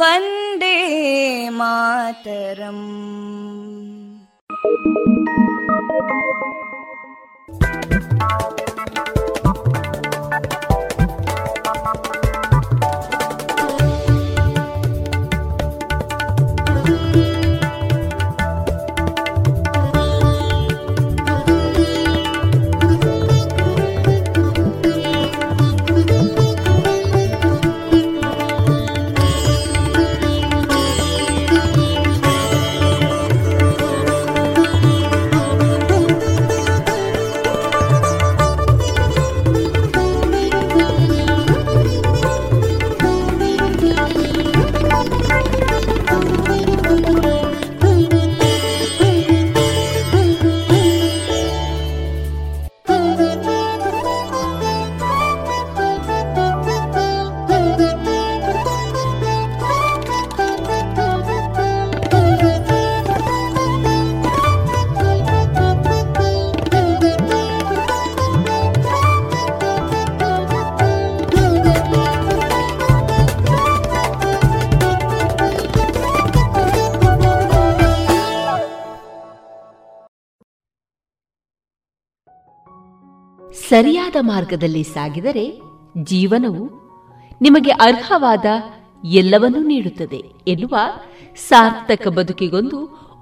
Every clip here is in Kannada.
वन्दे मातरम् ಸರಿಯಾದ ಮಾರ್ಗದಲ್ಲಿ ಸಾಗಿದರೆ ಜೀವನವು ನಿಮಗೆ ಅರ್ಹವಾದ ಎಲ್ಲವನ್ನೂ ನೀಡುತ್ತದೆ ಎನ್ನುವ ಸಾರ್ಥಕ ಬದುಕಿಗೊಂದು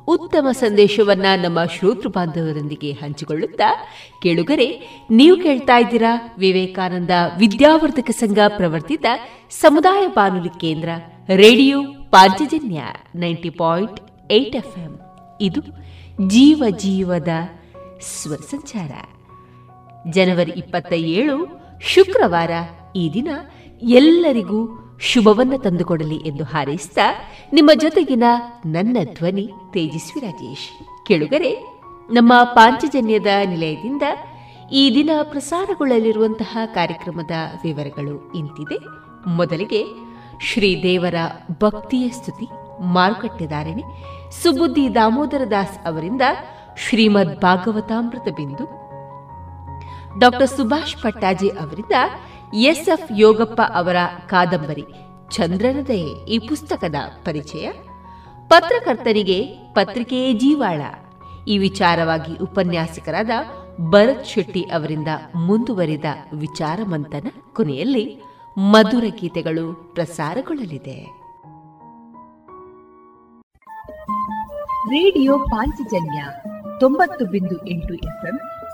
ಉತ್ತಮ ಸಂದೇಶವನ್ನ ನಮ್ಮ ಶ್ರೋತೃ ಬಾಂಧವರೊಂದಿಗೆ ಹಂಚಿಕೊಳ್ಳುತ್ತಾ ಕೇಳುಗರೆ, ನೀವು ಕೇಳ್ತಾ ಇದ್ದೀರಾ ವಿವೇಕಾನಂದ ವಿದ್ಯಾವರ್ಧಕ ಸಂಘ ಪ್ರವರ್ತಿತ ಸಮುದಾಯ ಬಾನುಲಿ ಕೇಂದ್ರ, radio Panchajanya ninety point eight F ಇದು ಜೀವ ಜೀವದ ಸ್ವರ ಸಂಚಾರ ಜನವರಿ ಇಪ್ಪತ್ತ ಏಳು ಶುಕ್ರವಾರ ಈ ದಿನ ಎಲ್ಲರಿಗೂ ಶುಭವನ್ನ ತಂದುಕೊಡಲಿ ಎಂದು ಹಾರೈಸಿದ ನಿಮ್ಮ ಜೊತೆಗಿನ ನನ್ನ ಧ್ವನಿ ತೇಜಸ್ವಿ ರಾಜೇಶ್. ಕೇಳುಗರೆ, ನಮ್ಮ ಪಾಂಚಜನ್ಯದ ನಿಲಯದಿಂದ ಈ ದಿನ ಪ್ರಸಾರಗೊಳ್ಳಲಿರುವಂತಹ ಕಾರ್ಯಕ್ರಮದ ವಿವರಗಳು ಇಂತಿದೆ. ಮೊದಲಿಗೆ ಶ್ರೀದೇವರ ಭಕ್ತಿಯ ಸ್ತುತಿ ಮಾರುಕಟ್ಟೆದಾರಣೆ ಸುಬುದ್ದಿ ದಾಮೋದರ ದಾಸ್ ಅವರಿಂದ ಶ್ರೀಮದ್ ಭಾಗವತಾಮೃತ ಬಿಂದು ಡಾಕ್ಟರ್ ಸುಭಾಷ್ ಪಟ್ಟಾಜಿ ಅವರಿಂದ ಎಸ್ ಎಫ್ ಯೋಗಪ್ಪ ಅವರ ಕಾದಂಬರಿ ಚಂದ್ರನದೇ ಈ ಪುಸ್ತಕದ ಪರಿಚಯ. ಪತ್ರಕರ್ತರಿಗೆ ಪತ್ರಿಕೆಯೇ ಜೀವಾಳ. ಈ ವಿಚಾರವಾಗಿ ಉಪನ್ಯಾಸಕರಾದ ಭರತ್ ಶೆಟ್ಟಿ ಅವರಿಂದ ಮುಂದುವರಿದ ವಿಚಾರ ಮಂಥನ ಕೊನೆಯಲ್ಲಿ ಮಧುರ ಗೀತೆಗಳು ಪ್ರಸಾರಗೊಳ್ಳಲಿದೆ. ರೇಡಿಯೋ ಪಾಂಚಜನ್ಯ ತೊಂಬತ್ತು ಬಿಂದು ಎಂಟು ಎಫ್ಎಂ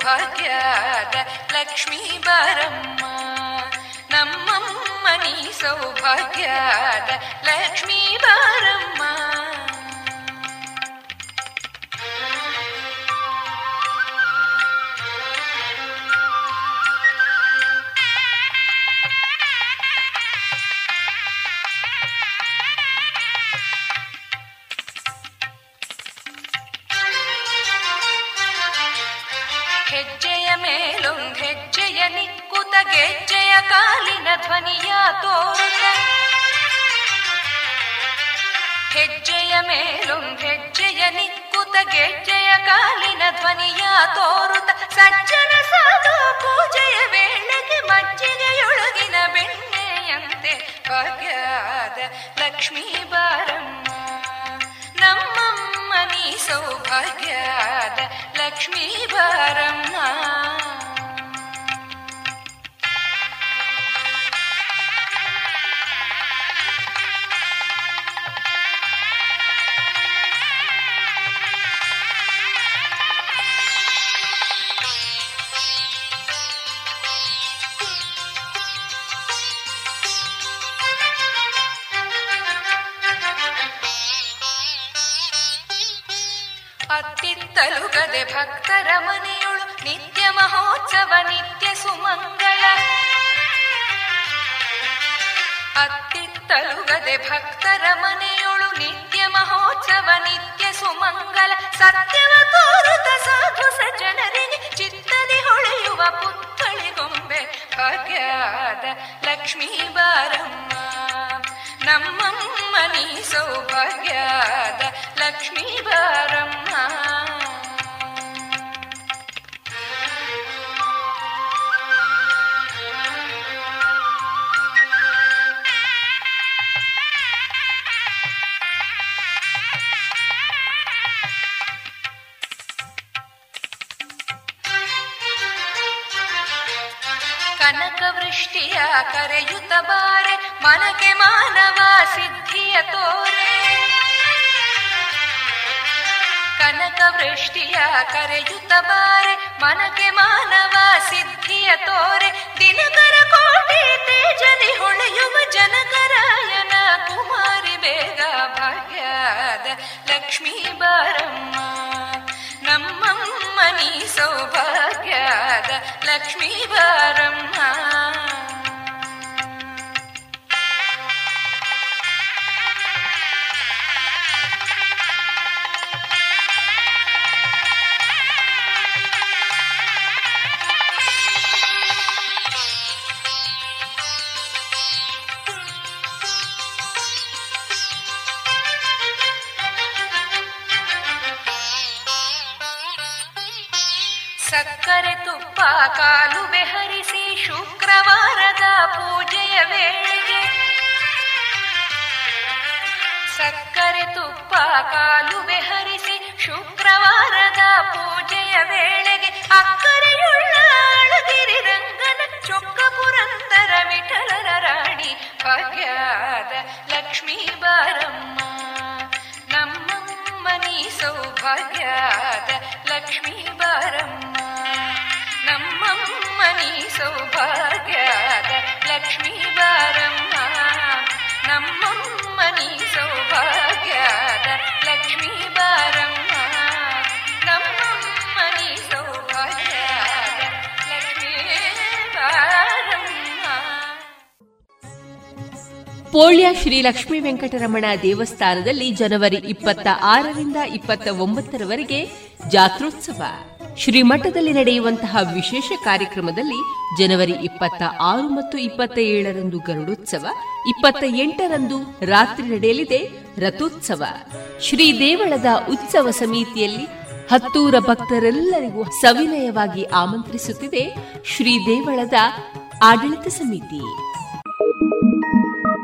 ಸೌಭಾಗ್ಯದ ಲಕ್ಷ್ಮೀ ಬಾರಮ್ಮ ನಮ್ಮಮ್ಮನಿ ಸೌಭಾಗ್ಯದ ಲಕ್ಷ್ಮೀ ಬಾರಮ್ಮ. ಸೌಭಾಗ್ಯದ ಲಕ್ಷ್ಮೀ ಬಾರಮ್ಮ. ನಮ್ಮಮ್ಮ ನೀ ಪೋಳ್ಯ ಶ್ರೀ ಲಕ್ಷ್ಮೀ ವೆಂಕಟರಮಣ ದೇವಸ್ಥಾನದಲ್ಲಿ ಜನವರಿ ಇಪ್ಪತ್ತ ಆರರಿಂದ ಇಪ್ಪತ್ತ ಒಂಬತ್ತರವರೆಗೆ ಜಾತ್ರೋತ್ಸವ. ಶ್ರೀಮಠದಲ್ಲಿ ನಡೆಯುವಂತಹ ವಿಶೇಷ ಕಾರ್ಯಕ್ರಮದಲ್ಲಿ ಜನವರಿ ಇಪ್ಪತ್ತ ಆರು ಮತ್ತು ಇಪ್ಪತ್ತ ಏಳರಂದು ಗರುಡೋತ್ಸವ, ಇಪ್ಪತ್ತ ಎಂಟರಂದು ರಾತ್ರಿ ನಡೆಯಲಿದೆ ರಥೋತ್ಸವ. ಶ್ರೀ ದೇವಳದ ಉತ್ಸವ ಸಮಿತಿಯಲ್ಲಿ ಹತ್ತೂರ ಭಕ್ತರೆಲ್ಲರಿಗೂ ಸವಿನಯವಾಗಿ ಆಮಂತ್ರಿಸುತ್ತಿದೆ ಶ್ರೀ ದೇವಳದ ಆಡಳಿತ ಸಮಿತಿ.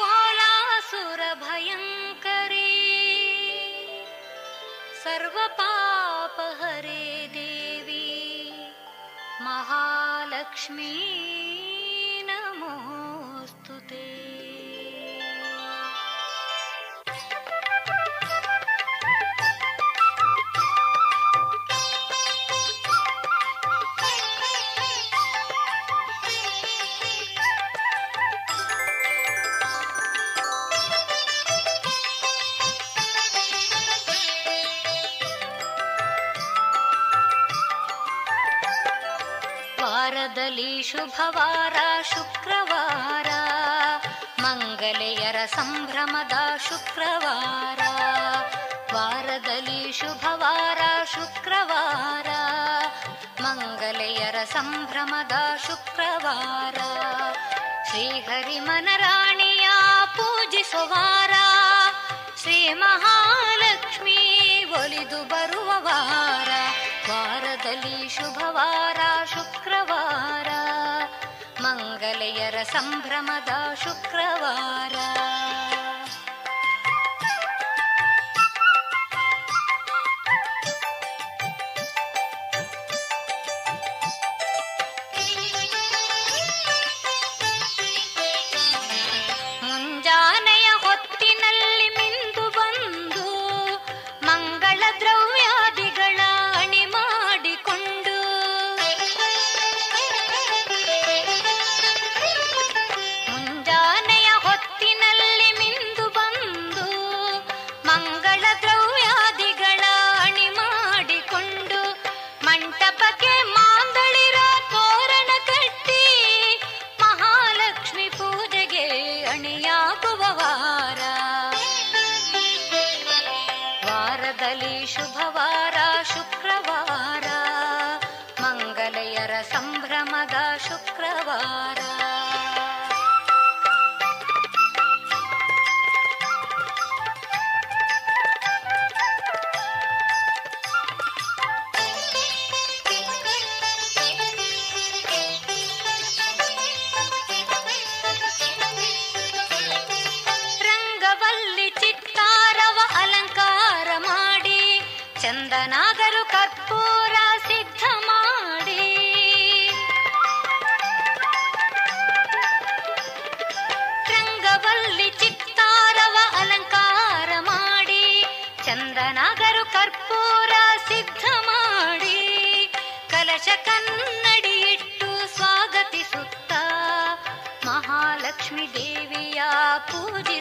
कोलासुरभयङ्करे। सर्वपापहरे देवी महालक्ष्मी ವಾರದಲ್ಲಿ ಶುಭವಾರ, ಶುಕ್ರವಾರ. ಮಂಗಲೆಯರ ಸಂಭ್ರಮದ ಶುಕ್ರವಾರ. ವಾರದಲ್ಲಿ ಶುಭವಾರ, ಶುಕ್ರವಾರ. ಮಂಗಲೆಯರ ಸಂಭ್ರಮದ ಶುಕ್ರವಾರ. ಶ್ರೀಹರಿಮನರಾಣಿಯ ಪೂಜಿಸುವಾರ ಶ್ರೀ ಮಹಾಲಕ್ಷ್ಮೀ ಒಲಿದು ಬರುವ ವಾರ. ವಾರದಲ್ಲಿ ಶುಭವಾರ ಶುಕ್ರವಾರ. ಮಂಗಲೆಯರ ಸಂಭ್ರಮದ ಶುಕ್ರವಾರ.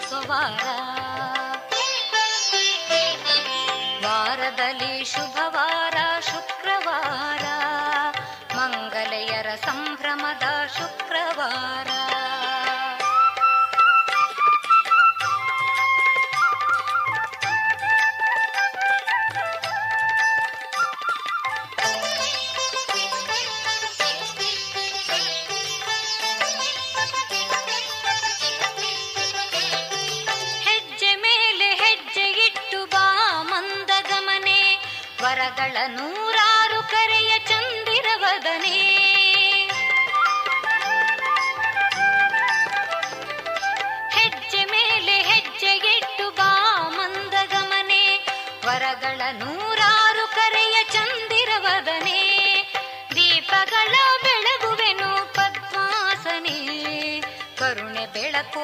ಪೂಜಿಸುವಾರ ವಾರದಲ್ಲಿ ಶುಭವಾರ ಶುಕ್ರವಾರ. ಮಂಗಲೆಯರ ಸಂಭ್ರಮದ ಶುಕ್ರವಾರ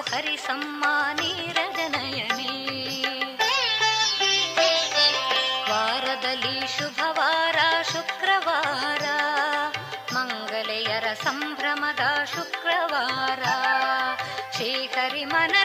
ಬೆಳಕು ಹರಿಸಮ್ಮ ನೀರಜನಯನೇ ವಾರದಲ್ಲಿ ಶುಭವಾರ ಶುಕ್ರವಾರ. ಮಂಗಲೆಯರ ಸಂಭ್ರಮದ ಶುಕ್ರವಾರ. ಶ್ರೀಹರಿ ಮನರಾಣಿಯ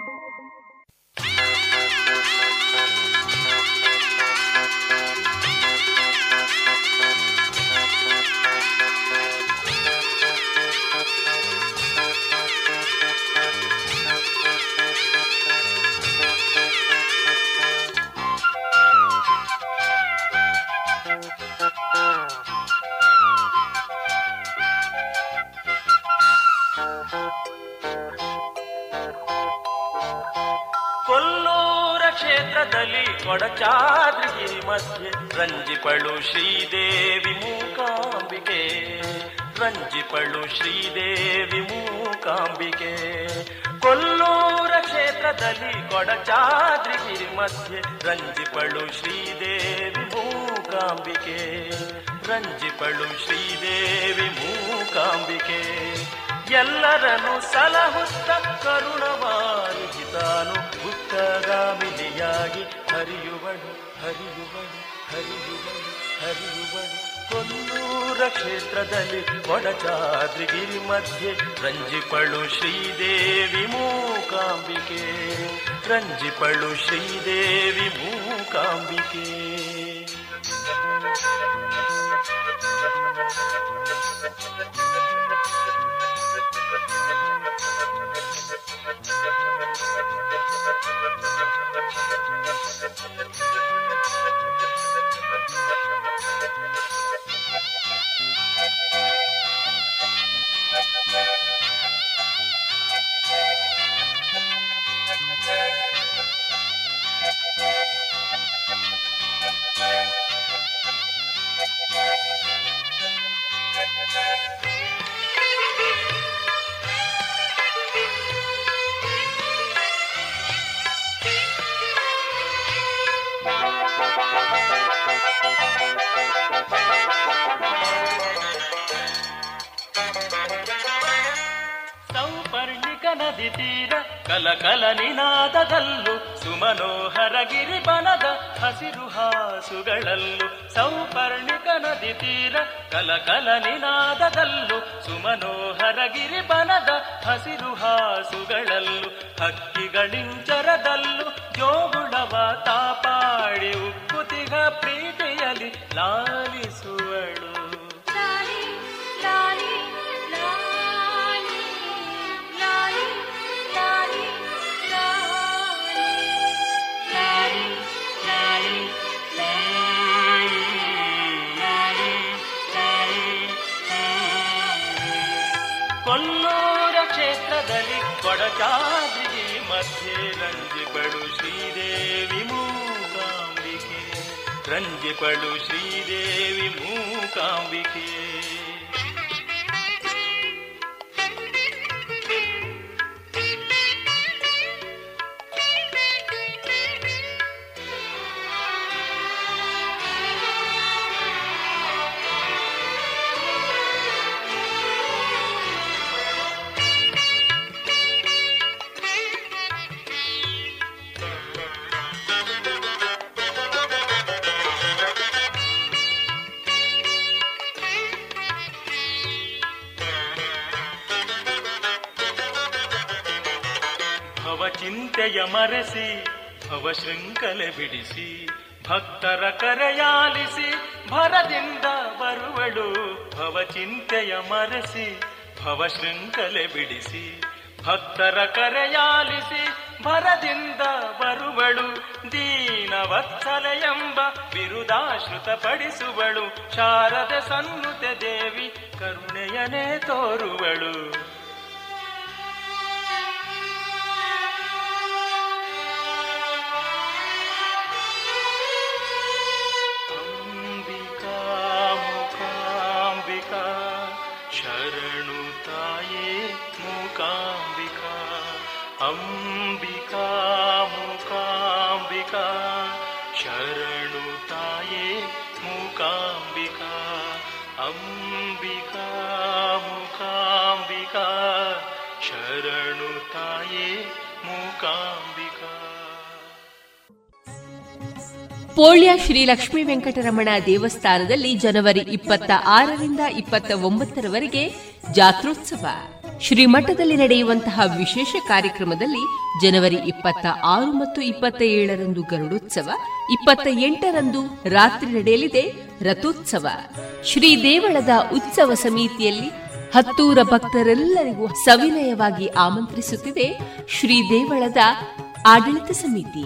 ಕೊಡಚಾದ್ರಿಗಿರಿ ಮಧ್ಯೆ ರಂಜಿಪಳು ಶ್ರೀದೇವಿ ಮೂಕಾಂಬಿಕೆ. ರಂಜಿಪಳು ಶ್ರೀದೇವಿ ಮೂಕಾಂಬಿಕೆ. ಕೊಲ್ಲೂರ ಕ್ಷೇತ್ರದಲ್ಲಿ ಕೊಡಚಾದ್ರಿಗಿರಿ ಮಧ್ಯೆ ರಂಜಿಪಳು ಶ್ರೀದೇವಿ ಮೂಕಾಂಬಿಕೆ. ರಂಜಿಪಳು ಶ್ರೀದೇವಿ ಮೂಕಾಂಬಿಕೆ. ಎಲ್ಲರನ್ನು ಸಲಹುತ್ತ ಕರುಣವಾರಿಸಿತಾನು ಗುಪ್ತಗಾಮಿನಿಯಾಗಿ ಹರಿಯುವಳು ಹರಿಯುವಳು ಹರಿಯುವಳು ಹರಿಯುವಳು ಕೊಲ್ಲೂರ ಕ್ಷೇತ್ರದಲ್ಲಿ ಕೊಡಚಾದ್ರಿಗಿರಿ ಮಧ್ಯೆ ರಂಜಿಪಳು ಶ್ರೀದೇವಿ ಮೂಕಾಂಬಿಕೆ. ರಂಜಿಪಳು ಶ್ರೀದೇವಿ ಮೂಕಾಂಬಿಕೆ. Thank you. ತೀರ ಕಲಕಲ ನಿನಾದದಲ್ಲೂ ಸುಮನೋಹರ ಗಿರಿಬನದ ಹಸಿರು ಹಾಸುಗಳಲ್ಲೂ ಸೌಪರ್ಣಿಕ ನದಿ ತೀರ ಕಲಕಲ ನಿನಾದದಲ್ಲೂ ಸುಮನೋಹರ ಗಿರಿಬನದ ಹಸಿರು ಹಾಸುಗಳಲ್ಲೂ ಹಕ್ಕಿಗಳಿಂಚರದಲ್ಲೂ ಜೋಗುಣವ ತಾಪಾಡಿ ಉಕ್ಕುತಿಗ ಪ್ರೀತಿಯಲಿ ಲಾಲಿಸುವಳು ಸರಕಾದ್ರಿಗೆ ಮಧ್ಯೆ ರಂಜಿಪಳು ಶ್ರೀದೇವಿ ಮೂಕಾಂಬಿಕೆ. ರಂಜಿಪಳು ಶ್ರೀದೇವಿ ಮೂಕಾಂಬಿಕೆ. ಚಿಂತೆಯ ಮರೆಸಿ ಭವ ಶೃಂಖಲೆ ಬಿಡಿಸಿ, ಭಕ್ತರ ಕರೆಯಾಲಿಸಿ, ಭರದಿಂದ ಬರುವಳು. ಭವಚಿಂತೆಯ ಮರೆಸಿ ಭವ ಶೃಂಖಲೆ ಬಿಡಿಸಿ, ಭಕ್ತರ ಕರೆಯಾಲಿಸಿ, ಭರದಿಂದ ಬರುವಳು. ದೀನವತ್ಸಲ ಎಂಬ ಬಿರುದಾಶ್ರುತ ಪಡಿಸುವಳು ಶಾರದ ಸನ್ನುತೆ ದೇವಿ ಕರುಣೆಯನೇ ತೋರುವಳು. ಪೋಳ್ಯ ಶ್ರೀ ಲಕ್ಷ್ಮೀ ವೆಂಕಟರಮಣ ದೇವಸ್ಥಾನದಲ್ಲಿ ಜನವರಿ ಇಪ್ಪತ್ತ ಆರರಿಂದ ಇಪ್ಪತ್ತ ಒಂಬತ್ತರವರೆಗೆ ಜಾತ್ರೋತ್ಸವ. ಶ್ರೀಮಠದಲ್ಲಿ ನಡೆಯುವಂತಹ ವಿಶೇಷ ಕಾರ್ಯಕ್ರಮದಲ್ಲಿ ಜನವರಿ ಇಪ್ಪತ್ತ ಆರು ಮತ್ತು ಇಪ್ಪತ್ತ ಏಳರಂದು ಗರುಡೋತ್ಸವ, ಇಪ್ಪತ್ತ ಎಂಟರಂದು ರಾತ್ರಿ ನಡೆಯಲಿದೆ ರಥೋತ್ಸವ. ಶ್ರೀ ದೇವಳದ ಉತ್ಸವ ಸಮಿತಿಯಲ್ಲಿ ಹತ್ತೂರ ಭಕ್ತರೆಲ್ಲರಿಗೂ ಸವಿನಯವಾಗಿ ಆಮಂತ್ರಿಸುತ್ತಿದೆ ಶ್ರೀ ದೇವಳದ ಆಡಳಿತ ಸಮಿತಿ.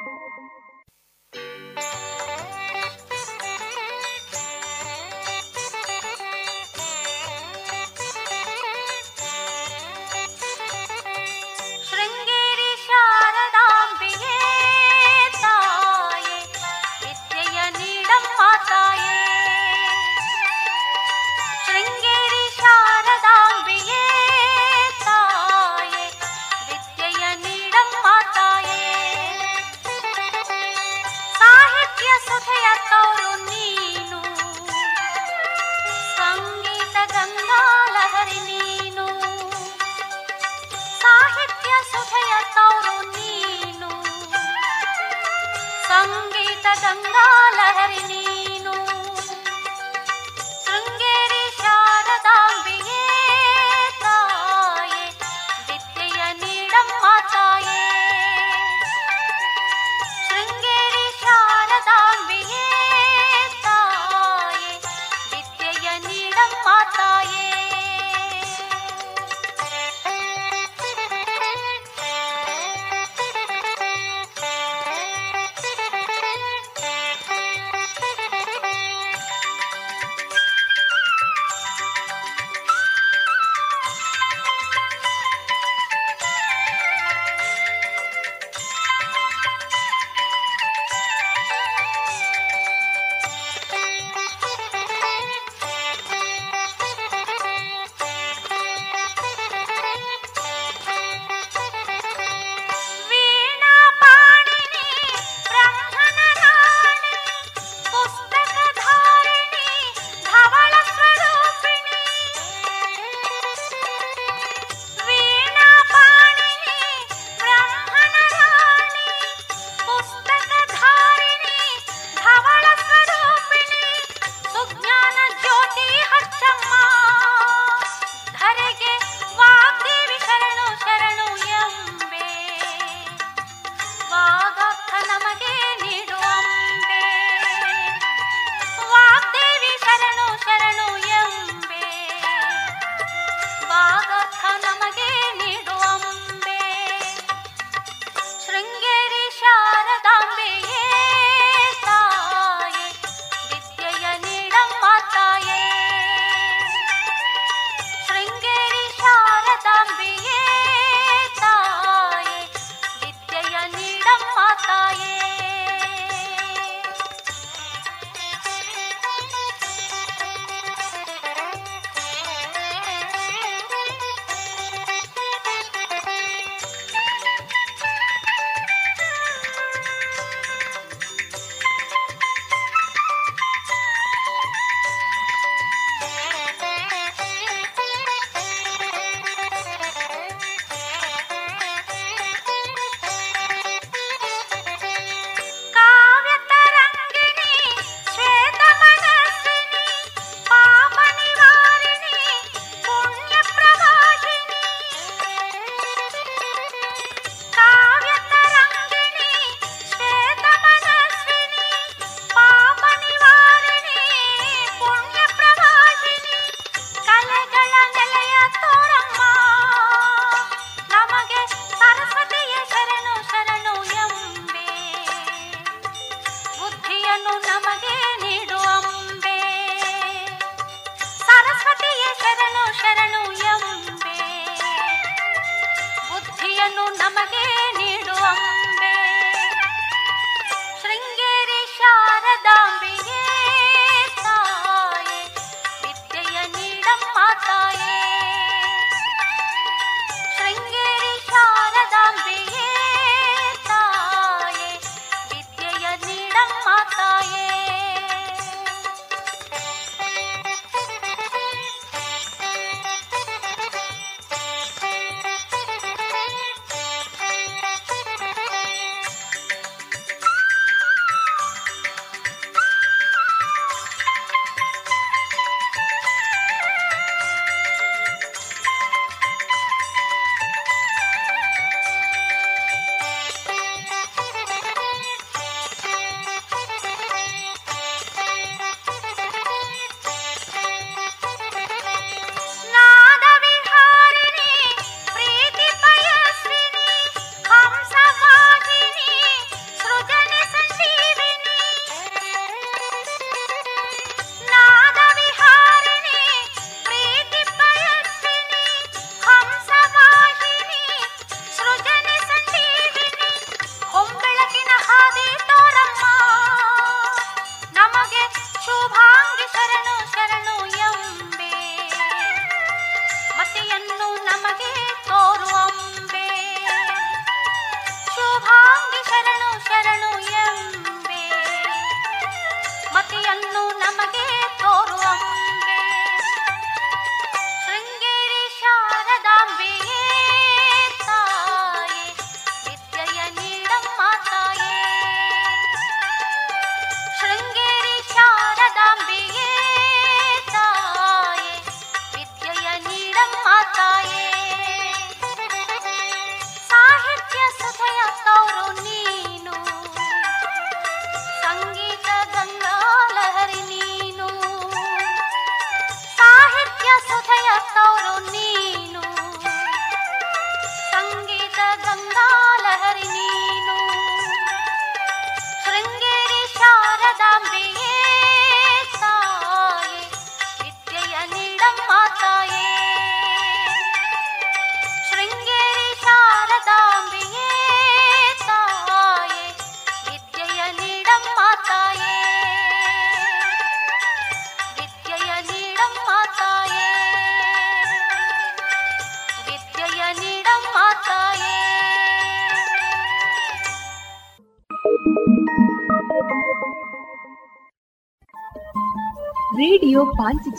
गंगा लहर ने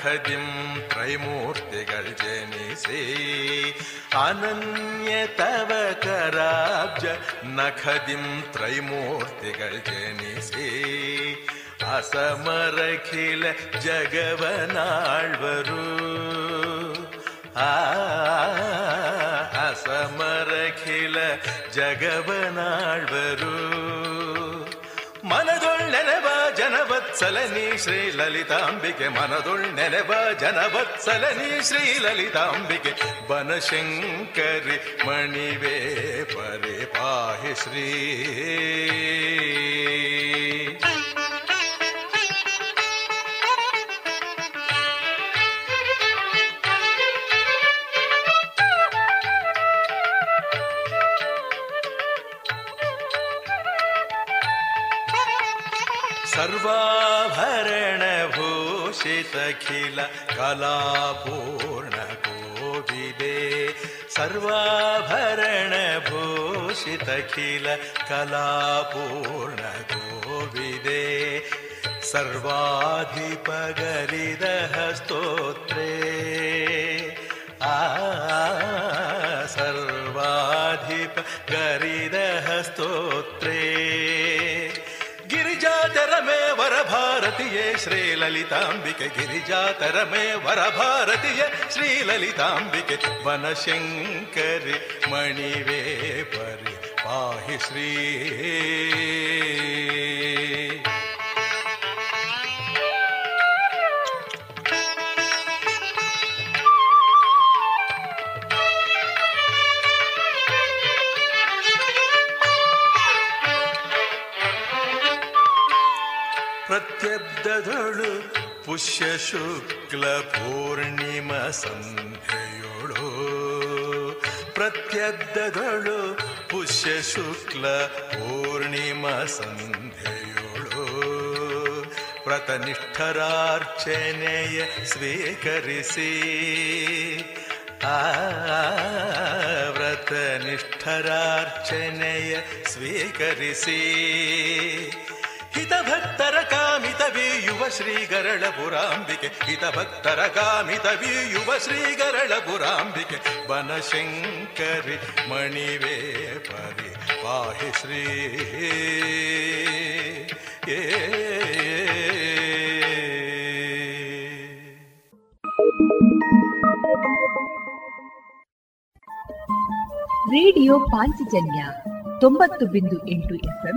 ഖദിം ത്രൈമൂർത്തികൾ ജനിസേ അനന്യ തവ കരാബ്ജ നഖദിം ത്രൈമൂർത്തികൾ ജനിസേ അസമരഖില ജഗവനാഴ്വരു അസമരഖില ജഗവനാഴ്വരൂ ಜನವತ್ಸಲನಿ ಶ್ರೀ ಲಲಿತಾಂಬಿಕೆ ಮನದೊಳ್ಳೆನೆವ ಜನವತ್ಸಲನಿ ಶ್ರೀ ಲಲಿತಾಂಬಿಕೆ ಬನಶಂಕರಿ ಮಣಿವೇ ಪರಿಪಾಹಿ ಶ್ರೀ सर्वाभरणभूषितखिल कलापूर्णकोविदे सर्वाभरणभूषितखिल कलापूर्णकोविदे सर्वाधिपगरिदः स्तोत्रे आ सर्वाधिप गरिदः स्तोत्रे ಗಿರಿಜಾತರ ಮೇ ವರ ಭಾರತೀಯೇ ಶ್ರೀ ಲಲಿತಾಂಬಿಕೆ ಗಿರಿಜಾತರ ಮೇ ವರ ಭಾರತೀಯ ಶ್ರೀ ಲಲಿತಾಂಬಿಕೆ ವನಶಂಕರಿ ಮಣಿವೇ ಪರಿ ಪಾಹಿ ಶ್ರೀ ಪ್ರತ್ಯಬ್ಧದಳು ಪುಷ್ಯ ಶುಕ್ಲ ಪೂರ್ಣಿಮ ಸಂಧ್ಯೆಯೊಳು ಪ್ರತ್ಯಬ್ಧದಳು ಪುಷ್ಯ ಶುಕ್ಲ ಪೂರ್ಣಿಮ ಸಂಧ್ಯೆಯೊಳು ವ್ರತನಿಷ್ಠರಾರ್ಚನೆಯ ಸ್ವೀಕರಿಸಿ ಆ ವ್ರತನಿಷ್ಠರಾರ್ಚನೆಯ ಸ್ವೀಕರಿಸಿ ಹಿತಭಕ್ತರ ಕಾಮಿತವೀಯುವ ಶ್ರೀಗರಳ ಪುರಾಂಬಿಕೆ ಹಿತಭಕ್ತರ ಕಾಮಿತವೀಯುವ ಶ್ರೀಗರಳ ಪುರಾಂಬಿಕೆ ಬನಶಂಕರಿ ಮಣಿವೇ ಪರಿ ಪಾಹಿ ಶ್ರೀ. ರೇಡಿಯೋ ಪಾಂಚಜನ್ಯ ತೊಂಬತ್ತು ಬಿಂದು ಎಂಟು ಎಫ್ಎಂ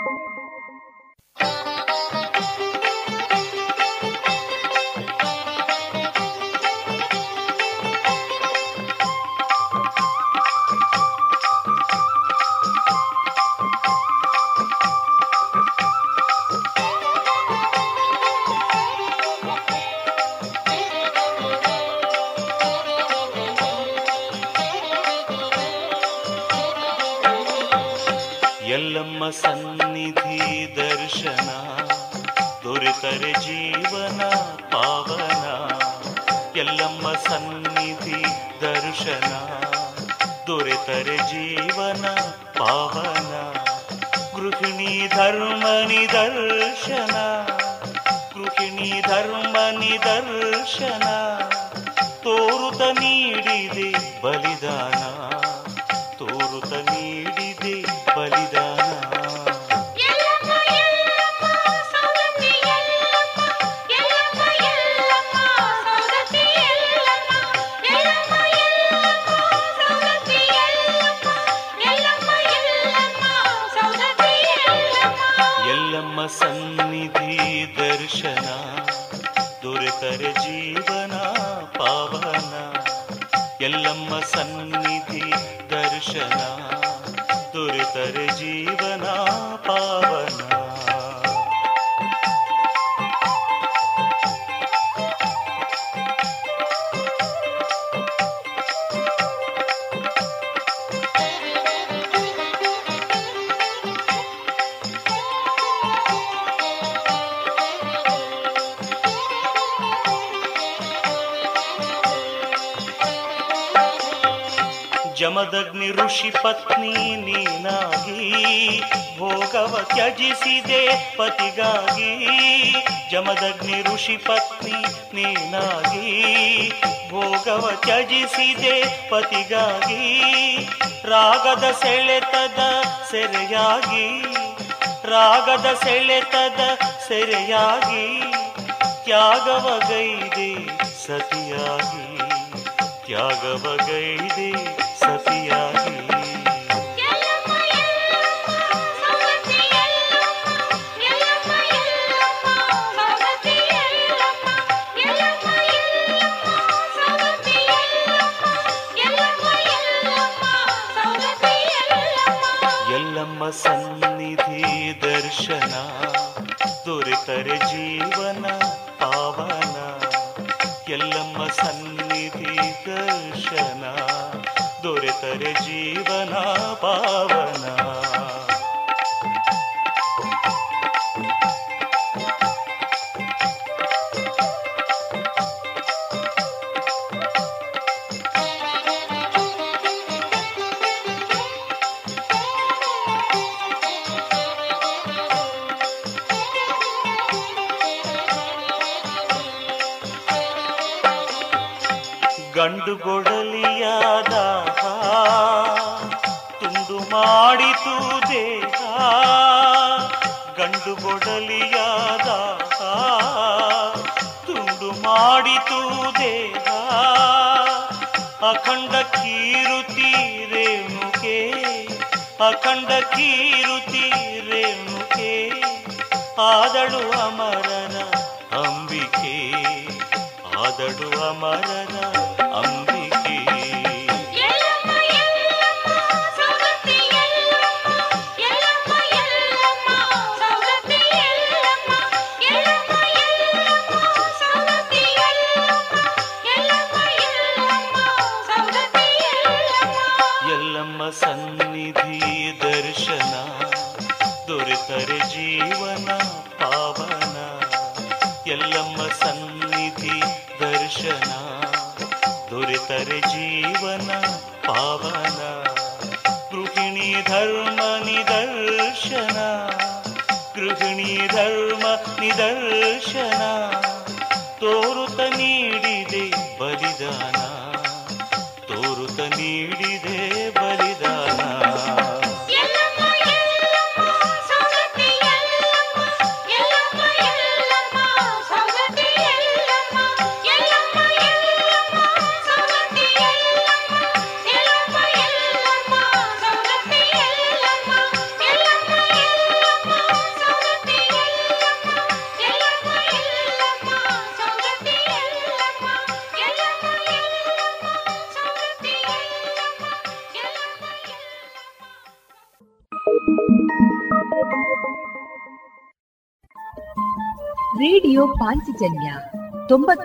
ಪತಿಗಾಗಿ ರಾಗದ ಸೆಳೆತದ ಸೆರೆಯಾಗಿ ರಾಗದ ಸೆಳೆತದ ಸೆರೆಯಾಗಿ ತ್ಯಾಗವಗೈದೆ ಸತಿಯಾಗಿ ತ್ಯಾಗವಗೈದೆ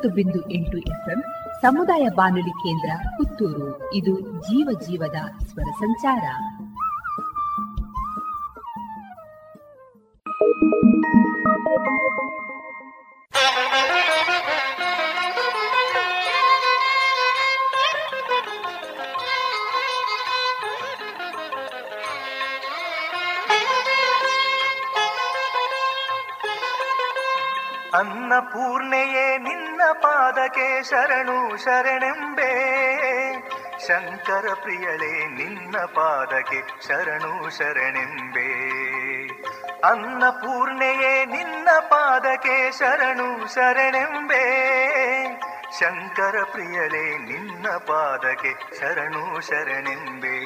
ತೊಂಬತ್ತು ಬಿಂದು ಎಂಟು ಎಫ್ಎಂ ಸಮುದಾಯ ಬಾನುಲಿ ಕೇಂದ್ರ ಪುತ್ತೂರು. ಇದು ಜೀವ ಜೀವದ ಸ್ವರ ಸಂಚಾರ. ಅನ್ನಪೂರ್ಣೆಯೇ ನಿನ್ನ ಪಾದಕ್ಕೆ ಶರಣು ಶರಣೆಂಬೆ. ಶಂಕರ ಪ್ರಿಯಳೇ, ನಿನ್ನ ಪಾದಕ್ಕೆ ಶರಣು ಶರಣೆಂಬೆ. ಅನ್ನಪೂರ್ಣೆಯೇ, ನಿನ್ನ ಪಾದಕ್ಕೆ ಶರಣು ಶರಣೆಂಬೆ. ಶಂಕರ ಪ್ರಿಯಳೇ, ನಿನ್ನ ಪಾದಕ್ಕೆ ಶರಣು ಶರಣೆಂಬೆ.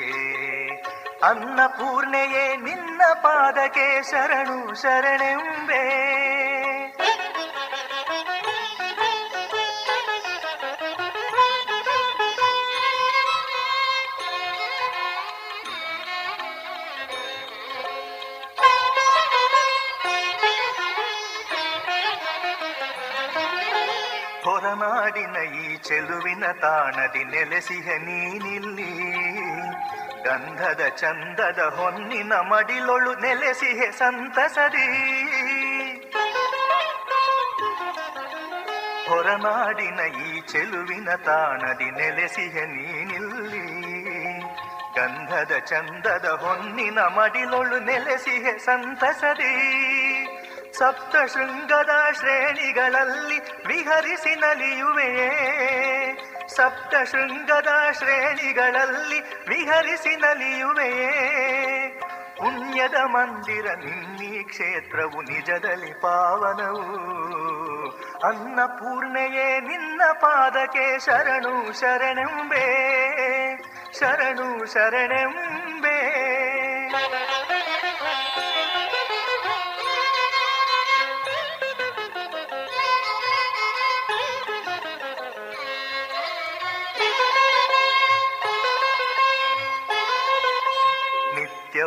ಅನ್ನಪೂರ್ಣೆಯೇ, ನಿನ್ನ ಪಾದಕ್ಕೆ ಶರಣು ಶರಣೆಂಬೆ. ಹೊರನಾಡಿನ ಈ ಚೆಲುವಿನ ತಾಣದಿ ನೆಲೆಸಿಹ ನೀನಿಲ್ಲಿ ಗಂಧದ ಚಂದದ ಹೊನ್ನಿನ ಮಡಿಲೊಳು ನೆಲೆಸಿಹೆ ಸಂತಸದಿ. ಹೊರನಾಡಿನ ಈ ಚೆಲುವಿನ ತಾಣದಿ ನೆಲೆಸಿಹ ನೀನಿಲ್ಲಿ ಗಂಧದ ಚಂದದ ಹೊನ್ನಿನ ಮಡಿಲೊಳು ನೆಲೆಸಿಹೆ ಸಂತಸದಿ. ಸಪ್ತ ಶೃಂಗದ ಶ್ರೇಣಿಗಳಲ್ಲಿ ವಿಹರಿಸಿ ನಲಿಯುವೆಯೇ? ಸಪ್ತ ಶೃಂಗದ ಶ್ರೇಣಿಗಳಲ್ಲಿ ವಿಹರಿಸಿ ನಲಿಯುವೆಯೇ? ಪುಣ್ಯದ ಮಂದಿರ ನಿನ್ನಿ ಕ್ಷೇತ್ರವು ನಿಜದಲ್ಲಿ ಪಾವನವು. ಅನ್ನಪೂರ್ಣೆಯೇ ನಿನ್ನ ಪಾದಕ್ಕೆ ಶರಣು ಶರಣೆಂಬೆ. ಶರಣು ಶರಣೆಂಬೆ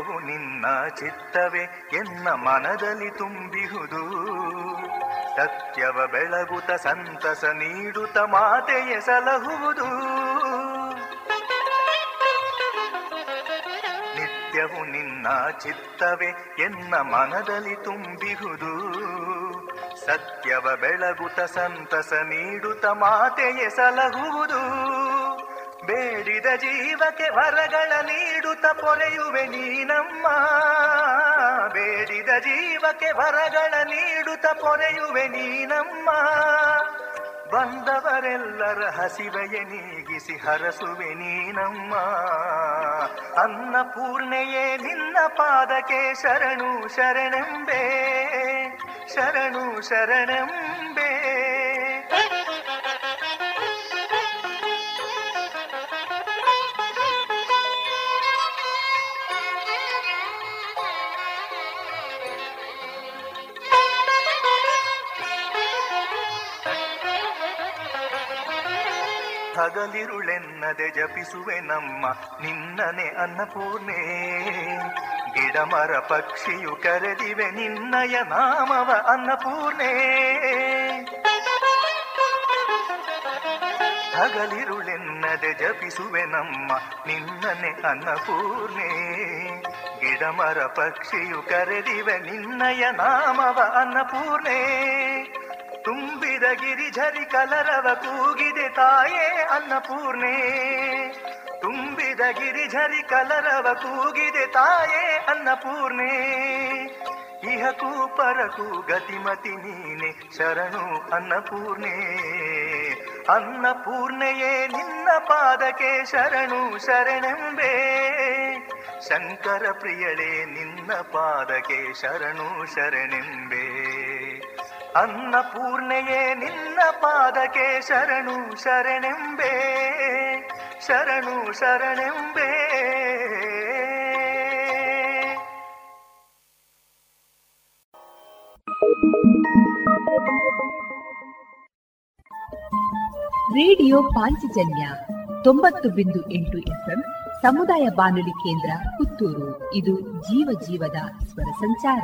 ನಿತ್ಯವು ನಿನ್ನ ಚಿತ್ತವೇ ಎನ್ನ ಮನದಲ್ಲಿ ತುಂಬಿಹುದು. ಸತ್ಯವ ಬೆಳಗುತ ಸಂತಸ ನೀಡುತ್ತ ಮಾತೆಯ ಸಲಹುವುದು. ನಿತ್ಯವು ನಿನ್ನ ಚಿತ್ತವೇ ಎನ್ನ ಮನದಲ್ಲಿ ತುಂಬಿಹುದು. ಸತ್ಯವ ಬೆಳಗುತ ಸಂತಸ ನೀಡುತ್ತ ಮಾತೆಯ ಸಲಹುವುದು. ಬೇಡಿದ ಜೀವಕ್ಕೆ ವರಗಳ ನೀಡುತ್ತ ಪೊರೆಯುವೆ ನೀನಮ್ಮ. ಬೇಡಿದ ಜೀವಕ್ಕೆ ವರಗಳ ನೀಡುತ್ತ ಪೊರೆಯುವೆ ನೀನಮ್ಮ. ಬಂದವರೆಲ್ಲರ ಹಸಿವೆಯ ನೀಗಿಸಿ ಹರಸುವೆ ನೀನಮ್ಮ. ಅನ್ನಪೂರ್ಣೆಯೇ ನಿನ್ನ ಪಾದಕ್ಕೆ ಶರಣು ಶರಣೆಂಬೆ. ಶರಣು ಶರಣೆಂಬೆ. ಹಗಲಿರುಳೆನ್ನದೆ ಜಪಿಸುವೆ ನಮ್ಮ ನಿನ್ನನೆ ಅನ್ನಪೂರ್ಣೆ. ಗಿಡಮರ ಪಕ್ಷಿಯು ಕರೆದಿವೆ ನಿನ್ನಯ ನಾಮವ ಅನ್ನಪೂರ್ಣೆ. ಹಗಲಿರುಳೆನ್ನದೆ ಜಪಿಸುವೆ ನಮ್ಮ ನಿನ್ನನೆ ಅನ್ನಪೂರ್ಣೆ. ಗಿಡಮರ ಪಕ್ಷಿಯು ಕರೆದಿವೆ ನಿನ್ನಯ ನಾಮವ ಅನ್ನಪೂರ್ಣೆ. ತುಂಬಿದ ಗಿರಿಝರಿ ಕಲರವ ಕೂಗಿದೆ ತಾಯೇ ಅನ್ನಪೂರ್ಣೆ. ತುಂಬಿದ ಗಿರಿಝರಿ ಕಲರವ ಕೂಗಿದೆ ತಾಯೇ ಅನ್ನಪೂರ್ಣೆ. ಇಹಕೂ ಪರಕೂ ಗತಿಮತಿ ನೀನೆ ಶರಣು ಅನ್ನಪೂರ್ಣೆ. ಅನ್ನಪೂರ್ಣೆಯೇ ನಿನ್ನ ಪಾದಕ್ಕೆ ಶರಣು ಶರಣೆಂಬೆ. ಶಂಕರ ಪ್ರಿಯಳೇ ನಿನ್ನ ಪಾದಕ್ಕೆ ಶರಣು ಶರಣೆಂಬೆ. ಅನ್ನಪೂರ್ಣೆಯೇ ನಿನ್ನ ಪಾದಕ್ಕೆ ಶರಣು ಶರಣೆಂಬೆ ಶರಣು ಶರಣೆಂಬೆ. ರೇಡಿಯೋ ಪಾಂಚಜನ್ಯ ತೊಂಬತ್ತು ಬಿಂದು ಎಂಟು ಎಫ್ಎಂ ಸಮುದಾಯ ಬಾನುಲಿ ಕೇಂದ್ರ ಪುತ್ತೂರು. ಇದು ಜೀವ ಜೀವದ ಸ್ವರ ಸಂಚಾರ.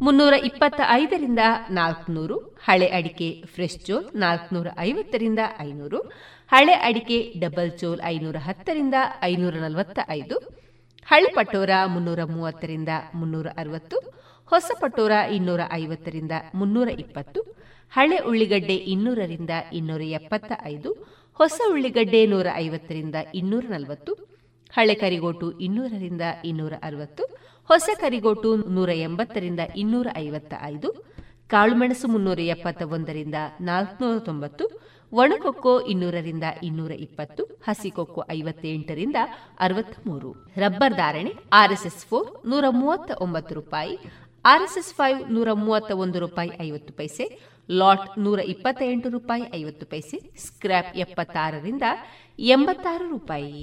ಮುನ್ನೂರ ಇಪ್ಪತ್ತ ಐದರಿಂದ ನಾಲ್ಕುನೂರು, ಹಳೆ ಅಡಿಕೆ ಫ್ರೆಶ್ ಚೋಲ್ ನಾಲ್ಕುನೂರ ಐವತ್ತರಿಂದ ಐನೂರು, ಹಳೆ ಅಡಿಕೆ ಡಬಲ್ ಚೋಲ್ ಐನೂರ ಹತ್ತರಿಂದ ಐನೂರ ನಲವತ್ತ ಐದು ಹಳೆ ಪಟೋರ ಮುನ್ನೂರ ಮೂವತ್ತರಿಂದ ಮುನ್ನೂರ ಅರವತ್ತು ಹೊಸ ಪಟೋರ ಇನ್ನೂರ ಐವತ್ತರಿಂದ ಮುನ್ನೂರ ಇಪ್ಪತ್ತು ಹಳೆ ಉಳ್ಳಿಗಡ್ಡೆ ಇನ್ನೂರರಿಂದ ಇನ್ನೂರ ಎಪ್ಪತ್ತ ಐದು ಹೊಸ ಉಳ್ಳಿಗಡ್ಡೆ ನೂರ ಐವತ್ತರಿಂದ ಇನ್ನೂರ ನಲವತ್ತು ಹಳೆ ಕರಿಗೋಟು ಇನ್ನೂರರಿಂದ ಇನ್ನೂರ ಅರವತ್ತು ಹೊಸ ಕರಿಗೋಟು ನೂರ ಎಂಬತ್ತರಿಂದ ಇನ್ನೂರ ಐವತ್ತ ಐದು ಕಾಳುಮೆಣಸು ಮುನ್ನೂರ ಎಪ್ಪತ್ತ ಒಂದರಿಂದ ನಾಲ್ಕುನೂರ ತೊಂಬತ್ತು, ಒಣಕೊಕ್ಕೋ ಇನ್ನೂರರಿಂದ ಇನ್ನೂರ ಇಪ್ಪತ್ತು, ಹಸಿಕೊಕ್ಕೋ ಐವತ್ತೆಂಟರಿಂದ ಅರವತ್ತ ಮೂರು ರಬ್ಬರ್ ಧಾರಣೆ ಆರ್ಎಸ್ಎಸ್ ಫೋರ್ ನೂರ ಮೂವತ್ತ ಒಂಬತ್ತು ರೂಪಾಯಿ, ಆರ್ಎಸ್ಎಸ್ ಫೈವ್ ನೂರ ಮೂವತ್ತ ಒಂದು ರೂಪಾಯಿ ಐವತ್ತು ಪೈಸೆ, ಲಾಟ್ ನೂರ ಇಪ್ಪತ್ತ ಎಂಟು ರೂಪಾಯಿ ಐವತ್ತು ಪೈಸೆ ಸ್ಕ್ರಾಪ್ ಎಪ್ಪತ್ತಾರರಿಂದ ಎಂಬತ್ತಾರು ರೂಪಾಯಿ.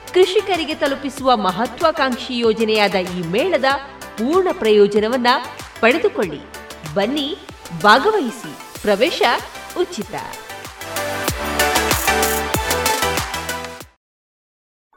ಕೃಷಿಕರಿಗೆ ತಲುಪಿಸುವ ಮಹತ್ವಾಕಾಂಕ್ಷಿ ಯೋಜನೆಯಾದ ಈ ಮೇಳದ ಪೂರ್ಣ ಪ್ರಯೋಜನವನ್ನ ಪಡೆದುಕೊಳ್ಳಿ. ಬನ್ನಿ ಭಾಗವಹಿಸಿ. ಪ್ರವೇಶ ಉಚಿತ.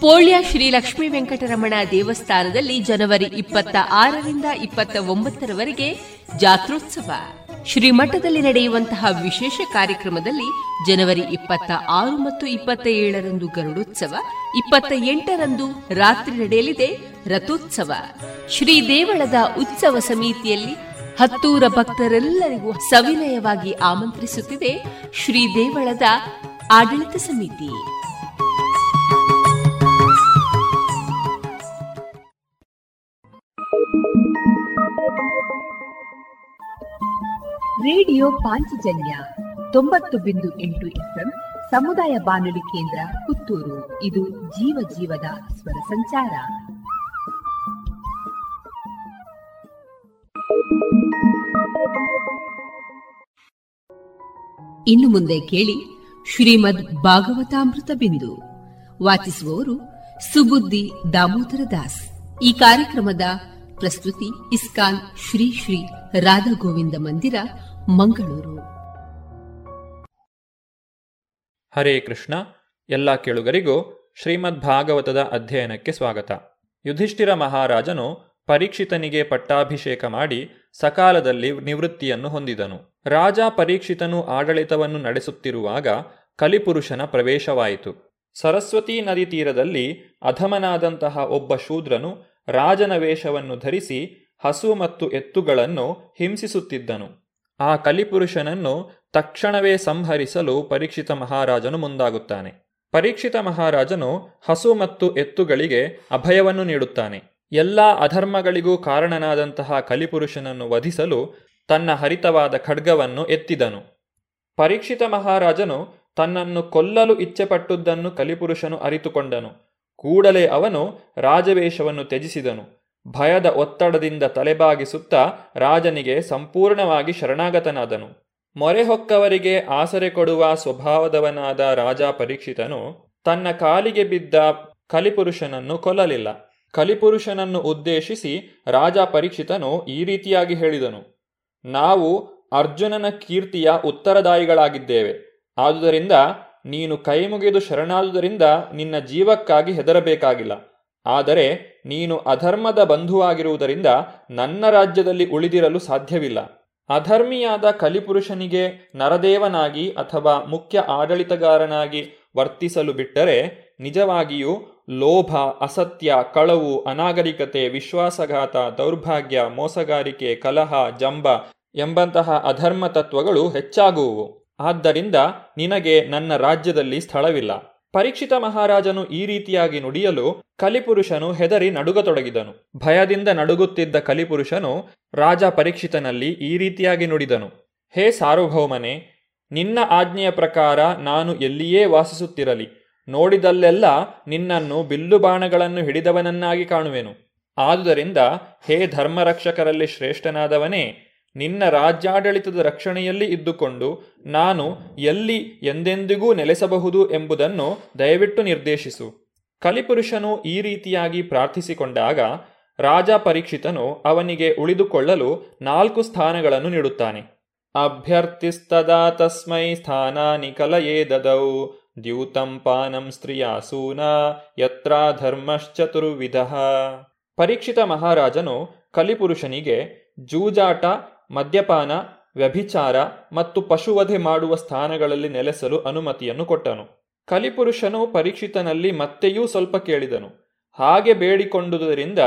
ಪೋಳ್ಯ ಶ್ರೀ ಲಕ್ಷ್ಮೀ ವೆಂಕಟರಮಣ ದೇವಸ್ಥಾನದಲ್ಲಿ ಜನವರಿ ಇಪ್ಪತ್ತ ಆರರಿಂದ ಇಪ್ಪತ್ತ ಒಂಬತ್ತರವರೆಗೆ ಜಾತ್ರೋತ್ಸವ. ಶ್ರೀಮಠದಲ್ಲಿ ನಡೆಯುವಂತಹ ವಿಶೇಷ ಕಾರ್ಯಕ್ರಮದಲ್ಲಿ ಜನವರಿ ಇಪ್ಪತ್ತ ಆರು ಮತ್ತು ಇಪ್ಪತ್ತ ಏಳರಂದು ಗರುಡೋತ್ಸವ, ಇಪ್ಪತ್ತ ಎಂಟರಂದು ರಾತ್ರಿ ನಡೆಯಲಿದೆ ರಥೋತ್ಸವ. ಶ್ರೀ ದೇವಳದ ಉತ್ಸವ ಸಮಿತಿಯಲ್ಲಿ ಹತ್ತೂರ ಭಕ್ತರೆಲ್ಲರಿಗೂ ಸವಿನಯವಾಗಿ ಆಮಂತ್ರಿಸುತ್ತಿದೆ ಶ್ರೀ ದೇವಳದ ಆಡಳಿತ ಸಮಿತಿ. ರೇಡಿಯೋ ಪಾಂಚಜನ್ಯ ತೊಂಬತ್ತು ಬಿಂದು ಎಂಟು ಎಫ್ಎಂ ಸಮುದಾಯ ಬಾನುಲಿ ಕೇಂದ್ರ ಪುತ್ತೂರು. ಇದು ಜೀವ ಜೀವದ ಸ್ವರ ಸಂಚಾರ. ಇನ್ನು ಮುಂದೆ ಕೇಳಿ ಶ್ರೀಮದ್ ಭಾಗವತಾಮೃತ ಬಿಂದು. ವಾಚಿಸುವವರು ಸುಬುದ್ದಿ ದಾಮೋದರ ದಾಸ್. ಈ ಕಾರ್ಯಕ್ರಮದ ಪ್ರಸ್ತುತಿ ಇಸ್ಕಾನ್ ಶ್ರೀ ಶ್ರೀ ರಾಧಾ ಗೋವಿಂದ ಮಂದಿರ, ಮಂಗಳೂರು. ಹರೇ ಕೃಷ್ಣ, ಎಲ್ಲ ಕೇಳುಗರಿಗೂ ಶ್ರೀಮದ್ ಭಾಗವತದ ಅಧ್ಯಯನಕ್ಕೆ ಸ್ವಾಗತ. ಯುಧಿಷ್ಠಿರ ಮಹಾರಾಜನು ಪರೀಕ್ಷಿತನಿಗೆ ಪಟ್ಟಾಭಿಷೇಕ ಮಾಡಿ ಸಕಾಲದಲ್ಲಿ ನಿವೃತ್ತಿಯನ್ನು ಹೊಂದಿದನು. ರಾಜ ಪರೀಕ್ಷಿತನು ಆಡಳಿತವನ್ನು ನಡೆಸುತ್ತಿರುವಾಗ ಕಲಿಪುರುಷನ ಪ್ರವೇಶವಾಯಿತು. ಸರಸ್ವತೀ ನದಿ ತೀರದಲ್ಲಿ ಅಧಮನಾದಂತಹ ಒಬ್ಬ ಶೂದ್ರನು ರಾಜನ ವೇಷವನ್ನು ಧರಿಸಿ ಹಸು ಮತ್ತು ಎತ್ತುಗಳನ್ನು ಹಿಂಸಿಸುತ್ತಿದ್ದನು. ಆ ಕಲಿಪುರುಷನನ್ನು ತಕ್ಷಣವೇ ಸಂಹರಿಸಲು ಪರೀಕ್ಷಿತ ಮಹಾರಾಜನು ಮುಂದಾಗುತ್ತಾನೆ. ಪರೀಕ್ಷಿತ ಮಹಾರಾಜನು ಹಸು ಮತ್ತು ಎತ್ತುಗಳಿಗೆ ಅಭಯವನ್ನು ನೀಡುತ್ತಾನೆ. ಎಲ್ಲ ಅಧರ್ಮಗಳಿಗೂ ಕಾರಣನಾದಂತಹ ಕಲಿಪುರುಷನನ್ನು ವಧಿಸಲು ತನ್ನ ಹರಿತವಾದ ಖಡ್ಗವನ್ನು ಎತ್ತಿದನು. ಪರೀಕ್ಷಿತ ಮಹಾರಾಜನು ತನ್ನನ್ನು ಕೊಲ್ಲಲು ಇಚ್ಛೆಪಟ್ಟುದನ್ನು ಕಲಿಪುರುಷನು ಅರಿತುಕೊಂಡನು. ಕೂಡಲೇ ಅವನು ರಾಜವೇಷವನ್ನು ತ್ಯಜಿಸಿದನು. ಭಯದ ಒತ್ತಡದಿಂದ ತಲೆಬಾಗಿಸುತ್ತಾ ರಾಜನಿಗೆ ಸಂಪೂರ್ಣವಾಗಿ ಶರಣಾಗತನಾದನು. ಮೊರೆಹೊಕ್ಕವರಿಗೆ ಆಸರೆ ಕೊಡುವ ಸ್ವಭಾವದವನಾದ ರಾಜ ಪರೀಕ್ಷಿತನು ತನ್ನ ಕಾಲಿಗೆ ಬಿದ್ದ ಕಲಿಪುರುಷನನ್ನು ಕೊಲ್ಲಲಿಲ್ಲ. ಕಲಿಪುರುಷನನ್ನು ಉದ್ದೇಶಿಸಿ ರಾಜ ಪರೀಕ್ಷಿತನು ಈ ರೀತಿಯಾಗಿ ಹೇಳಿದನು. ನಾವು ಅರ್ಜುನನ ಕೀರ್ತಿಯ ಉತ್ತರದಾಯಿಗಳಾಗಿದ್ದೇವೆ. ಆದುದರಿಂದ ನೀನು ಕೈ ಮುಗಿದು ಶರಣಾದುದರಿಂದ ನಿನ್ನ ಜೀವಕ್ಕಾಗಿ ಹೆದರಬೇಕಾಗಿಲ್ಲ. ಆದರೆ ನೀನು ಅಧರ್ಮದ ಬಂಧುವಾಗಿರುವುದರಿಂದ ನನ್ನ ರಾಜ್ಯದಲ್ಲಿ ಉಳಿದಿರಲು ಸಾಧ್ಯವಿಲ್ಲ. ಅಧರ್ಮಿಯಾದ ಕಲಿಪುರುಷನಿಗೆ ನರದೇವನಾಗಿ ಅಥವಾ ಮುಖ್ಯ ಆಡಳಿತಗಾರನಾಗಿ ವರ್ತಿಸಲು ಬಿಟ್ಟರೆ ನಿಜವಾಗಿಯೂ ಲೋಭ, ಅಸತ್ಯ, ಕಳವು, ಅನಾಗರಿಕತೆ, ವಿಶ್ವಾಸಘಾತ, ದೌರ್ಭಾಗ್ಯ, ಮೋಸಗಾರಿಕೆ, ಕಲಹ, ಜಂಬ ಎಂಬಂತಹ ಅಧರ್ಮ ತತ್ವಗಳು ಹೆಚ್ಚಾಗುವುವು. ಆದ್ದರಿಂದ ನಿನಗೆ ನನ್ನ ರಾಜ್ಯದಲ್ಲಿ ಸ್ಥಳವಿಲ್ಲ. ಪರೀಕ್ಷಿತ ಮಹಾರಾಜನು ಈ ರೀತಿಯಾಗಿ ನುಡಿಯಲು ಕಲಿಪುರುಷನು ಹೆದರಿ ನಡುಗತೊಡಗಿದನು. ಭಯದಿಂದ ನಡುಗುತ್ತಿದ್ದ ಕಲಿಪುರುಷನು ರಾಜ ಪರೀಕ್ಷಿತನಲ್ಲಿ ಈ ರೀತಿಯಾಗಿ ನುಡಿದನು. ಹೇ ಸಾರ್ವಭೌಮನೆ, ನಿನ್ನ ಆಜ್ಞೆಯ ಪ್ರಕಾರ ನಾನು ಎಲ್ಲಿಯೇ ವಾಸಿಸುತ್ತಿರಲಿ, ನೋಡಿದಲ್ಲೆಲ್ಲ ನಿನ್ನನ್ನು ಬಿಲ್ಲು ಬಾಣಗಳನ್ನು ಹಿಡಿದವನನ್ನಾಗಿ ಕಾಣುವೆನು. ಆದುದರಿಂದ ಹೇ ಧರ್ಮರಕ್ಷಕರಲ್ಲಿ ಶ್ರೇಷ್ಠನಾದವನೇ ನಿನ್ನ ರಾಜ್ಯಾಡಳಿತದ ರಕ್ಷಣೆಯಲ್ಲಿ ಇದ್ದುಕೊಂಡು ನಾನು ಎಲ್ಲಿ ಎಂದೆಂದಿಗೂ ನೆಲೆಸಬಹುದು ಎಂಬುದನ್ನು ದಯವಿಟ್ಟು ನಿರ್ದೇಶಿಸು. ಕಲಿಪುರುಷನು ಈ ರೀತಿಯಾಗಿ ಪ್ರಾರ್ಥಿಸಿಕೊಂಡಾಗ ರಾಜ ಪರೀಕ್ಷಿತನು ಅವನಿಗೆ ಉಳಿದುಕೊಳ್ಳಲು ನಾಲ್ಕು ಸ್ಥಾನಗಳನ್ನು ನೀಡುತ್ತಾನೆ. ಅಭ್ಯರ್ಥಿಸ್ತದಾ ತಸ್ಮೈ ಸ್ಥಾನಾನಿ ಕಲಯೇ ದದೌ, ದ್ಯೂತಂ ಪಾನಂ ಸ್ತ್ರೀಯಾಸೂನ ಯತ್ರ ಧರ್ಮಶ್ಚತುರ್ವಿಧ. ಪರೀಕ್ಷಿತ ಮಹಾರಾಜನು ಕಲಿಪುರುಷನಿಗೆ ಜೂಜಾಟ ಮದ್ಯಪಾನ, ವ್ಯಭಿಚಾರ ಮತ್ತು ಪಶುವಧೆ ಮಾಡುವ ಸ್ಥಾನಗಳಲ್ಲಿ ನೆಲೆಸಲು ಅನುಮತಿಯನ್ನು ಕೊಟ್ಟನು. ಕಲಿಪುರುಷನು ಪರೀಕ್ಷಿತನಲ್ಲಿ ಮತ್ತೆಯೂ ಸ್ವಲ್ಪ ಕೇಳಿದನು. ಹಾಗೆ ಬೇಡಿಕೊಂಡುದರಿಂದ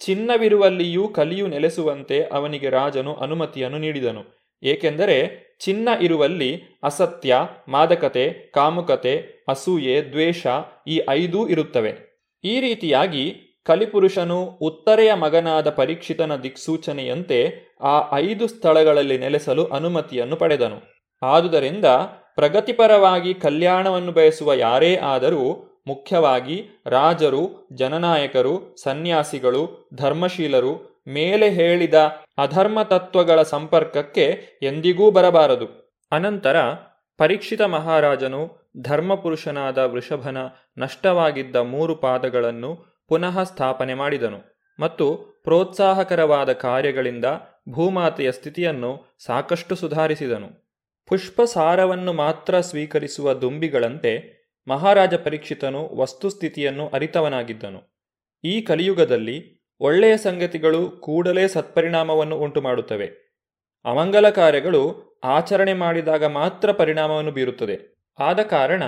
ಚಿನ್ನವಿರುವಲ್ಲಿಯೂ ಕಲಿಯು ನೆಲೆಸುವಂತೆ ಅವನಿಗೆ ರಾಜನು ಅನುಮತಿಯನ್ನು ನೀಡಿದನು. ಏಕೆಂದರೆ ಚಿನ್ನ ಇರುವಲ್ಲಿ ಅಸತ್ಯ, ಮಾದಕತೆ, ಕಾಮುಕತೆ, ಅಸೂಯೆ, ದ್ವೇಷ ಈ ಐದೂ ಇರುತ್ತವೆ. ಈ ರೀತಿಯಾಗಿ ಕಲಿಪುರುಷನು ಉತ್ತರೆಯ ಮಗನಾದ ಪರೀಕ್ಷಿತನ ದಿಕ್ಸೂಚನೆಯಂತೆ ಆ ಐದು ಸ್ಥಳಗಳಲ್ಲಿ ನೆಲೆಸಲು ಅನುಮತಿಯನ್ನು ಪಡೆದನು. ಆದುದರಿಂದ ಪ್ರಗತಿಪರವಾಗಿ ಕಲ್ಯಾಣವನ್ನು ಬಯಸುವ ಯಾರೇ ಆದರೂ ಮುಖ್ಯವಾಗಿ ರಾಜರು, ಜನನಾಯಕರು, ಸನ್ಯಾಸಿಗಳು, ಧರ್ಮಶೀಲರು, ಮೇಲೆ ಹೇಳಿದ ಅಧರ್ಮ ತತ್ವಗಳ ಸಂಪರ್ಕಕ್ಕೆ ಎಂದಿಗೂ ಬರಬಾರದು. ಅನಂತರ ಪರೀಕ್ಷಿತ ಮಹಾರಾಜನು ಧರ್ಮಪುರುಷನಾದ ವೃಷಭನ ನಷ್ಟವಾಗಿದ್ದ ಮೂರು ಪಾದಗಳನ್ನು ಪುನಃ ಸ್ಥಾಪನೆ ಮಾಡಿದನು ಮತ್ತು ಪ್ರೋತ್ಸಾಹಕರವಾದ ಕಾರ್ಯಗಳಿಂದ ಭೂಮಾತೆಯ ಸ್ಥಿತಿಯನ್ನು ಸಾಕಷ್ಟು ಸುಧಾರಿಸಿದನು. ಪುಷ್ಪಸಾರವನ್ನು ಮಾತ್ರ ಸ್ವೀಕರಿಸುವ ದುಂಬಿಗಳಂತೆ ಮಹಾರಾಜ ಪರೀಕ್ಷಿತನು ವಸ್ತುಸ್ಥಿತಿಯನ್ನು ಅರಿತವನಾಗಿದ್ದನು. ಈ ಕಲಿಯುಗದಲ್ಲಿ ಒಳ್ಳೆಯ ಸಂಗತಿಗಳು ಕೂಡಲೇ ಸತ್ಪರಿಣಾಮವನ್ನು ಉಂಟುಮಾಡುತ್ತವೆ. ಅಮಂಗಲ ಕಾರ್ಯಗಳು ಆಚರಣೆ ಮಾಡಿದಾಗ ಮಾತ್ರ ಪರಿಣಾಮವನ್ನು ಬೀರುತ್ತದೆ. ಆದ ಕಾರಣ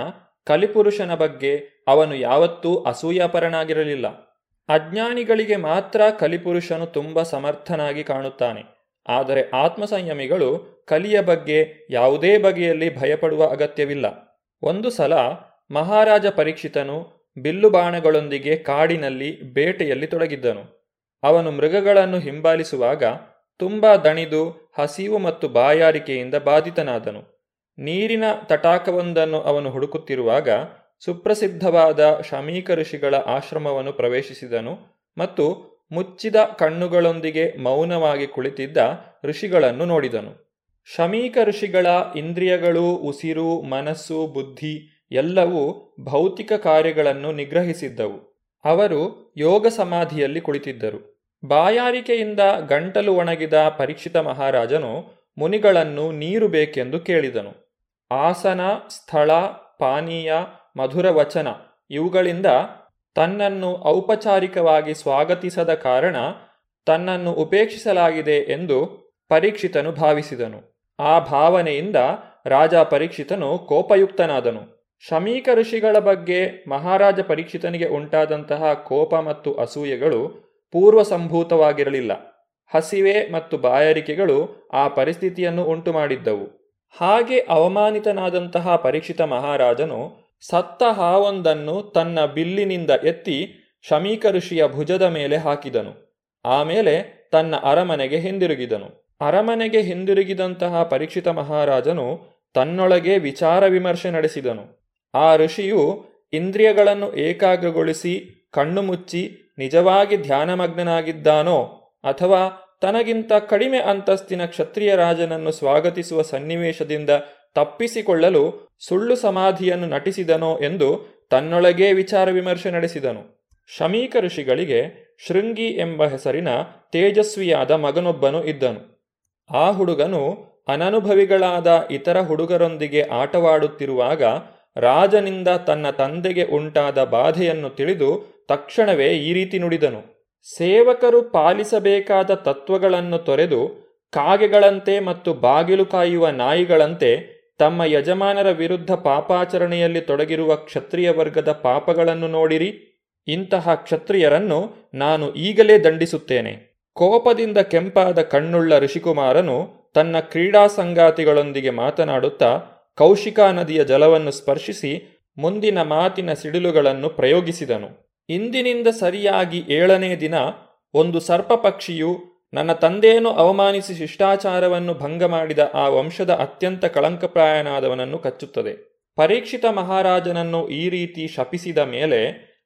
ಕಲಿಪುರುಷನ ಬಗ್ಗೆ ಅವನು ಯಾವತ್ತೂ ಅಸೂಯಾಪರನಾಗಿರಲಿಲ್ಲ. ಅಜ್ಞಾನಿಗಳಿಗೆ ಮಾತ್ರ ಕಲಿಪುರುಷನು ತುಂಬ ಸಮರ್ಥನಾಗಿ ಕಾಣುತ್ತಾನೆ. ಆದರೆ ಆತ್ಮಸಂಯಮಿಗಳು ಕಲಿಯ ಬಗ್ಗೆ ಯಾವುದೇ ಬಗೆಯಲ್ಲಿ ಭಯಪಡುವ ಅಗತ್ಯವಿಲ್ಲ. ಒಂದು ಸಲ ಮಹಾರಾಜ ಪರೀಕ್ಷಿತನು ಬಿಲ್ಲು ಬಾಣಗಳೊಂದಿಗೆ ಕಾಡಿನಲ್ಲಿ ಬೇಟೆಯಲ್ಲಿ ತೊಡಗಿದ್ದನು. ಅವನು ಮೃಗಗಳನ್ನು ಹಿಂಬಾಲಿಸುವಾಗ ತುಂಬ ದಣಿದು, ಹಸಿವು ಮತ್ತು ಬಾಯಾರಿಕೆಯಿಂದ ಬಾಧಿತನಾದನು. ನೀರಿನ ತಟಾಕವೊಂದನ್ನು ಅವನು ಹುಡುಕುತ್ತಿರುವಾಗ ಸುಪ್ರಸಿದ್ಧವಾದ ಶಮೀಕ ಋಷಿಗಳ ಆಶ್ರಮವನ್ನು ಪ್ರವೇಶಿಸಿದನು ಮತ್ತು ಮುಚ್ಚಿದ ಕಣ್ಣುಗಳೊಂದಿಗೆ ಮೌನವಾಗಿ ಕುಳಿತಿದ್ದ ಋಷಿಗಳನ್ನು ನೋಡಿದನು. ಶಮೀಕ ಋಷಿಗಳ ಇಂದ್ರಿಯಗಳು, ಉಸಿರು, ಮನಸ್ಸು, ಬುದ್ಧಿ ಎಲ್ಲವೂ ಭೌತಿಕ ಕಾರ್ಯಗಳನ್ನು ನಿಗ್ರಹಿಸಿದ್ದವು. ಅವರು ಯೋಗ ಸಮಾಧಿಯಲ್ಲಿ ಕುಳಿತಿದ್ದರು. ಬಾಯಾರಿಕೆಯಿಂದ ಗಂಟಲು ಒಣಗಿದ ಪರೀಕ್ಷಿತ ಮಹಾರಾಜನು ಮುನಿಗಳನ್ನು ನೀರು ಬೇಕೆಂದು ಕೇಳಿದನು. ಆಸನ, ಸ್ಥಳ, ಪಾನೀಯ ಮಧುರ ವಚನ. ಇವುಗಳಿಂದ ತನ್ನನ್ನು ಔಪಚಾರಿಕವಾಗಿ ಸ್ವಾಗತಿಸದ ಕಾರಣ ತನ್ನನ್ನು ಉಪೇಕ್ಷಿಸಲಾಗಿದೆ ಎಂದು ಪರೀಕ್ಷಿತನು ಭಾವಿಸಿದನು. ಆ ಭಾವನೆಯಿಂದ ರಾಜ ಪರೀಕ್ಷಿತನು ಕೋಪಯುಕ್ತನಾದನು. ಶಮೀಕ ಋಷಿಗಳ ಬಗ್ಗೆ ಮಹಾರಾಜ ಪರೀಕ್ಷಿತನಿಗೆ ಉಂಟಾದಂತಹ ಕೋಪ ಮತ್ತು ಅಸೂಯೆಗಳು ಪೂರ್ವ ಸಂಭೂತವಾಗಿರಲಿಲ್ಲ ಹಸಿವೆ ಮತ್ತು ಬಾಯಾರಿಕೆಗಳು ಆ ಪರಿಸ್ಥಿತಿಯನ್ನು ಉಂಟುಮಾಡಿದ್ದವು. ಹಾಗೆ ಅವಮಾನಿತನಾದಂತಹ ಪರೀಕ್ಷಿತ ಮಹಾರಾಜನು ಸತ್ತ ಹಾವೊಂದನ್ನು ತನ್ನ ಬಿಲ್ಲಿನಿಂದ ಎತ್ತಿ ಶಮೀಕ ಋಷಿಯ ಭುಜದ ಮೇಲೆ ಹಾಕಿದನು. ಆಮೇಲೆ ತನ್ನ ಅರಮನೆಗೆ ಹಿಂದಿರುಗಿದನು. ಅರಮನೆಗೆ ಹಿಂದಿರುಗಿದಂತಹ ಪರೀಕ್ಷಿತ ಮಹಾರಾಜನು ತನ್ನೊಳಗೆ ವಿಚಾರ ವಿಮರ್ಶೆ ನಡೆಸಿದನು. ಆ ಋಷಿಯು ಇಂದ್ರಿಯಗಳನ್ನು ಏಕಾಗ್ರಗೊಳಿಸಿ ಕಣ್ಣು ಮುಚ್ಚಿ ನಿಜವಾಗಿ ಧ್ಯಾನಮಗ್ನನಾಗಿದ್ದಾನೋ ಅಥವಾ ತನಗಿಂತ ಕಡಿಮೆ ಅಂತಸ್ತಿನ ಕ್ಷತ್ರಿಯ ರಾಜನನ್ನು ಸ್ವಾಗತಿಸುವ ಸನ್ನಿವೇಶದಿಂದ ತಪ್ಪಿಸಿಕೊಳ್ಳಲು ಸುಳ್ಳು ಸಮಾಧಿಯನ್ನು ನಟಿಸಿದನೋ ಎಂದು ತನ್ನೊಳಗೇ ವಿಚಾರ ವಿಮರ್ಶೆ ನಡೆಸಿದನು. ಶಮೀಕ ಋಷಿಗಳಿಗೆ ಶೃಂಗಿ ಎಂಬ ಹೆಸರಿನ ತೇಜಸ್ವಿಯಾದ ಮಗನೊಬ್ಬನು ಇದ್ದನು. ಆ ಹುಡುಗನು ಅನನುಭವಿಗಳಾದ ಇತರ ಹುಡುಗರೊಂದಿಗೆ ಆಟವಾಡುತ್ತಿರುವಾಗ ರಾಜನಿಂದ ತನ್ನ ತಂದೆಗೆ ಉಂಟಾದ ಬಾಧೆಯನ್ನು ತಿಳಿದು ತಕ್ಷಣವೇ ಈ ರೀತಿ ನುಡಿದನು. ಸೇವಕರು ಪಾಲಿಸಬೇಕಾದ ತತ್ವಗಳನ್ನು ತೊರೆದು ಕಾಗೆಗಳಂತೆ ಮತ್ತು ಬಾಗಿಲು ಕಾಯುವ ನಾಯಿಗಳಂತೆ ತಮ್ಮ ಯಜಮಾನರ ವಿರುದ್ಧ ಪಾಪಾಚರಣೆಯಲ್ಲಿ ತೊಡಗಿರುವ ಕ್ಷತ್ರಿಯ ವರ್ಗದ ಪಾಪಗಳನ್ನು ನೋಡಿರಿ. ಇಂತಹ ಕ್ಷತ್ರಿಯರನ್ನು ನಾನು ಈಗಲೇ ದಂಡಿಸುತ್ತೇನೆ. ಕೋಪದಿಂದ ಕೆಂಪಾದ ಕಣ್ಣುಳ್ಳ ಋಷಿಕುಮಾರನು ತನ್ನ ಕ್ರೀಡಾ ಸಂಗಾತಿಗಳೊಂದಿಗೆ ಮಾತನಾಡುತ್ತಾ ಕೌಶಿಕಾ ನದಿಯ ಜಲವನ್ನು ಸ್ಪರ್ಶಿಸಿ ಮುಂದಿನ ಮಾತಿನ ಸಿಡಿಲುಗಳನ್ನು ಪ್ರಯೋಗಿಸಿದನು. ಇಂದಿನಿಂದ ಸರಿಯಾಗಿ ಏಳನೇ ದಿನ ಒಂದು ಸರ್ಪ ಪಕ್ಷಿಯು ನನ್ನ ತಂದೆಯನ್ನು ಅವಮಾನಿಸಿ ಶಿಷ್ಟಾಚಾರವನ್ನು ಭಂಗ ಮಾಡಿದ ಆ ವಂಶದ ಅತ್ಯಂತ ಕಳಂಕಪ್ರಾಯನಾದವನನ್ನು ಕಚ್ಚುತ್ತದೆ. ಪರೀಕ್ಷಿತ ಮಹಾರಾಜನನ್ನು ಈ ರೀತಿ ಶಪಿಸಿದ ಮೇಲೆ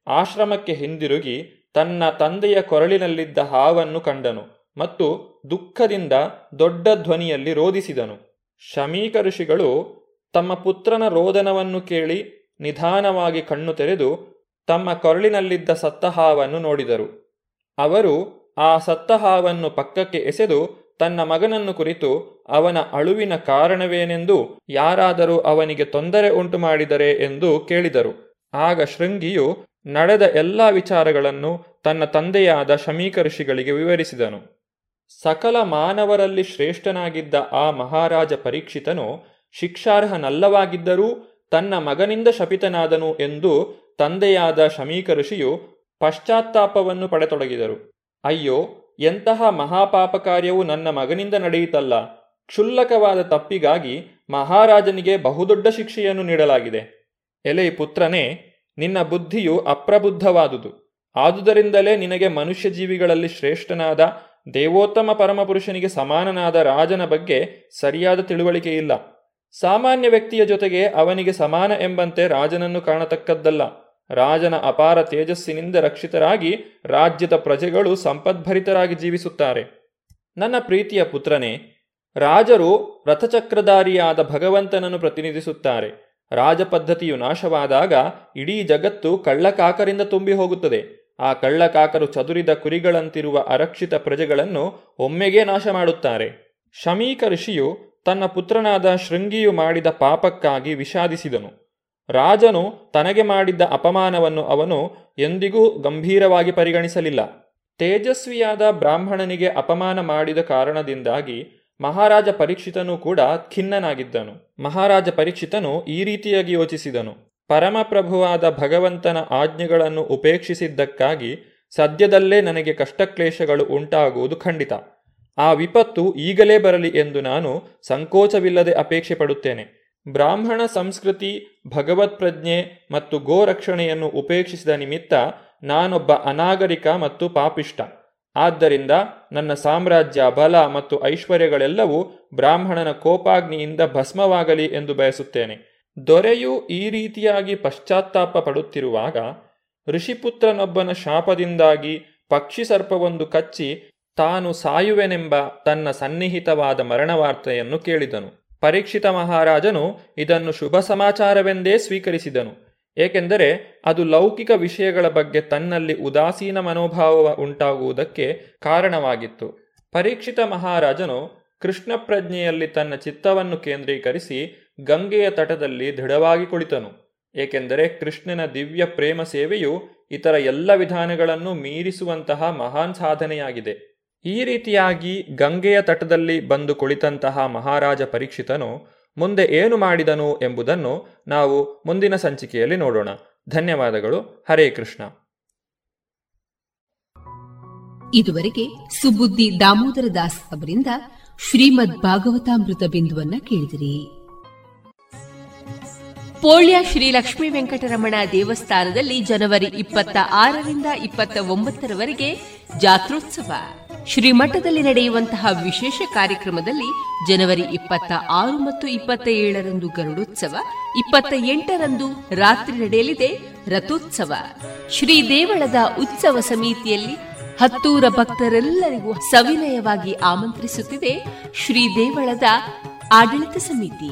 ಆಶ್ರಮಕ್ಕೆ ಹಿಂದಿರುಗಿ ತನ್ನ ತಂದೆಯ ಕೊರಳಿನಲ್ಲಿದ್ದ ಹಾವನ್ನು ಕಂಡನು ಮತ್ತು ದುಃಖದಿಂದ ದೊಡ್ಡ ಧ್ವನಿಯಲ್ಲಿ ರೋಧಿಸಿದನು. ಶಮೀಕ ಋಷಿಗಳು ತಮ್ಮ ಪುತ್ರನ ರೋದನವನ್ನು ಕೇಳಿ ನಿಧಾನವಾಗಿ ಕಣ್ಣು ತೆರೆದು ತಮ್ಮ ಕೊರಳಿನಲ್ಲಿದ್ದ ಸತ್ತ ಹಾವನ್ನು ನೋಡಿದರು. ಅವರು ಆ ಸತ್ತ ಹಾವನ್ನು ಪಕ್ಕಕ್ಕೆ ಎಸೆದು ತನ್ನ ಮಗನನ್ನು ಕುರಿತು ಅವನ ಅಳುವಿನ ಕಾರಣವೇನೆಂದು ಯಾರಾದರೂ ಅವನಿಗೆ ತೊಂದರೆ ಉಂಟು ಮಾಡಿದರೆ ಎಂದು ಕೇಳಿದರು. ಆಗ ಶೃಂಗಿಯು ನಡೆದ ಎಲ್ಲ ವಿಚಾರಗಳನ್ನು ತನ್ನ ತಂದೆಯಾದ ಶಮೀಕ ಋಷಿಗಳಿಗೆ ವಿವರಿಸಿದನು. ಸಕಲ ಮಾನವರಲ್ಲಿ ಶ್ರೇಷ್ಠನಾಗಿದ್ದ ಆ ಮಹಾರಾಜ ಪರೀಕ್ಷಿತನು ಶಿಕ್ಷಾರ್ಹನಲ್ಲವಾಗಿದ್ದರೂ ತನ್ನ ಮಗನಿಂದ ಶಪಿತನಾದನು ಎಂದು ತಂದೆಯಾದ ಶಮೀಕ ಋಷಿಯು ಪಶ್ಚಾತ್ತಾಪವನ್ನು ಪಡೆತೊಡಗಿದರು. ಅಯ್ಯೋ, ಎಂತಹ ಮಹಾಪಾಪ ಕಾರ್ಯವು ನನ್ನ ಮಗನಿಂದ ನಡೆಯಿತಲ್ಲ. ಕ್ಷುಲ್ಲಕವಾದ ತಪ್ಪಿಗಾಗಿ ಮಹಾರಾಜನಿಗೆ ಬಹುದೊಡ್ಡ ಶಿಕ್ಷೆಯನ್ನು ನೀಡಲಾಗಿದೆ. ಎಲೆ ಪುತ್ರನೇ, ನಿನ್ನ ಬುದ್ಧಿಯು ಅಪ್ರಬುದ್ಧವಾದುದು. ಆದುದರಿಂದಲೇ ನಿನಗೆ ಮನುಷ್ಯ ಜೀವಿಗಳಲ್ಲಿ ಶ್ರೇಷ್ಠನಾದ ದೇವೋತ್ತಮ ಪರಮಪುರುಷನಿಗೆ ಸಮಾನನಾದ ರಾಜನ ಬಗ್ಗೆ ಸರಿಯಾದ ತಿಳುವಳಿಕೆ ಇಲ್ಲ. ಸಾಮಾನ್ಯ ವ್ಯಕ್ತಿಯ ಜೊತೆಗೆ ಅವನಿಗೆ ಸಮಾನ ಎಂಬಂತೆ ರಾಜನನ್ನು ಕಾಣತಕ್ಕದ್ದಲ್ಲ. ರಾಜನ ಅಪಾರ ತೇಜಸ್ಸಿನಿಂದ ರಕ್ಷಿತರಾಗಿ ರಾಜ್ಯದ ಪ್ರಜೆಗಳು ಸಂಪದ್ಭರಿತರಾಗಿ ಜೀವಿಸುತ್ತಾರೆ. ನನ್ನ ಪ್ರೀತಿಯ ಪುತ್ರನೇ, ರಾಜರು ರಥಚಕ್ರಧಾರಿಯಾದ ಭಗವಂತನನ್ನು ಪ್ರತಿನಿಧಿಸುತ್ತಾರೆ. ರಾಜಪದ್ಧತಿಯು ನಾಶವಾದಾಗ ಇಡೀ ಜಗತ್ತು ಕಳ್ಳಕಾಕರಿಂದ ತುಂಬಿ ಹೋಗುತ್ತದೆ. ಆ ಕಳ್ಳಕಾಕರು ಚದುರಿದ ಕುರಿಗಳಂತಿರುವ ಅರಕ್ಷಿತ ಪ್ರಜೆಗಳನ್ನು ಒಮ್ಮೆಗೆ ನಾಶ ಮಾಡುತ್ತಾರೆ. ಶಮೀಕ ಋಷಿಯು ತನ್ನ ಪುತ್ರನಾದ ಶೃಂಗಿಯು ಮಾಡಿದ ಪಾಪಕ್ಕಾಗಿ ವಿಷಾದಿಸಿದನು. ರಾಜನು ತನಗೆ ಮಾಡಿದ್ದ ಅಪಮಾನವನ್ನು ಅವನು ಎಂದಿಗೂ ಗಂಭೀರವಾಗಿ ಪರಿಗಣಿಸಲಿಲ್ಲ. ತೇಜಸ್ವಿಯಾದ ಬ್ರಾಹ್ಮಣನಿಗೆ ಅಪಮಾನ ಮಾಡಿದ ಕಾರಣದಿಂದಾಗಿ ಮಹಾರಾಜ ಪರೀಕ್ಷಿತನು ಕೂಡ ಖಿನ್ನನಾಗಿದ್ದನು. ಮಹಾರಾಜ ಪರೀಕ್ಷಿತನು ಈ ರೀತಿಯಾಗಿ ಯೋಚಿಸಿದನು. ಪರಮಪ್ರಭುವಾದ ಭಗವಂತನ ಆಜ್ಞೆಗಳನ್ನು ಉಪೇಕ್ಷಿಸಿದ್ದಕ್ಕಾಗಿ ಸದ್ಯದಲ್ಲೇ ನನಗೆ ಕಷ್ಟಕ್ಲೇಶಗಳು ಉಂಟಾಗುವುದು ಖಂಡಿತ. ಆ ವಿಪತ್ತು ಈಗಲೇ ಬರಲಿ ಎಂದು ನಾನು ಸಂಕೋಚವಿಲ್ಲದೆ ಅಪೇಕ್ಷೆ ಪಡುತ್ತೇನೆ. ಬ್ರಾಹ್ಮಣ ಸಂಸ್ಕೃತಿ, ಭಗವತ್ ಪ್ರಜ್ಞೆ ಮತ್ತು ಗೋರಕ್ಷಣೆಯನ್ನು ಉಪೇಕ್ಷಿಸಿದ ನಿಮಿತ್ತ ನಾನೊಬ್ಬ ಅನಾಗರಿಕ ಮತ್ತು ಪಾಪಿಷ್ಟ ಆದ್ದರಿಂದ ನನ್ನ ಸಾಮ್ರಾಜ್ಯ, ಬಲ ಮತ್ತು ಐಶ್ವರ್ಯಗಳೆಲ್ಲವೂ ಬ್ರಾಹ್ಮಣನ ಕೋಪಾಗ್ನಿಯಿಂದ ಭಸ್ಮವಾಗಲಿ ಎಂದು ಬಯಸುತ್ತೇನೆ. ದೊರೆಯು ಈ ರೀತಿಯಾಗಿ ಪಶ್ಚಾತ್ತಾಪ ಪಡುತ್ತಿರುವಾಗ ಋಷಿಪುತ್ರನೊಬ್ಬನ ಶಾಪದಿಂದಾಗಿ ಪಕ್ಷಿ ಸರ್ಪವೊಂದು ಕಚ್ಚಿ ತಾನು ಸಾಯುವೆನೆಂಬ ತನ್ನ ಸನ್ನಿಹಿತವಾದ ಮರಣವಾರ್ತೆಯನ್ನು ಕೇಳಿದನು. ಪರೀಕ್ಷಿತ ಮಹಾರಾಜನು ಇದನ್ನು ಶುಭ ಸಮಾಚಾರವೆಂದೇ ಸ್ವೀಕರಿಸಿದನು. ಏಕೆಂದರೆ ಅದು ಲೌಕಿಕ ವಿಷಯಗಳ ಬಗ್ಗೆ ತನ್ನಲ್ಲಿ ಉದಾಸೀನ ಮನೋಭಾವ ಉಂಟಾಗುವುದಕ್ಕೆ ಕಾರಣವಾಗಿತ್ತು. ಪರೀಕ್ಷಿತ ಮಹಾರಾಜನು ಕೃಷ್ಣ ಪ್ರಜ್ಞೆಯಲ್ಲಿ ತನ್ನ ಚಿತ್ತವನ್ನು ಕೇಂದ್ರೀಕರಿಸಿ ಗಂಗೆಯ ತಟದಲ್ಲಿ ದೃಢವಾಗಿ ಕುಳಿತನು. ಏಕೆಂದರೆ ಕೃಷ್ಣನ ದಿವ್ಯ ಪ್ರೇಮ ಸೇವೆಯು ಇತರ ಎಲ್ಲ ವಿಧಾನಗಳನ್ನು ಮೀರಿಸುವಂತಹ ಮಹಾನ್ ಸಾಧನೆಯಾಗಿದೆ. ಈ ರೀತಿಯಾಗಿ ಗಂಗೆಯ ತಟದಲ್ಲಿ ಬಂದು ಕುಳಿತಂತಹ ಮಹಾರಾಜ ಪರೀಕ್ಷಿತನು ಮುಂದೆ ಏನು ಮಾಡಿದನು ಎಂಬುದನ್ನು ನಾವು ಮುಂದಿನ ಸಂಚಿಕೆಯಲ್ಲಿ ನೋಡೋಣ. ಧನ್ಯವಾದಗಳು. ಹರೇ ಕೃಷ್ಣ. ಇದುವರೆಗೆ ಸುಬುದ್ದಿ ದಾಮೋದರ ದಾಸ್ ಅವರಿಂದ ಶ್ರೀಮದ್ ಭಾಗವತಾಮೃತ ಬಿಂದುವನ್ನ ಕೇಳಿದಿರಿ. ಪೋಳ್ಯ ಶ್ರೀ ಲಕ್ಷ್ಮೀ ವೆಂಕಟರಮಣ ದೇವಸ್ಥಾನದಲ್ಲಿ ಜನವರಿ ಇಪ್ಪತ್ತ ಆರರಿಂದ ಇಪ್ಪತ್ತ ಒಂಬತ್ತರವರೆಗೆ ಜಾತ್ರೋತ್ಸವ. ಶ್ರೀಮಠದಲ್ಲಿ ನಡೆಯುವಂತಹ ವಿಶೇಷ ಕಾರ್ಯಕ್ರಮದಲ್ಲಿ ಜನವರಿ ಇಪ್ಪತ್ತ ಆರು ಮತ್ತು ಇಪ್ಪತ್ತ ಏಳರಂದು ಗರುಡೋತ್ಸವ, ಇಪ್ಪತ್ತ ಎಂಟರಂದು ರಾತ್ರಿ ನಡೆಯಲಿದೆ ರಥೋತ್ಸವ. ಶ್ರೀ ದೇವಳದ ಉತ್ಸವ ಸಮಿತಿಯಲ್ಲಿ ಹತ್ತೂರ ಭಕ್ತರೆಲ್ಲರಿಗೂ ಸವಿನಯವಾಗಿ ಆಮಂತ್ರಿಸುತ್ತಿದೆ ಶ್ರೀ ದೇವಳದ ಆಡಳಿತ ಸಮಿತಿ.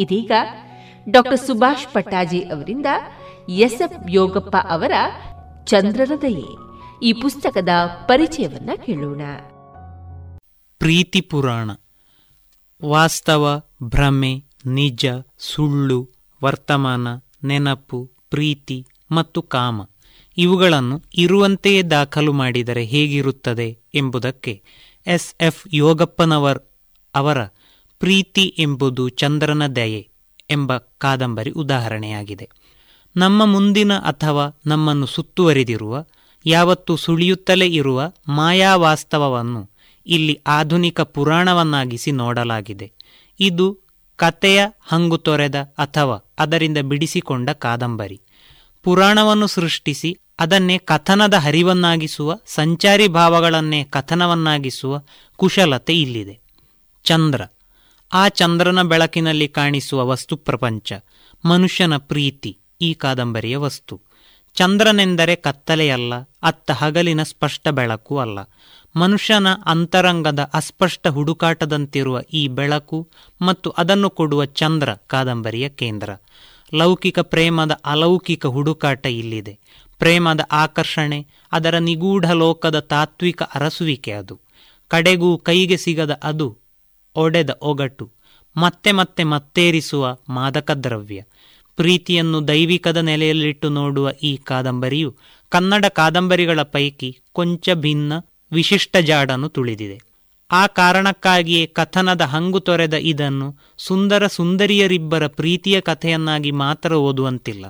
ಇದೀಗ ಡಾಕ್ಟರ್ ಸುಭಾಷ್ ಪಟ್ಟಾಜಿ ಅವರಿಂದ ಎಸ್ಎಫ್ ಯೋಗಪ್ಪ ಅವರ ಚಂದ್ರನ ಈ ಪುಸ್ತಕದ ಪರಿಚಯವನ್ನ ಕೇಳೋಣ. ಪ್ರೀತಿ ಪುರಾಣ. ವಾಸ್ತವ, ಭ್ರಮೆ, ನಿಜ, ಸುಳ್ಳು, ವರ್ತಮಾನ, ನೆನಪು, ಪ್ರೀತಿ ಮತ್ತು ಕಾಮ ಇವುಗಳನ್ನು ಇರುವಂತೆಯೇ ದಾಖಲು ಮಾಡಿದರೆ ಹೇಗಿರುತ್ತದೆ ಎಂಬುದಕ್ಕೆ ಎಸ್ ಎಫ್ ಯೋಗಪ್ಪನವರ್ ಅವರ ಪ್ರೀತಿ ಎಂಬುದು ಚಂದ್ರನ ದಯೆ ಎಂಬ ಕಾದಂಬರಿ ಉದಾಹರಣೆಯಾಗಿದೆ. ನಮ್ಮ ಮುಂದಿನ ಅಥವಾ ನಮ್ಮನ್ನು ಸುತ್ತುವರಿದಿರುವ, ಯಾವತ್ತು ಸುಳಿಯುತ್ತಲೇ ಇರುವ ಮಾಯಾವಾಸ್ತವವನ್ನು ಇಲ್ಲಿ ಆಧುನಿಕ ಪುರಾಣವನ್ನಾಗಿಸಿ ನೋಡಲಾಗಿದೆ. ಇದು ಕತೆಯ ಹಂಗು ತೊರೆದ ಅಥವಾ ಅದರಿಂದ ಬಿಡಿಸಿಕೊಂಡ ಕಾದಂಬರಿ. ಪುರಾಣವನ್ನು ಸೃಷ್ಟಿಸಿ ಅದನ್ನೇ ಕಥನದ ಹರಿವನ್ನಾಗಿಸುವ, ಸಂಚಾರಿ ಭಾವಗಳನ್ನೇ ಕಥನವನ್ನಾಗಿಸುವ ಕುಶಲತೆ ಇಲ್ಲಿದೆ. ಚಂದ್ರ ಆ ಚಂದ್ರನ ಬೆಳಕಿನಲ್ಲಿ ಕಾಣಿಸುವ ವಸ್ತು ಪ್ರಪಂಚ, ಮನುಷ್ಯನ ಪ್ರೀತಿ, ಈ ಕಾದಂಬರಿಯ ವಸ್ತು. ಚಂದ್ರನೆಂದರೆ ಕತ್ತಲೆಯಲ್ಲ ಅತ್ತ ಹಗಲಿನ ಸ್ಪಷ್ಟ ಬೆಳಕು ಅಲ್ಲ. ಮನುಷ್ಯನ ಅಂತರಂಗದ ಅಸ್ಪಷ್ಟ ಹುಡುಕಾಟದಂತಿರುವ ಈ ಬೆಳಕು ಮತ್ತು ಅದನ್ನು ಕೊಡುವ ಚಂದ್ರ ಕಾದಂಬರಿಯ ಕೇಂದ್ರ. ಲೌಕಿಕ ಪ್ರೇಮದ ಅಲೌಕಿಕ ಹುಡುಕಾಟ ಇಲ್ಲಿದೆ. ಪ್ರೇಮದ ಆಕರ್ಷಣೆ, ಅದರ ನಿಗೂಢ ಲೋಕದ ತಾತ್ವಿಕ ಅರಸುವಿಕೆ ಅದು. ಕಡೆಗೂ ಕೈಗೆ ಸಿಗದ ಅದು ಒಡೆದ ಒಗಟು, ಮತ್ತೆ ಮತ್ತೆ ಮತ್ತೇರಿಸುವ ಮಾದಕ ದ್ರವ್ಯ ಪ್ರೀತಿಯನ್ನು ದೈವಿಕದ ನೆಲೆಯಲ್ಲಿಟ್ಟು ನೋಡುವ ಈ ಕಾದಂಬರಿಯು ಕನ್ನಡ ಕಾದಂಬರಿಗಳ ಪೈಕಿ ಕೊಂಚ ಭಿನ್ನ, ವಿಶಿಷ್ಟ ಜಾಡನ್ನು ತುಳಿದಿದೆ. ಆ ಕಾರಣಕ್ಕಾಗಿಯೇ ಕಥನದ ಹಂಗು ತೊರೆದ ಇದನ್ನು ಸುಂದರ ಸುಂದರಿಯರಿಬ್ಬರ ಪ್ರೀತಿಯ ಕಥೆಯನ್ನಾಗಿ ಮಾತ್ರ ಓದುವಂತಿಲ್ಲ.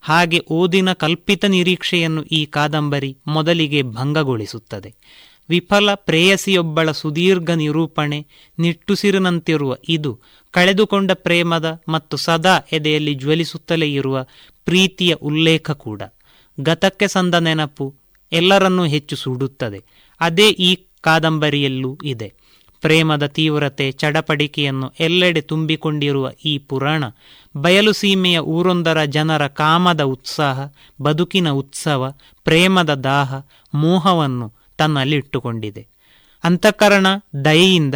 ಹಾಗೆ ಓದಿನ ಕಲ್ಪಿತ ನಿರೀಕ್ಷೆಯನ್ನು ಈ ಕಾದಂಬರಿ ಮೊದಲಿಗೆ ಭಂಗಗೊಳಿಸುತ್ತದೆ. ವಿಫಲ ಪ್ರೇಯಸಿಯೊಬ್ಬಳ ಸುದೀರ್ಘ ನಿರೂಪಣೆ ನಿಟ್ಟುಸಿರಿನಂತಿರುವ ಇದು ಕಳೆದುಕೊಂಡ ಪ್ರೇಮದ ಮತ್ತು ಸದಾ ಎದೆಯಲ್ಲಿ ಜ್ವಲಿಸುತ್ತಲೇ ಇರುವ ಪ್ರೀತಿಯ ಉಲ್ಲೇಖ ಕೂಡ. ಗತಕ್ಕೆ ಸಂದ ನೆನಪು ಎಲ್ಲರನ್ನೂ ಹೆಚ್ಚು ಸುಡುತ್ತದೆ. ಅದೇ ಈ ಕಾದಂಬರಿಯಲ್ಲೂ ಇದೆ. ಪ್ರೇಮದ ತೀವ್ರತೆ, ಚಡಪಡಿಕೆಯನ್ನು ಎಲ್ಲೆಡೆ ತುಂಬಿಕೊಂಡಿರುವ ಈ ಪುರಾಣ, ಬಯಲು ಸೀಮೆಯ ಊರೊಂದರ ಜನರ ಕಾಮದ ಉತ್ಸಾಹ, ಬದುಕಿನ ಉತ್ಸವ, ಪ್ರೇಮದ ದಾಹ, ಮೋಹವನ್ನು ತನ್ನಲ್ಲಿಟ್ಟುಕೊಂಡಿದೆ ಅಂತಃಕರಣ ದಯೆಯಿಂದ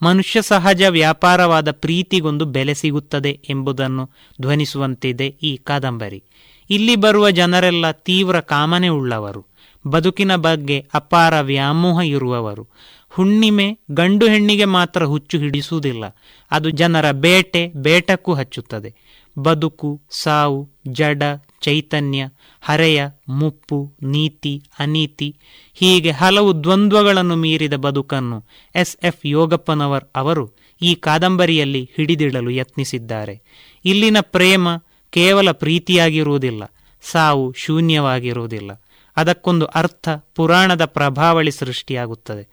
ಮನುಷ್ಯ ಸಹಜ ವ್ಯಾಪಾರವಾದ ಪ್ರೀತಿಗೊಂದು ಬೆಲೆ ಸಿಗುತ್ತದೆ ಎಂಬುದನ್ನು ಧ್ವನಿಸುವಂತಿದೆ ಈ ಕಾದಂಬರಿ. ಇಲ್ಲಿ ಬರುವ ಜನರೆಲ್ಲ ತೀವ್ರ ಕಾಮನೆ ಉಳ್ಳವರು, ಬದುಕಿನ ಬಗ್ಗೆ ಅಪಾರ ವ್ಯಾಮೋಹ ಇರುವವರು. ಹುಣ್ಣಿಮೆ ಗಂಡು ಹೆಣ್ಣಿಗೆ ಮಾತ್ರ ಹುಚ್ಚು ಹಿಡಿಸುವುದಿಲ್ಲ, ಅದು ಜನರ ಬೇಟೆ, ಬೇಟಕ್ಕೂ ಹಚ್ಚುತ್ತದೆ. ಬದುಕು, ಸಾವು, ಜಡ, ಚೈತನ್ಯ, ಹರೆಯ, ಮುಪ್ಪು, ನೀತಿ, ಅನೀತಿ, ಹೀಗೆ ಹಲವು ದ್ವಂದ್ವಗಳನ್ನು ಮೀರಿದ ಬದುಕನ್ನು ಎಸ್ ಎಫ್ ಯೋಗಪ್ಪನವರ್ ಅವರು ಈ ಕಾದಂಬರಿಯಲ್ಲಿ ಹಿಡಿದಿಡಲು ಯತ್ನಿಸಿದ್ದಾರೆ. ಇಲ್ಲಿನ ಪ್ರೇಮ ಕೇವಲ ಪ್ರೀತಿಯಾಗಿರುವುದಿಲ್ಲ, ಸಾವು ಶೂನ್ಯವಾಗಿರುವುದಿಲ್ಲ. ಅದಕ್ಕೊಂದು ಅರ್ಥ ಪುರಾಣದ ಪ್ರಭಾವಳಿ ಸೃಷ್ಟಿಯಾಗುತ್ತದೆ.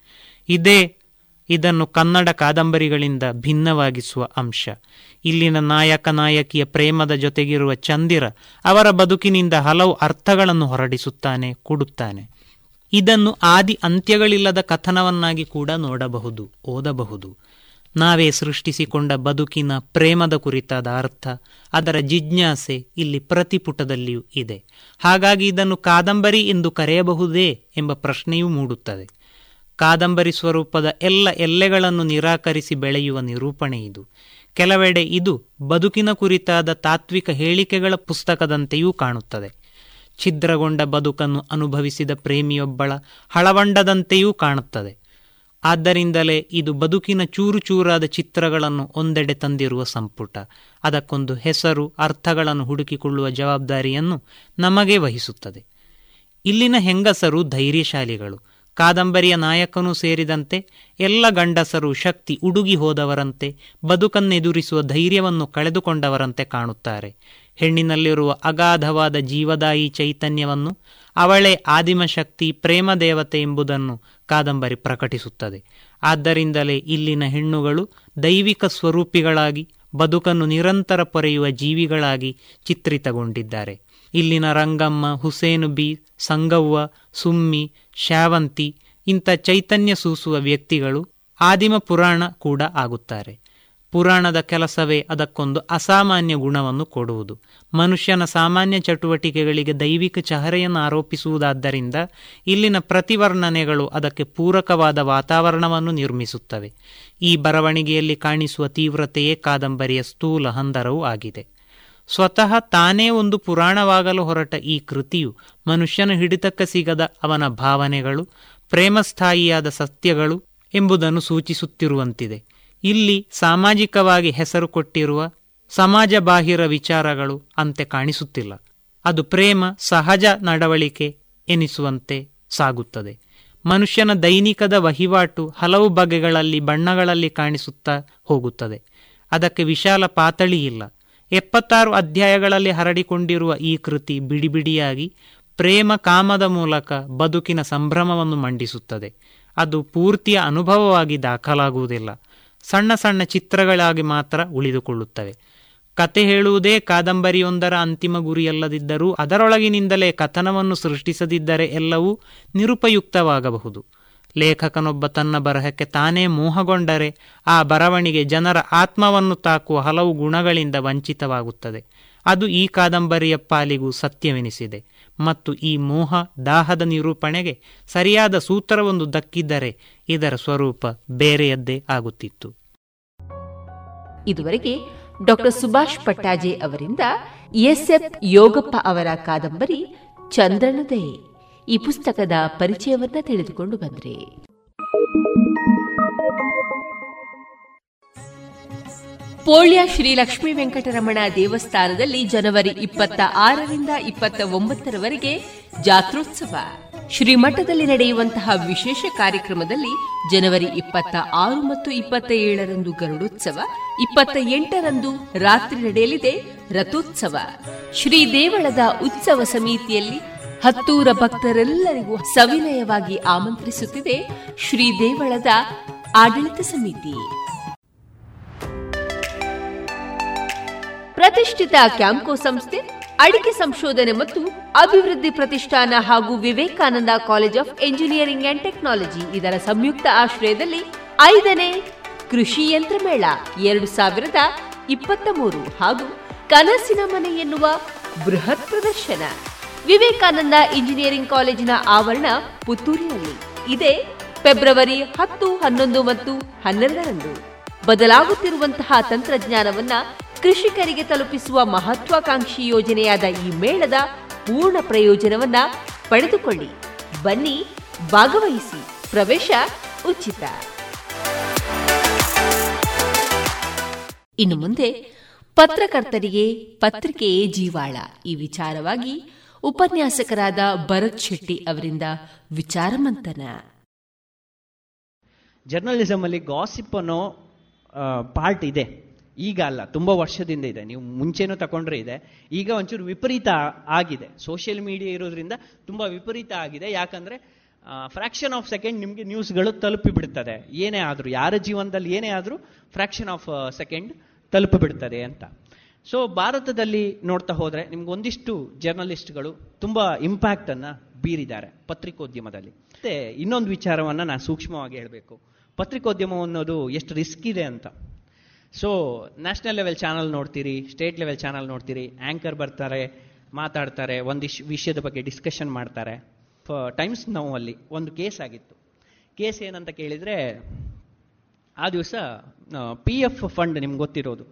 ಇದೇ ಇದನ್ನು ಕನ್ನಡ ಕಾದಂಬರಿಗಳಿಂದ ಭಿನ್ನವಾಗಿಸುವ ಅಂಶ. ಇಲ್ಲಿನ ನಾಯಕ ನಾಯಕಿಯ ಪ್ರೇಮದ ಜೊತೆಗಿರುವ ಚಂದಿರ ಅವರ ಬದುಕಿನಿಂದ ಹಲವು ಅರ್ಥಗಳನ್ನು ಹೊರಡಿಸುತ್ತಾನೆ, ಕೊಡುತ್ತಾನೆ. ಇದನ್ನು ಆದಿ ಅಂತ್ಯಗಳಿಲ್ಲದ ಕಥನವನ್ನಾಗಿ ಕೂಡ ನೋಡಬಹುದು, ಓದಬಹುದು. ನಾವೇ ಸೃಷ್ಟಿಸಿಕೊಂಡ ಬದುಕಿನ ಪ್ರೇಮದ ಕುರಿತಾದ ಅರ್ಥ, ಅದರ ಜಿಜ್ಞಾಸೆ ಇಲ್ಲಿ ಪ್ರತಿಪುಟದಲ್ಲಿಯೂ ಇದೆ. ಹಾಗಾಗಿ ಇದನ್ನು ಕಾದಂಬರಿ ಎಂದು ಕರೆಯಬಹುದೇ ಎಂಬ ಪ್ರಶ್ನೆಯೂ ಮೂಡುತ್ತದೆ. ಕಾದಂಬರಿ ಸ್ವರೂಪದ ಎಲ್ಲ ಎಲ್ಲೆಗಳನ್ನು ನಿರಾಕರಿಸಿ ಬೆಳೆಯುವ ನಿರೂಪಣೆ ಇದು. ಕೆಲವೆಡೆ ಇದು ಬದುಕಿನ ಕುರಿತಾದ ತಾತ್ವಿಕ ಹೇಳಿಕೆಗಳ ಪುಸ್ತಕದಂತೆಯೂ ಕಾಣುತ್ತದೆ. ಛಿದ್ರಗೊಂಡ ಬದುಕನ್ನು ಅನುಭವಿಸಿದ ಪ್ರೇಮಿಯೊಬ್ಬಳ ಹಳವಂಡದಂತೆಯೂ ಕಾಣುತ್ತದೆ. ಆದ್ದರಿಂದಲೇ ಇದು ಬದುಕಿನ ಚೂರು ಚೂರಾದ ಚಿತ್ರಗಳನ್ನು ಒಂದೆಡೆ ತಂದಿರುವ ಸಂಪುಟ. ಅದಕ್ಕೊಂದು ಹೆಸರು, ಅರ್ಥಗಳನ್ನು ಹುಡುಕಿಕೊಳ್ಳುವ ಜವಾಬ್ದಾರಿಯನ್ನು ನಮಗೆ ವಹಿಸುತ್ತದೆ. ಇಲ್ಲಿನ ಹೆಂಗಸರು ಧೈರ್ಯಶಾಲಿಗಳು. ಕಾದಂಬರಿಯ ನಾಯಕನೂ ಸೇರಿದಂತೆ ಎಲ್ಲ ಗಂಡಸರು ಶಕ್ತಿ ಉಡುಗಿ ಹೋದವರಂತೆ, ಬದುಕನ್ನೆದುರಿಸುವ ಧೈರ್ಯವನ್ನು ಕಳೆದುಕೊಂಡವರಂತೆ ಕಾಣುತ್ತಾರೆ. ಹೆಣ್ಣಿನಲ್ಲಿರುವ ಅಗಾಧವಾದ ಜೀವದಾಯಿ ಚೈತನ್ಯವನ್ನು ಅವಳೇ ಆದಿಮಶಕ್ತಿ, ಪ್ರೇಮ ದೇವತೆ ಎಂಬುದನ್ನು ಕಾದಂಬರಿ ಪ್ರಕಟಿಸುತ್ತದೆ. ಆದ್ದರಿಂದಲೇ ಇಲ್ಲಿನ ಹೆಣ್ಣುಗಳು ದೈವಿಕ ಸ್ವರೂಪಿಗಳಾಗಿ, ಬದುಕನ್ನು ನಿರಂತರ ಪೊರೆಯುವ ಜೀವಿಗಳಾಗಿ ಚಿತ್ರಿತಗೊಂಡಿದ್ದಾರೆ. ಇಲ್ಲಿನ ರಂಗಮ್ಮ, ಹುಸೇನು ಬಿ ಸಂಗವ್ವ ಸುಮ್ಮಿ ಶಾವಂತಿ ಇಂಥ ಚೈತನ್ಯ ಸೂಸುವ ವ್ಯಕ್ತಿಗಳು ಆದಿಮ ಪುರಾಣ ಕೂಡ ಆಗುತ್ತಾರೆ. ಪುರಾಣದ ಕೆಲಸವೇ ಅದಕ್ಕೊಂದು ಅಸಾಮಾನ್ಯ ಗುಣವನ್ನು ಕೊಡುವುದು. ಮನುಷ್ಯನ ಸಾಮಾನ್ಯ ಚಟುವಟಿಕೆಗಳಿಗೆ ದೈವಿಕ ಚಹರೆಯನ್ನು ಆರೋಪಿಸುವುದಾದ್ದರಿಂದ ಇಲ್ಲಿನ ಪ್ರತಿವರ್ಣನೆಗಳು ಅದಕ್ಕೆ ಪೂರಕವಾದ ವಾತಾವರಣವನ್ನು ನಿರ್ಮಿಸುತ್ತವೆ. ಈ ಬರವಣಿಗೆಯಲ್ಲಿ ಕಾಣಿಸುವ ತೀವ್ರತೆಯೇ ಕಾದಂಬರಿಯ ಸ್ಥೂಲ ಹಂದರವೂ ಆಗಿದೆ. ಸ್ವತಃ ತಾನೇ ಒಂದು ಪುರಾಣವಾಗಲು ಹೊರಟ ಈ ಕೃತಿಯು ಮನುಷ್ಯನ ಹಿಡಿತಕ್ಕ ಸಿಗದ ಅವನ ಭಾವನೆಗಳು, ಪ್ರೇಮಸ್ಥಾಯಿಯಾದ ಸತ್ಯಗಳು ಎಂಬುದನ್ನು ಸೂಚಿಸುತ್ತಿರುವಂತಿದೆ. ಇಲ್ಲಿ ಸಾಮಾಜಿಕವಾಗಿ ಹೆಸರು ಕೊಟ್ಟಿರುವ ಸಮಾಜ ಬಾಹಿರ ವಿಚಾರಗಳು ಅಂತೆ ಕಾಣಿಸುತ್ತಿಲ್ಲ. ಅದು ಪ್ರೇಮ, ಸಹಜ ನಡವಳಿಕೆ ಎನಿಸುವಂತೆ ಸಾಗುತ್ತದೆ. ಮನುಷ್ಯನ ದೈನಿಕದ ವಹಿವಾಟು ಹಲವು ಬಗೆಗಳಲ್ಲಿ ಬಣ್ಣಗಳಲ್ಲಿ ಕಾಣಿಸುತ್ತಾ ಹೋಗುತ್ತದೆ. ಅದಕ್ಕೆ ವಿಶಾಲ ಪಾತಳಿ ಇಲ್ಲ ಎಪ್ಪತ್ತಾರು ಅಧ್ಯಾಯಗಳಲ್ಲಿ ಹರಡಿಕೊಂಡಿರುವ ಈ ಕೃತಿ ಬಿಡಿಬಿಡಿಯಾಗಿ ಪ್ರೇಮ ಕಾಮದ ಮೂಲಕ ಬದುಕಿನ ಸಂಭ್ರಮವನ್ನು ಮಂಡಿಸುತ್ತದೆ. ಅದು ಪೂರ್ತಿಯ ಅನುಭವವಾಗಿ ದಾಖಲಾಗುವುದಿಲ್ಲ. ಸಣ್ಣ ಸಣ್ಣ ಚಿತ್ರಗಳಾಗಿ ಮಾತ್ರ ಉಳಿದುಕೊಳ್ಳುತ್ತವೆ. ಕತೆ ಹೇಳುವುದೇ ಕಾದಂಬರಿಯೊಂದರ ಅಂತಿಮ ಗುರಿಯಲ್ಲದಿದ್ದರೂ ಅದರೊಳಗಿನಿಂದಲೇ ಕಥನವನ್ನು ಸೃಷ್ಟಿಸದಿದ್ದರೆ ಎಲ್ಲವೂ ನಿರುಪಯುಕ್ತವಾಗಬಹುದು. ಲೇಖಕನೊಬ್ಬ ತನ್ನ ಬರಹಕ್ಕೆ ತಾನೇ ಮೋಹಗೊಂಡರೆ ಆ ಬರವಣಿಗೆ ಜನರ ಆತ್ಮವನ್ನು ತಾಕುವ ಹಲವು ಗುಣಗಳಿಂದ ವಂಚಿತವಾಗುತ್ತದೆ. ಅದು ಈ ಕಾದಂಬರಿಯ ಪಾಲಿಗೂ ಸತ್ಯವೆನಿಸಿದೆ. ಮತ್ತು ಈ ಮೋಹ ದಾಹದ ನಿರೂಪಣೆಗೆ ಸರಿಯಾದ ಸೂತ್ರವೊಂದು ದಕ್ಕಿದ್ದರೆ ಇದರ ಸ್ವರೂಪ ಬೇರೆಯದ್ದೇ ಆಗುತ್ತಿತ್ತು. ಇದುವರೆಗೆ ಡಾಕ್ಟರ್ ಸುಭಾಷ್ ಪಟ್ಟಾಜೆ ಅವರಿಂದ ಎಸ್ಎಫ್ ಯೋಗಪ್ಪ ಅವರ ಕಾದಂಬರಿ ಚಂದ್ರನದಯೆ ಈ ಪುಸ್ತಕದ ಪರಿಚಯವನ್ನ ತಿಳಿದುಕೊಂಡು ಬಂದ್ರೆ. ಪೋಳ್ಯ ಶ್ರೀ ಲಕ್ಷ್ಮೀ ವೆಂಕಟರಮಣ ದೇವಸ್ಥಾನದಲ್ಲಿ ಜನವರಿ ಇಪ್ಪತ್ತ ಆರರಿಂದ ಇಪ್ಪತ್ತ ಒಂಬತ್ತರವರೆಗೆ ಜಾತ್ರೋತ್ಸವ. ಶ್ರೀಮಠದಲ್ಲಿ ನಡೆಯುವಂತಹ ವಿಶೇಷ ಕಾರ್ಯಕ್ರಮದಲ್ಲಿ ಜನವರಿ ಇಪ್ಪತ್ತ ಆರು ಮತ್ತು ಇಪ್ಪತ್ತ ಏಳರಂದು ಗರುಡೋತ್ಸವ, ಇಪ್ಪತ್ತ ಎಂಟರಂದು ರಾತ್ರಿ ನಡೆಯಲಿದೆ ರಥೋತ್ಸವ. ಶ್ರೀ ದೇವಳದ ಉತ್ಸವ ಸಮಿತಿಯಲ್ಲಿ ಹತ್ತೂರ ಭಕ್ತರೆಲ್ಲರಿಗೂ ಸವಿನಯವಾಗಿ ಆಮಂತ್ರಿಸುತ್ತಿದೆ ಶ್ರೀ ದೇವಳದ ಆಡಳಿತ ಸಮಿತಿ. ಪ್ರತಿಷ್ಠಿತ ಕ್ಯಾಂಕೋ ಸಂಸ್ಥೆ, ಅಡಿಕೆ ಸಂಶೋಧನೆ ಮತ್ತು ಅಭಿವೃದ್ಧಿ ಪ್ರತಿಷ್ಠಾನ ಹಾಗೂ Vivekananda college of engineering and technology ಇದರ ಸಂಯುಕ್ತ ಆಶ್ರಯದಲ್ಲಿ ಐದನೇ ಕೃಷಿ ಯಂತ್ರ ಮೇಳ ಎರಡು ಸಾವಿರದ ಇಪ್ಪತ್ತ ಮೂರು ಹಾಗೂ ಕನಸಿನ ಮನೆ ಎನ್ನುವ ಬೃಹತ್ ಪ್ರದರ್ಶನ. ವಿವೇಕಾನಂದ ಇಂಜಿನಿಯರಿಂಗ್ ಕಾಲೇಜಿನ ಆವರಣ ಪುತ್ತೂರಿನಲ್ಲಿ. ಇದೆ ಫೆಬ್ರವರಿ ಹತ್ತು, ಹನ್ನೊಂದು ಮತ್ತು ಹನ್ನೆರಡರಂದು. ಬದಲಾಗುತ್ತಿರುವಂತಹ ತಂತ್ರಜ್ಞಾನವನ್ನ ಕೃಷಿಕರಿಗೆ ತಲುಪಿಸುವ ಮಹತ್ವಾಕಾಂಕ್ಷಿ ಯೋಜನೆಯಾದ ಈ ಮೇಳದ ಪೂರ್ಣ ಪ್ರಯೋಜನವನ್ನ ಪಡೆದುಕೊಳ್ಳಿ. ಬನ್ನಿ, ಭಾಗವಹಿಸಿ. ಪ್ರವೇಶ ಉಚಿತ. ಇನ್ನು ಮುಂದೆ ಪತ್ರಕರ್ತರಿಗೆ ಪತ್ರಿಕೆಯೇ ಜೀವಾಳ. ಈ ವಿಚಾರವಾಗಿ ಉಪನ್ಯಾಸಕರಾದ ಭರತ್ ಶೆಟ್ಟಿ ಅವರಿಂದ ವಿಚಾರ ಮಂಥನ ಜರ್ನಲಿಸಮ್ ಅಲ್ಲಿ ಗಾಸಿಪ್ ಅನ್ನೋ ಪಾರ್ಟ್ ಇದೆ. ಈಗ ಅಲ್ಲ, ತುಂಬ ವರ್ಷದಿಂದ ಇದೆ. ನೀವು ಮುಂಚೆನೂ ತಗೊಂಡ್ರೆ ಇದೆ. ಈಗ ಒಂಚೂರು ವಿಪರೀತ ಆಗಿದೆ. ಸೋಷಿಯಲ್ ಮೀಡಿಯಾ ಇರೋದ್ರಿಂದ ತುಂಬ ವಿಪರೀತ ಆಗಿದೆ. ಯಾಕಂದ್ರೆ ಫ್ರಾಕ್ಷನ್ ಆಫ್ ಸೆಕೆಂಡ್ ನಿಮಗೆ ನ್ಯೂಸ್ಗಳು ತಲುಪಿ ಬಿಡ್ತದೆ ಏನೇ ಆದರೂ, ಯಾರ ಜೀವನದಲ್ಲಿ ಏನೇ ಆದರೂ ಫ್ರಾಕ್ಷನ್ ಆಫ್ ಸೆಕೆಂಡ್ ತಲುಪಿ ಬಿಡ್ತದೆ ಅಂತ. ಸೊ ಭಾರತದಲ್ಲಿ ನೋಡ್ತಾ ಹೋದರೆ ನಿಮ್ಗೆ ಒಂದಿಷ್ಟು ಜರ್ನಲಿಸ್ಟ್ಗಳು ತುಂಬ ಇಂಪ್ಯಾಕ್ಟ್ ಅನ್ನ ಬೀರಿದ್ದಾರೆ ಪತ್ರಿಕೋದ್ಯಮದಲ್ಲಿ. ಮತ್ತೆ ಇನ್ನೊಂದು ವಿಚಾರವನ್ನ ನಾನು ಸೂಕ್ಷ್ಮವಾಗಿ ಹೇಳಬೇಕು. ಪತ್ರಿಕೋದ್ಯಮ ಅನ್ನೋದು ಎಷ್ಟು ರಿಸ್ಕ್ ಇದೆ ಅಂತ. ಸೊ ನ್ಯಾಷನಲ್ ಲೆವೆಲ್ ಚಾನಲ್ ನೋಡ್ತೀರಿ ಸ್ಟೇಟ್ ಲೆವೆಲ್ ಚಾನಲ್ ನೋಡ್ತೀರಿ ಆಂಕರ್ ಬರ್ತಾರೆ, ಮಾತಾಡ್ತಾರೆ ಒಂದಿಷ್ಟು ವಿಷಯದ ಬಗ್ಗೆ ಡಿಸ್ಕಷನ್ ಮಾಡ್ತಾರೆ. ಟೈಮ್ಸ್ ನೋವಲ್ಲಿ ಒಂದು ಕೇಸ್ ಆಗಿತ್ತು. ಕೇಸ್ ಏನಂತ ಕೇಳಿದರೆ, ಆ ದಿವಸ ಪಿ ಎಫ್ ಫಂಡ್ ನಿಮ್ಗೆ ಗೊತ್ತಿರೋದು.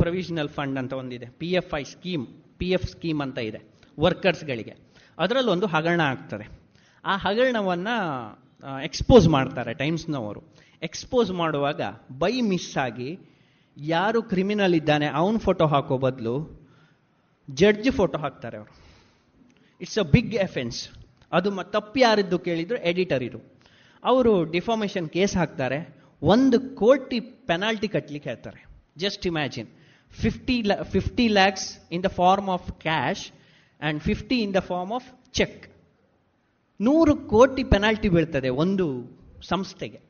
ಪ್ರೊವಿಷನಲ್ ಫಂಡ್ ಅಂತ ಒಂದಿದೆ. P F I scheme P F scheme ಅಂತ ಇದೆ ವರ್ಕರ್ಸ್ಗಳಿಗೆ ಅದರಲ್ಲೊಂದು ಹಗರಣ ಆಗ್ತದೆ. ಆ ಹಗರಣವನ್ನು ಎಕ್ಸ್ಪೋಸ್ ಮಾಡ್ತಾರೆ ಟೈಮ್ಸ್ನವರು ಎಕ್ಸ್ಪೋಸ್ ಮಾಡುವಾಗ ಬೈ ಮಿಸ್ ಆಗಿ ಯಾರು ಕ್ರಿಮಿನಲ್ ಇದ್ದಾನೆ, ಅವನ ಫೋಟೋ ಹಾಕೋ ಬದಲು ಜಡ್ಜ್ ಫೋಟೋ ಹಾಕ್ತಾರೆ ಅವರು. ಇಟ್ಸ್ ಅ ಬಿಗ್ ಎಫೆನ್ಸ್ ಅದು ಮ, ತಪ್ಪು ಯಾರಿದ್ದು ಕೇಳಿದ್ರು ಎಡಿಟರ್ ಇರು. ಅವರು ಡಿಫಾರ್ಮೇಷನ್ ಕೇಸ್ ಹಾಕ್ತಾರೆ. ಒಂದು ಕೋಟಿ ಪೆನಾಲ್ಟಿ ಕಟ್ಟಲಿಕ್ಕೆ ಹೇಳ್ತಾರೆ. Just imagine fifty fifty lakhs in the form of cash and fifty in the form of cheque ನೂರು ಕೋಟಿ ಪೆನಾಲ್ಟಿ ಬೀಳ್ತದೆ ಒಂದು ಸಂಸ್ಥೆಗೆ.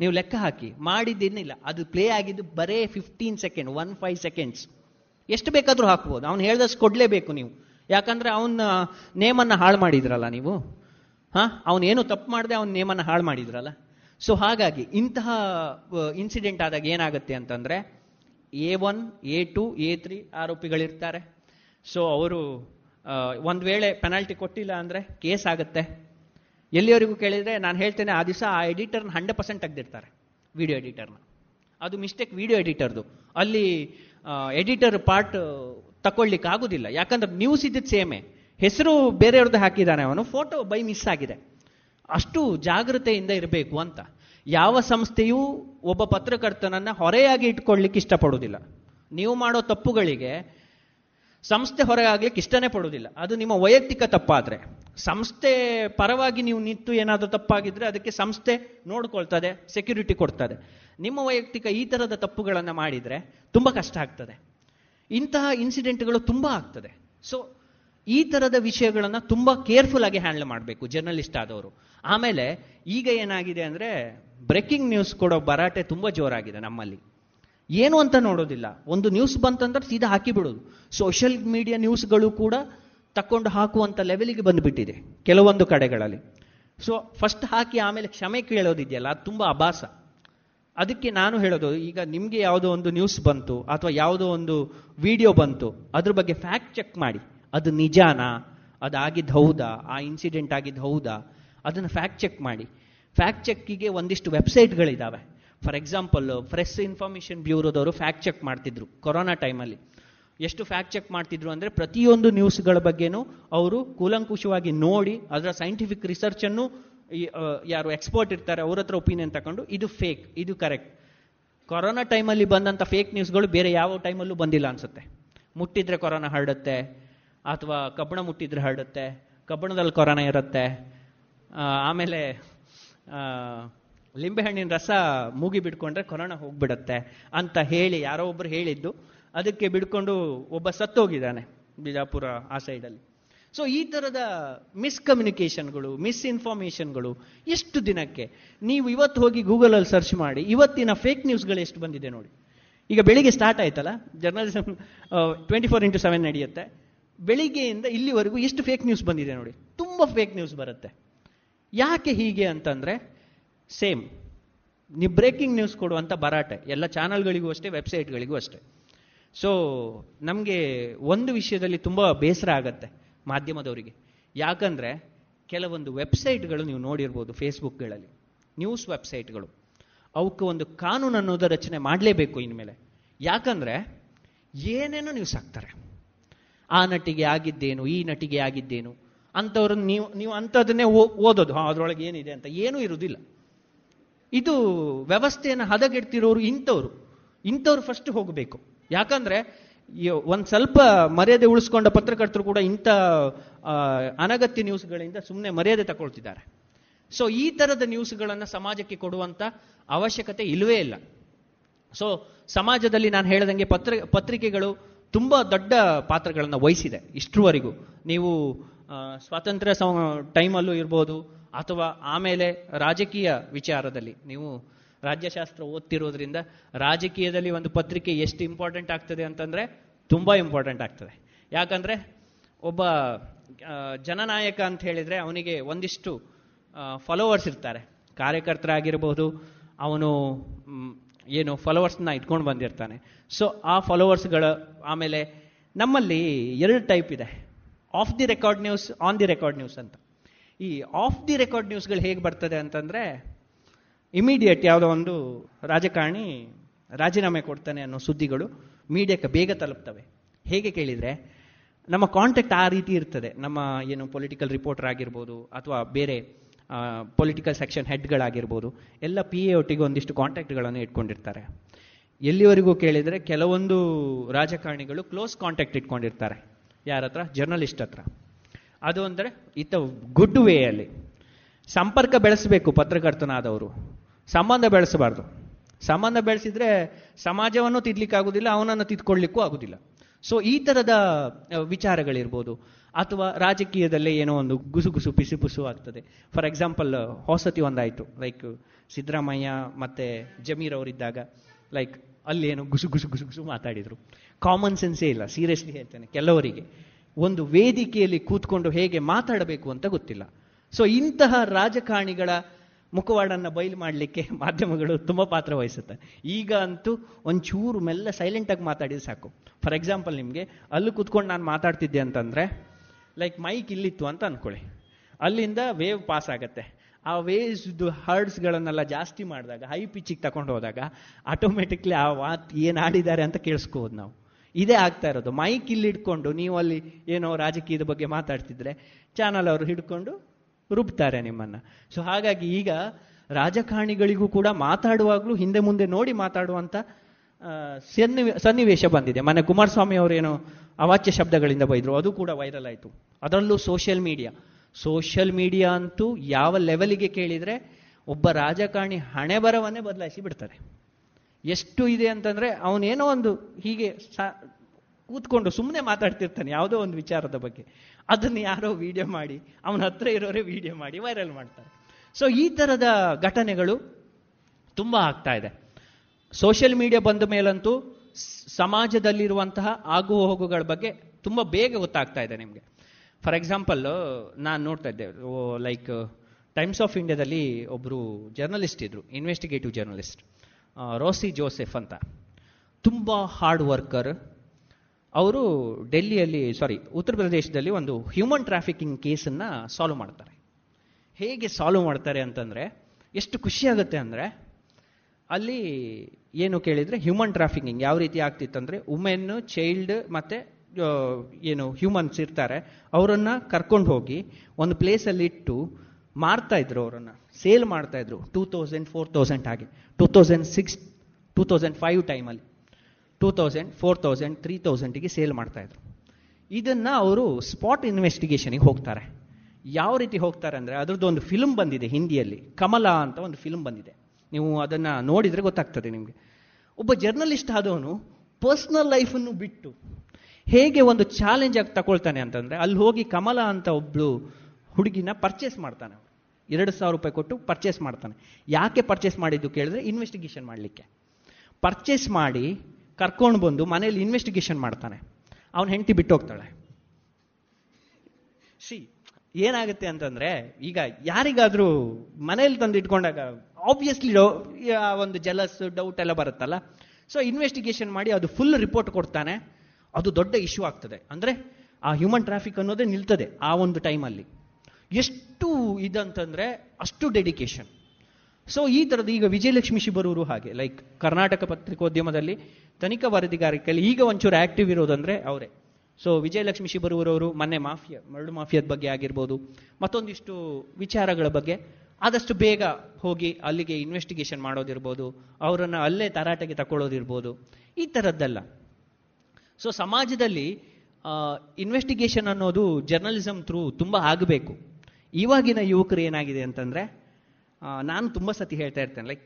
ನೀವು ಲೆಕ್ಕ ಹಾಕಿ. ಮಾಡಿದ್ದೇನಿಲ್ಲ. ಅದು ಪ್ಲೇ ಆಗಿದ್ದು ಬರೇ fifteen second one five seconds ಎಷ್ಟು ಬೇಕಾದರೂ ಹಾಕ್ಬೋದು. ಅವ್ನು ಹೇಳ್ದಷ್ಟು ಕೊಡಲೇಬೇಕು ನೀವು. ಯಾಕಂದ್ರೆ ಅವನ ನೇಮನ್ನು ಹಾಳು ಮಾಡಿದ್ರಲ್ಲ ನೀವು? ಹಾಂ? ಅವನೇನು ತಪ್ಪು ಮಾಡದೆ ಅವನ ನೇಮನ್ನು ಹಾಳು ಮಾಡಿದ್ರಲ್ಲ? ಸೊ ಹಾಗಾಗಿ ಇಂತಹ ಇನ್ಸಿಡೆಂಟ್ ಆದಾಗ ಏನಾಗುತ್ತೆ ಅಂತಂದ್ರೆ A one, A two, A three ಆರೋಪಿಗಳಿರ್ತಾರೆ. So ಅವರು ಒಂದು ವೇಳೆ ಪೆನಾಲ್ಟಿ ಕೊಟ್ಟಿಲ್ಲ ಅಂದರೆ ಕೇಸ್ ಆಗುತ್ತೆ. ಎಲ್ಲಿವರೆಗೂ ಕೇಳಿದರೆ ನಾನು ಹೇಳ್ತೇನೆ, ಆ ದಿವಸ ಆ ಎಡಿಟರ್ನ ಹಂಡ್ರೆಡ್ ಪರ್ಸೆಂಟ್ ತೆಗೆದಿರ್ತಾರೆ ವಿಡಿಯೋ ಎಡಿಟರ್ನ ಅದು ಮಿಸ್ಟೇಕ್ ವಿಡಿಯೋ ಎಡಿಟರ್ದು ಅಲ್ಲಿ ಎಡಿಟರ್ ಪಾರ್ಟ್ ತಗೊಳ್ಲಿಕ್ಕೆ ಆಗೋದಿಲ್ಲ. ಯಾಕಂದ್ರೆ ನ್ಯೂಸ್ ಇದ್ದಿದ್ದು ಸೇಮೆ ಹೆಸರು ಬೇರೆಯವ್ರದ್ದು ಹಾಕಿದ್ದಾನೆ ಅವನು ಫೋಟೋ ಬೈ ಮಿಸ್ ಆಗಿದೆ. ಅಷ್ಟು ಜಾಗೃತೆಯಿಂದ ಇರಬೇಕು ಅಂತ. ಯಾವ ಸಂಸ್ಥೆಯೂ ಒಬ್ಬ ಪತ್ರಕರ್ತನನ್ನ ಹೊರೆಯಾಗಿ ಇಟ್ಕೊಳ್ಳಿಕ್ಕೆ ಇಷ್ಟಪಡುವುದಿಲ್ಲ. ನೀವು ಮಾಡೋ ತಪ್ಪುಗಳಿಗೆ ಸಂಸ್ಥೆ ಹೊರಗೆ ಆಗ್ಲಿಕ್ಕೆ ಇಷ್ಟನೇ ಪಡುವುದಿಲ್ಲ. ಅದು ನಿಮ್ಮ ವೈಯಕ್ತಿಕ ತಪ್ಪಾದ್ರೆ. ಸಂಸ್ಥೆ ಪರವಾಗಿ ನೀವು ನಿಂತು ಏನಾದರೂ ತಪ್ಪಾಗಿದ್ರೆ ಅದಕ್ಕೆ ಸಂಸ್ಥೆ ನೋಡ್ಕೊಳ್ತದೆ ಸೆಕ್ಯೂರಿಟಿ ಕೊಡ್ತದೆ. ನಿಮ್ಮ ವೈಯಕ್ತಿಕ ಈ ತರದ ತಪ್ಪುಗಳನ್ನು ಮಾಡಿದ್ರೆ ತುಂಬಾ ಕಷ್ಟ ಆಗ್ತದೆ. ಇಂತಹ ಇನ್ಸಿಡೆಂಟ್ಗಳು ತುಂಬಾ ಆಗ್ತದೆ. ಸೊ ಈ ತರದ ವಿಷಯಗಳನ್ನ ತುಂಬಾ ಕೇರ್ಫುಲ್ ಆಗಿ ಹ್ಯಾಂಡಲ್ ಮಾಡಬೇಕು ಜರ್ನಲಿಸ್ಟ್ ಆದವರು. ಆಮೇಲೆ ಈಗ ಏನಾಗಿದೆ ಅಂದರೆ ಬ್ರೇಕಿಂಗ್ ನ್ಯೂಸ್ ಕೊಡೋ ಭರಾಟೆ ತುಂಬ ಜೋರಾಗಿದೆ ನಮ್ಮಲ್ಲಿ. ಏನು ಅಂತ ನೋಡೋದಿಲ್ಲ. ಒಂದು ನ್ಯೂಸ್ ಬಂತಂದ್ರೆ ಸೀದಾ ಹಾಕಿ ಬಿಡೋದು ಸೋಷಿಯಲ್ ಮೀಡಿಯಾ ನ್ಯೂಸ್ಗಳು ಕೂಡ ತಕ್ಕೊಂಡು ಹಾಕುವಂಥ ಲೆವೆಲಿಗೆ ಬಂದುಬಿಟ್ಟಿದೆ ಕೆಲವೊಂದು ಕಡೆಗಳಲ್ಲಿ. ಸೊ ಫಸ್ಟ್ ಹಾಕಿ ಆಮೇಲೆ ಕ್ಷಮೆ ಕೇಳೋದಿದೆಯಲ್ಲ, ಅದು ತುಂಬ ಅಭಾಸ. ಅದಕ್ಕೆ ನಾನು ಹೇಳೋದು, ಈಗ ನಿಮಗೆ ಯಾವುದೋ ಒಂದು ನ್ಯೂಸ್ ಬಂತು, ಅಥವಾ ಯಾವುದೋ ಒಂದು ವಿಡಿಯೋ ಬಂತು, ಅದ್ರ ಬಗ್ಗೆ ಫ್ಯಾಕ್ಟ್ ಚೆಕ್ ಮಾಡಿ. ಅದು ನಿಜಾನಾ? ಅದಾಗಿದ್ದು ಹೌದಾ? ಆ ಇನ್ಸಿಡೆಂಟ್ ಆಗಿದ್ದು ಹೌದಾ? ಅದನ್ನು ಫ್ಯಾಕ್ಟ್ ಚೆಕ್ ಮಾಡಿ. ಫ್ಯಾಕ್ಟ್ ಚೆಕ್ಕಿಗೆ ಒಂದಿಷ್ಟು ವೆಬ್ಸೈಟ್ಗಳಿದ್ದಾವೆ ಫಾರ್ ಎಕ್ಸಾಂಪಲ್ ಪ್ರೆಸ್ ಇನ್ಫಾರ್ಮೇಷನ್ ಬ್ಯೂರೋದವರು ಫ್ಯಾಕ್ಟ್ ಚೆಕ್ ಮಾಡ್ತಿದ್ರು ಕೊರೋನಾ ಟೈಮಲ್ಲಿ ಎಷ್ಟು ಫ್ಯಾಕ್ಟ್ ಚೆಕ್ ಮಾಡ್ತಿದ್ರು ಅಂದರೆ ಪ್ರತಿಯೊಂದು ನ್ಯೂಸ್ಗಳ ಬಗ್ಗೆನೂ ಅವರು ಕೂಲಂಕುಷವಾಗಿ ನೋಡಿ ಅದರ ಸೈಂಟಿಫಿಕ್ ರಿಸರ್ಚನ್ನು ಯಾರು ಎಕ್ಸ್ಪರ್ಟ್ ಇರ್ತಾರೆ ಅವ್ರ ಹತ್ರ ಒಪಿನಿಯನ್ ತಗೊಂಡು ಇದು ಫೇಕ್ ಇದು ಕರೆಕ್ಟ್ ಕೊರೋನಾ ಟೈಮಲ್ಲಿ ಬಂದಂಥ ಫೇಕ್ ನ್ಯೂಸ್ಗಳು ಬೇರೆ ಯಾವ ಟೈಮಲ್ಲೂ ಬಂದಿಲ್ಲ ಅನ್ಸುತ್ತೆ. ಮುಟ್ಟಿದ್ರೆ ಕೊರೋನಾ ಹರಡುತ್ತೆ, ಅಥವಾ ಕಬ್ಬಣ ಮುಟ್ಟಿದ್ರೆ ಹರಡುತ್ತೆ, ಕಬ್ಬಣದಲ್ಲಿ ಕೊರೋನಾ ಇರುತ್ತೆ ಆಮೇಲೆ ಲಿಂಬೆಹಣ್ಣಿನ ರಸ ಮೂಗಿ ಬಿಡ್ಕೊಂಡ್ರೆ ಕೊರೋನಾ ಹೋಗ್ಬಿಡತ್ತೆ ಅಂತ ಹೇಳಿ ಯಾರೋ ಒಬ್ರು ಹೇಳಿದ್ದು. ಅದಕ್ಕೆ ಬಿಡ್ಕೊಂಡು ಒಬ್ಬ ಸತ್ತೋಗಿದ್ದಾನೆ ಬಿಜಾಪುರ ಆ ಸೈಡಲ್ಲಿ. ಸೊ ಈ ಥರದ ಮಿಸ್ಕಮ್ಯುನಿಕೇಶನ್ಗಳು ಮಿಸ್ಇನ್ಫಾರ್ಮೇಷನ್ಗಳು ಎಷ್ಟು ದಿನಕ್ಕೆ? ನೀವು ಇವತ್ತು ಹೋಗಿ ಗೂಗಲಲ್ಲಿ ಸರ್ಚ್ ಮಾಡಿ, ಇವತ್ತಿನ ಫೇಕ್ ನ್ಯೂಸ್ಗಳು ಎಷ್ಟು ಬಂದಿದೆ ನೋಡಿ. ಈಗ ಬೆಳಿಗ್ಗೆ ಸ್ಟಾರ್ಟ್ ಆಯ್ತಲ್ಲ? Journalism twenty four into seven ನಡೆಯುತ್ತೆ. ಬೆಳಿಗ್ಗೆಯಿಂದ ಇಲ್ಲಿವರೆಗೂ ಎಷ್ಟು ಫೇಕ್ ನ್ಯೂಸ್ ಬಂದಿದೆ ನೋಡಿ? ತುಂಬ ಫೇಕ್ ನ್ಯೂಸ್ ಬರುತ್ತೆ. ಯಾಕೆ ಹೀಗೆ ಅಂತಂದ್ರೆ ಸೇಮ್ ನೀವು ಬ್ರೇಕಿಂಗ್ ನ್ಯೂಸ್ ಕೊಡುವಂಥ ಭರಾಟೆ ಎಲ್ಲ ಚಾನಲ್ಗಳಿಗೂ ಅಷ್ಟೇ ವೆಬ್ಸೈಟ್ಗಳಿಗೂ ಅಷ್ಟೇ. ಸೊ ನಮಗೆ ಒಂದು ವಿಷಯದಲ್ಲಿ ತುಂಬ ಬೇಸರ ಆಗತ್ತೆ ಮಾಧ್ಯಮದವರಿಗೆ. ಯಾಕಂದ್ರೆ, ಕೆಲವೊಂದು ವೆಬ್ಸೈಟ್ಗಳು ನೀವು ನೋಡಿರ್ಬೋದು ಫೇಸ್ಬುಕ್ಗಳಲ್ಲಿ ನ್ಯೂಸ್ ವೆಬ್ಸೈಟ್ಗಳು ಅವಕ್ಕೆ ಒಂದು ಕಾನೂನು ಅನ್ನೋದು ರಚನೆ ಮಾಡಲೇಬೇಕು ಇನ್ಮೇಲೆ. ಯಾಕಂದ್ರೆ, ಏನೇನೋ ನ್ಯೂಸ್ ಹಾಕ್ತಾರೆ ಆ ನಟಿಗೆ ಆಗಿದ್ದೇನು, ಈ ನಟಿಗೆ ಆಗಿದ್ದೇನು ಅಂಥವ್ರನ್ನ ನೀವು ನೀವು ಅಂಥದನ್ನೇ ಓದೋದು. ಹಾಂ, ಅದರೊಳಗೆ ಏನಿದೆ ಅಂತ. ಏನೂ ಇರುವುದಿಲ್ಲ ಇದು ವ್ಯವಸ್ಥೆಯನ್ನು ಹದಗೆಡ್ತಿರೋರು ಇಂಥವ್ರು. ಇಂಥವ್ರು ಫಸ್ಟ್ ಹೋಗಬೇಕು. ಯಾಕಂದ್ರೆ ಒಂದು ಸ್ವಲ್ಪ ಮರ್ಯಾದೆ ಉಳಿಸ್ಕೊಂಡ ಪತ್ರಕರ್ತರು ಕೂಡ ಇಂಥ ಅನಗತ್ಯ ನ್ಯೂಸ್ಗಳಿಂದ ಸುಮ್ಮನೆ ಮರ್ಯಾದೆ ತಗೊಳ್ತಿದ್ದಾರೆ. ಸೊ ಈ ಥರದ ನ್ಯೂಸ್ಗಳನ್ನು ಸಮಾಜಕ್ಕೆ ಕೊಡುವಂಥ ಅವಶ್ಯಕತೆ ಇಲ್ಲವೇ ಇಲ್ಲ. ಸೊ ಸಮಾಜದಲ್ಲಿ ನಾನು ಹೇಳ್ದಂಗೆ ಪತ್ರ, ಪತ್ರಿಕೆಗಳು ತುಂಬ ದೊಡ್ಡ ಪಾತ್ರಗಳನ್ನು ವಹಿಸಿದೆ ಇಷ್ಟರವರೆಗೂ. ನೀವು ಸ್ವಾತಂತ್ರ್ಯ ಟೈಮಲ್ಲೂ ಇರ್ಬೋದು ಅಥವಾ ಆಮೇಲೆ ರಾಜಕೀಯ ವಿಚಾರದಲ್ಲಿ. ನೀವು ರಾಜ್ಯಶಾಸ್ತ್ರ ಓದ್ತಿರೋದ್ರಿಂದ ರಾಜಕೀಯದಲ್ಲಿ ಒಂದು ಪತ್ರಿಕೆ ಎಷ್ಟು ಇಂಪಾರ್ಟೆಂಟ್ ಆಗ್ತದೆ ಅಂತಂದರೆ ತುಂಬ ಇಂಪಾರ್ಟೆಂಟ್ ಆಗ್ತದೆ. ಯಾಕಂದರೆ ಒಬ್ಬ ಜನನಾಯಕ ಅಂತ ಹೇಳಿದರೆ ಅವನಿಗೆ ಒಂದಿಷ್ಟು ಫಾಲೋವರ್ಸ್ ಇರ್ತಾರೆ. ಕಾರ್ಯಕರ್ತರಾಗಿರ್ಬೋದು, ಅವನು ಏನು ಫಾಲೋವರ್ಸ್ನ ಇಟ್ಕೊಂಡು ಬಂದಿರ್ತಾನೆ. ಸೊ ಆ ಫಾಲೋವರ್ಸ್ಗಳ ಆಮೇಲೆ ನಮ್ಮಲ್ಲಿ ಎರಡು ಟೈಪ್ ಇದೆ. Off the record news on the record news ಅಂತ. ಈ ಆಫ್ ದಿ ರೆಕಾರ್ಡ್ ನ್ಯೂಸ್ಗಳು ಹೇಗೆ ಬರ್ತದೆ ಅಂತಂದರೆ ಇಮಿಡಿಯೇಟ್ ಯಾವುದೋ ಒಂದು ರಾಜಕಾರಣಿ ರಾಜೀನಾಮೆ ಕೊಡ್ತಾನೆ ಅನ್ನೋ ಸುದ್ದಿಗಳು ಮೀಡಿಯಾಕ್ಕೆ ಬೇಗ ತಲುಪ್ತವೆ. ಹೇಗೆ ಕೇಳಿದರೆ, ನಮ್ಮ ಕಾಂಟ್ಯಾಕ್ಟ್ ಆ ರೀತಿ ಇರ್ತದೆ. ನಮ್ಮ ಏನು ಪೊಲಿಟಿಕಲ್ ರಿಪೋರ್ಟರ್ ಆಗಿರ್ಬೋದು ಅಥವಾ ಬೇರೆ ಪೊಲಿಟಿಕಲ್ ಸೆಕ್ಷನ್ ಹೆಡ್ಗಳಾಗಿರ್ಬೋದು ಎಲ್ಲ ಪಿ ಎ ಒಟ್ಟಿಗೆ ಒಂದಿಷ್ಟು ಕಾಂಟ್ಯಾಕ್ಟ್ಗಳನ್ನು ಇಟ್ಕೊಂಡಿರ್ತಾರೆ. ಎಲ್ಲಿವರೆಗೂ ಕೇಳಿದರೆ, ಕೆಲವೊಂದು ರಾಜಕಾರಣಿಗಳು ಕ್ಲೋಸ್ ಕಾಂಟ್ಯಾಕ್ಟ್ ಇಟ್ಕೊಂಡಿರ್ತಾರೆ. ಯಾರ ಹತ್ರ? ಜರ್ನಲಿಸ್ಟ್ ಹತ್ರ. ಅದು ಅಂದರೆ ಇತ್ತ ಗುಡ್ ವೇಯಲ್ಲಿ ಸಂಪರ್ಕ ಬೆಳೆಸಬೇಕು ಪತ್ರಕರ್ತನಾದವರು. ಸಂಬಂಧ ಬೆಳೆಸಬಾರ್ದು. ಸಂಬಂಧ ಬೆಳೆಸಿದ್ರೆ ಸಮಾಜವನ್ನು ತಿದ್ಲಿಕ್ಕಾಗೋದಿಲ್ಲ ಅವನನ್ನು ತಿದ್ಕೊಳ್ಳಿಕ್ಕೂ ಆಗೋದಿಲ್ಲ. ಸೊ ಈ ಥರದ ವಿಚಾರಗಳಿರ್ಬೋದು. ಅಥವಾ ರಾಜಕೀಯದಲ್ಲೇ ಏನೋ ಒಂದು ಗುಸುಗುಸು, ಪಿಸುಪುಸು ಪಿಸು ಆಗ್ತದೆ. ಫಾರ್ ಎಕ್ಸಾಂಪಲ್ ಹೊಸತಿ ಒಂದಾಯಿತು. ಲೈಕ್ ಸಿದ್ದರಾಮಯ್ಯ ಮತ್ತೆ ಜಮೀರ್ ಅವರಿದ್ದಾಗ ಲೈಕ್ ಅಲ್ಲಿ ಏನೋ ಗುಸು ಗುಸು ಗುಸು ಗುಸು ಮಾತಾಡಿದ್ರು. ಕಾಮನ್ ಸೆನ್ಸೇ ಇಲ್ಲ ಸೀರಿಯಸ್ಲಿ ಹೇಳ್ತೇನೆ ಕೆಲವರಿಗೆ. ಒಂದು ವೇದಿಕೆಯಲ್ಲಿ ಕೂತ್ಕೊಂಡು ಹೇಗೆ ಮಾತಾಡಬೇಕು ಅಂತ ಗೊತ್ತಿಲ್ಲ. ಸೊ ಇಂತಹ ರಾಜಕಾರಣಿಗಳ ಮುಖವಾಡನ್ನು ಬಯಲು ಮಾಡಲಿಕ್ಕೆ ಮಾಧ್ಯಮಗಳು ತುಂಬ ಪಾತ್ರ ವಹಿಸುತ್ತೆ. ಈಗ ಅಂತೂ ಒಂಚೂರು ಮೆಲ್ಲ ಸೈಲೆಂಟಾಗಿ ಮಾತಾಡಿದ್ರೆ ಸಾಕು. ಫಾರ್ ಎಕ್ಸಾಂಪಲ್ ನಿಮಗೆ ಅಲ್ಲಿ ಕೂತ್ಕೊಂಡು ನಾನು ಮಾತಾಡ್ತಿದ್ದೆ ಅಂತಂದರೆ ಲೈಕ್ ಮೈಕ್ ಇಲ್ಲಿತ್ತು ಅಂತ ಅಂದ್ಕೊಳ್ಳಿ ಅಲ್ಲಿಂದ ವೇವ್ ಪಾಸ್ ಆಗುತ್ತೆ. ಆ ವೇವ್ಸ್ದು ಹರ್ಡ್ಸ್ಗಳನ್ನೆಲ್ಲ ಜಾಸ್ತಿ ಮಾಡಿದಾಗ ಹೈ ಪಿಚ್ಚಿಗೆ ತಗೊಂಡು ಹೋದಾಗ ಆಟೋಮೆಟಿಕ್ಲಿ ಆ ಮಾತು ಏನು ಆಡಿದ್ದಾರೆ ಅಂತ ಕೇಳಿಸ್ಕೋಬೋದು ನಾವು. ಇದೇ ಆಗ್ತಾ ಇರೋದು. ಮೈಕ್ ಇಲ್ಲಿ ಇಟ್ಕೊಂಡು ನೀವು ಅಲ್ಲಿ ಏನೋ ರಾಜಕೀಯದ ಬಗ್ಗೆ ಮಾತಾಡ್ತಿದ್ರೆ ಚಾನಲ್ ಅವರು ಹಿಡ್ಕೊಂಡು ರುಬ್ತಾರೆ ನಿಮ್ಮನ್ನ. ಸೊ ಹಾಗಾಗಿ ಈಗ ರಾಜಕಾರಣಿಗಳಿಗೂ ಕೂಡ ಮಾತಾಡುವಾಗಲೂ ಹಿಂದೆ ಮುಂದೆ ನೋಡಿ ಮಾತಾಡುವಂತ ಸನ್ನಿವೇಶ ಬಂದಿದೆ. ಮನೆ ಕುಮಾರಸ್ವಾಮಿ ಅವರೇನೋ ಅವಾಚ್ಯ ಶಬ್ದಗಳಿಂದ ಬೈದ್ರು. ಅದು ಕೂಡ ವೈರಲ್ ಆಯಿತು. ಅದರಲ್ಲೂ ಸೋಷಿಯಲ್ ಮೀಡಿಯಾ ಸೋಷಿಯಲ್ ಮೀಡಿಯಾ ಅಂತೂ ಯಾವ ಲೆವೆಲಿಗೆ ಕೇಳಿದ್ರೆ ಒಬ್ಬ ರಾಜಕಾರಣಿ ಹಣೆ ಬರವನ್ನೇ ಬದಲಾಯಿಸಿ ಬಿಡ್ತಾರೆ. ಎಷ್ಟು ಇದೆ ಅಂತಂದ್ರೆ ಅವನೇನೋ ಒಂದು ಹೀಗೆ ಸಾ- ಕೂತ್ಕೊಂಡು ಸುಮ್ಮನೆ ಮಾತಾಡ್ತಿರ್ತಾನೆ, ಯಾವುದೋ ಒಂದು ವಿಚಾರದ ಬಗ್ಗೆ. ಅದನ್ನು ಯಾರೋ ವಿಡಿಯೋ ಮಾಡಿ, ಅವನ ಹತ್ರ ಇರೋರೇ ವಿಡಿಯೋ ಮಾಡಿ ವೈರಲ್ ಮಾಡ್ತಾರೆ. ಸೊ ಈ ಥರದ ಘಟನೆಗಳು ತುಂಬ ಆಗ್ತಾ ಇದೆ. ಸೋಷಿಯಲ್ ಮೀಡಿಯಾ ಬಂದ ಮೇಲಂತೂ ಸಮಾಜದಲ್ಲಿರುವಂತಹ ಆಗು ಹೋಗುಗಳ ಬಗ್ಗೆ ತುಂಬ ಬೇಗ ಗೊತ್ತಾಗ್ತಾ ಇದೆ ನಿಮಗೆ. ಫಾರ್ ಎಕ್ಸಾಂಪಲ್ ನಾನು ನೋಡ್ತಾ ಇದ್ದೆ ಲೈಕ್ ಟೈಮ್ಸ್ ಆಫ್ ಇಂಡಿಯಾದಲ್ಲಿ ಒಬ್ಬರು ಜರ್ನಲಿಸ್ಟ್ ಇದ್ರು ಇನ್ವೆಸ್ಟಿಗೇಟಿವ್ ಜರ್ನಲಿಸ್ಟ್ ರೋಸಿ ಜೋಸೆಫ್ ಅಂತ. ತುಂಬ ಹಾರ್ಡ್ ವರ್ಕರ್ ಅವರು ಡೆಲ್ಲಿಯಲ್ಲಿ ಸಾರಿ ಉತ್ತರ ಪ್ರದೇಶದಲ್ಲಿ ಒಂದು ಹ್ಯೂಮನ್ ಟ್ರಾಫಿಕಿಂಗ್ ಕೇಸನ್ನು ಸಾಲ್ವ್ ಮಾಡ್ತಾರೆ. ಹೇಗೆ ಸಾಲ್ವ್ ಮಾಡ್ತಾರೆ ಅಂತಂದರೆ, ಎಷ್ಟು ಖುಷಿ ಆಗುತ್ತೆ ಅಂದರೆ, ಅಲ್ಲಿ ಏನು ಕೇಳಿದರೆ ಹ್ಯೂಮನ್ ಟ್ರಾಫಿಕಿಂಗ್ ಯಾವ ರೀತಿ ಆಗ್ತಿತ್ತಂದರೆ ವುಮೆನ್ ಚೈಲ್ಡ್ ಮತ್ತು ಏನು ಹ್ಯೂಮನ್ಸ್ ಇರ್ತಾರೆ, ಅವರನ್ನು ಕರ್ಕೊಂಡು ಹೋಗಿ ಒಂದು ಪ್ಲೇಸಲ್ಲಿ ಇಟ್ಟು ಮಾರ್ತಾ ಇದ್ರು ಅವರನ್ನು. ಸೇಲ್ ಮಾಡ್ತಾ ಇದ್ರು. ಟೂ ತೌಸಂಡ್, ಫೋರ್ ತೌಸಂಡ್ ಹಾಗೆ. Two thousand six, two thousand five ಟೈಮಲ್ಲಿ two thousand, four thousand, three ತೌಸಂಡಿಗೆ sale ಮಾಡ್ತಾ ಇದ್ರು. ಇದನ್ನ ಅವರು ಸ್ಪಾಟ್ ಇನ್ವೆಸ್ಟಿಗೇಷನಿಗೆ ಹೋಗ್ತಾರೆ. ಯಾವ ರೀತಿ ಹೋಗ್ತಾರೆ ಅಂದರೆ ಅದ್ರದ್ದು ಒಂದು ಫಿಲ್ಮ್ ಬಂದಿದೆ ಹಿಂದಿಯಲ್ಲಿ. ಕಮಲ ಅಂತ ಒಂದು ಫಿಲ್ಮ್ ಬಂದಿದೆ. ನೀವು ಅದನ್ನು ನೋಡಿದರೆ ಗೊತ್ತಾಗ್ತದೆ ನಿಮಗೆ. ಒಬ್ಬ ಜರ್ನಲಿಸ್ಟ್ ಆದವನು ಪರ್ಸ್ನಲ್ ಲೈಫನ್ನು ಬಿಟ್ಟು ಹೇಗೆ ಒಂದು ಚಾಲೆಂಜ್ ಆಗಿ ತಗೊಳ್ತಾನೆ ಅಂತಂದರೆ ಅಲ್ಲಿ ಹೋಗಿ ಕಮಲ ಅಂತ ಒಬ್ಬಳು ಹುಡುಗಿನ ಪರ್ಚೇಸ್ ಮಾಡ್ತಾನೆ. ಎರಡು ಸಾವಿರ ರೂಪಾಯಿ ಕೊಟ್ಟು ಪರ್ಚೇಸ್ ಮಾಡ್ತಾನೆ. ಯಾಕೆ ಪರ್ಚೇಸ್ ಮಾಡಿದ್ದು ಕೇಳಿದ್ರೆ ಇನ್ವೆಸ್ಟಿಗೇಷನ್ ಮಾಡಲಿಕ್ಕೆ. ಪರ್ಚೇಸ್ ಮಾಡಿ ಕರ್ಕೊಂಡು ಬಂದು ಮನೇಲಿ ಇನ್ವೆಸ್ಟಿಗೇಷನ್ ಮಾಡ್ತಾನೆ. ಅವನ ಹೆಂಡತಿ ಬಿಟ್ಟು ಹೋಗ್ತಾಳೆ. ಸಿ ಏನಾಗುತ್ತೆ ಅಂತಂದ್ರೆ ಈಗ ಯಾರಿಗಾದ್ರೂ ಮನೇಲಿ ತಂದು ಇಟ್ಕೊಂಡಾಗ ಆಬ್ವಿಯಸ್ಲಿ ಒಂದು ಜಲಸ್ ಡೌಟ್ ಎಲ್ಲ ಬರುತ್ತಲ್ಲ. ಸೊ ಇನ್ವೆಸ್ಟಿಗೇಷನ್ ಮಾಡಿ ಅದು ಫುಲ್ ರಿಪೋರ್ಟ್ ಕೊಡ್ತಾನೆ. ಅದು ದೊಡ್ಡ ಇಶ್ಯೂ ಆಗ್ತದೆ. ಅಂದ್ರೆ ಆ ಹ್ಯೂಮನ್ ಟ್ರಾಫಿಕ್ ಅನ್ನೋದೇ ನಿಲ್ತದೆ ಆ ಒಂದು ಟೈಮಲ್ಲಿ ಎಷ್ಟು ಇದಂತಂದ್ರೆ ಅಷ್ಟು ಡೆಡಿಕೇಶನ್ ಸೊ ಈ ಥರದ್ದು ಈಗ ವಿಜಯಲಕ್ಷ್ಮಿ ಶಿಬರೂರು ಹಾಗೆ ಲೈಕ್ ಕರ್ನಾಟಕ ಪತ್ರಿಕೋದ್ಯಮದಲ್ಲಿ ತನಿಖಾ ವರದಿಗಾರಿಕೆಯಲ್ಲಿ ಈಗ ಒಂಚೂರು ಆಕ್ಟಿವ್ ಇರೋದಂದ್ರೆ ಅವರೇ. ಸೊ ವಿಜಯಲಕ್ಷ್ಮಿ ಶಿಬರೂರವರು ಮೊನ್ನೆ ಮಾಫಿಯಾ, ಮರಳು ಮಾಫಿಯಾದ ಬಗ್ಗೆ ಆಗಿರ್ಬೋದು, ಮತ್ತೊಂದಿಷ್ಟು ವಿಚಾರಗಳ ಬಗ್ಗೆ ಆದಷ್ಟು ಬೇಗ ಹೋಗಿ ಅಲ್ಲಿಗೆ ಇನ್ವೆಸ್ಟಿಗೇಷನ್ ಮಾಡೋದಿರ್ಬೋದು, ಅವರನ್ನು ಅಲ್ಲೇ ತರಾಟೆಗೆ ತಗೊಳ್ಳೋದಿರ್ಬೋದು ಈ ಥರದ್ದಲ್ಲ ಸೊ ಸಮಾಜದಲ್ಲಿ ಇನ್ವೆಸ್ಟಿಗೇಷನ್ ಅನ್ನೋದು ಜರ್ನಲಿಸಮ್ ಥ್ರೂ ತುಂಬ ಆಗಬೇಕು. ಇವಾಗಿನ ಯುವಕರು ಏನಾಗಿದೆ ಅಂತಂದರೆ ನಾನು ತುಂಬ ಸತಿ ಹೇಳ್ತಾ ಇರ್ತೇನೆ ಲೈಕ್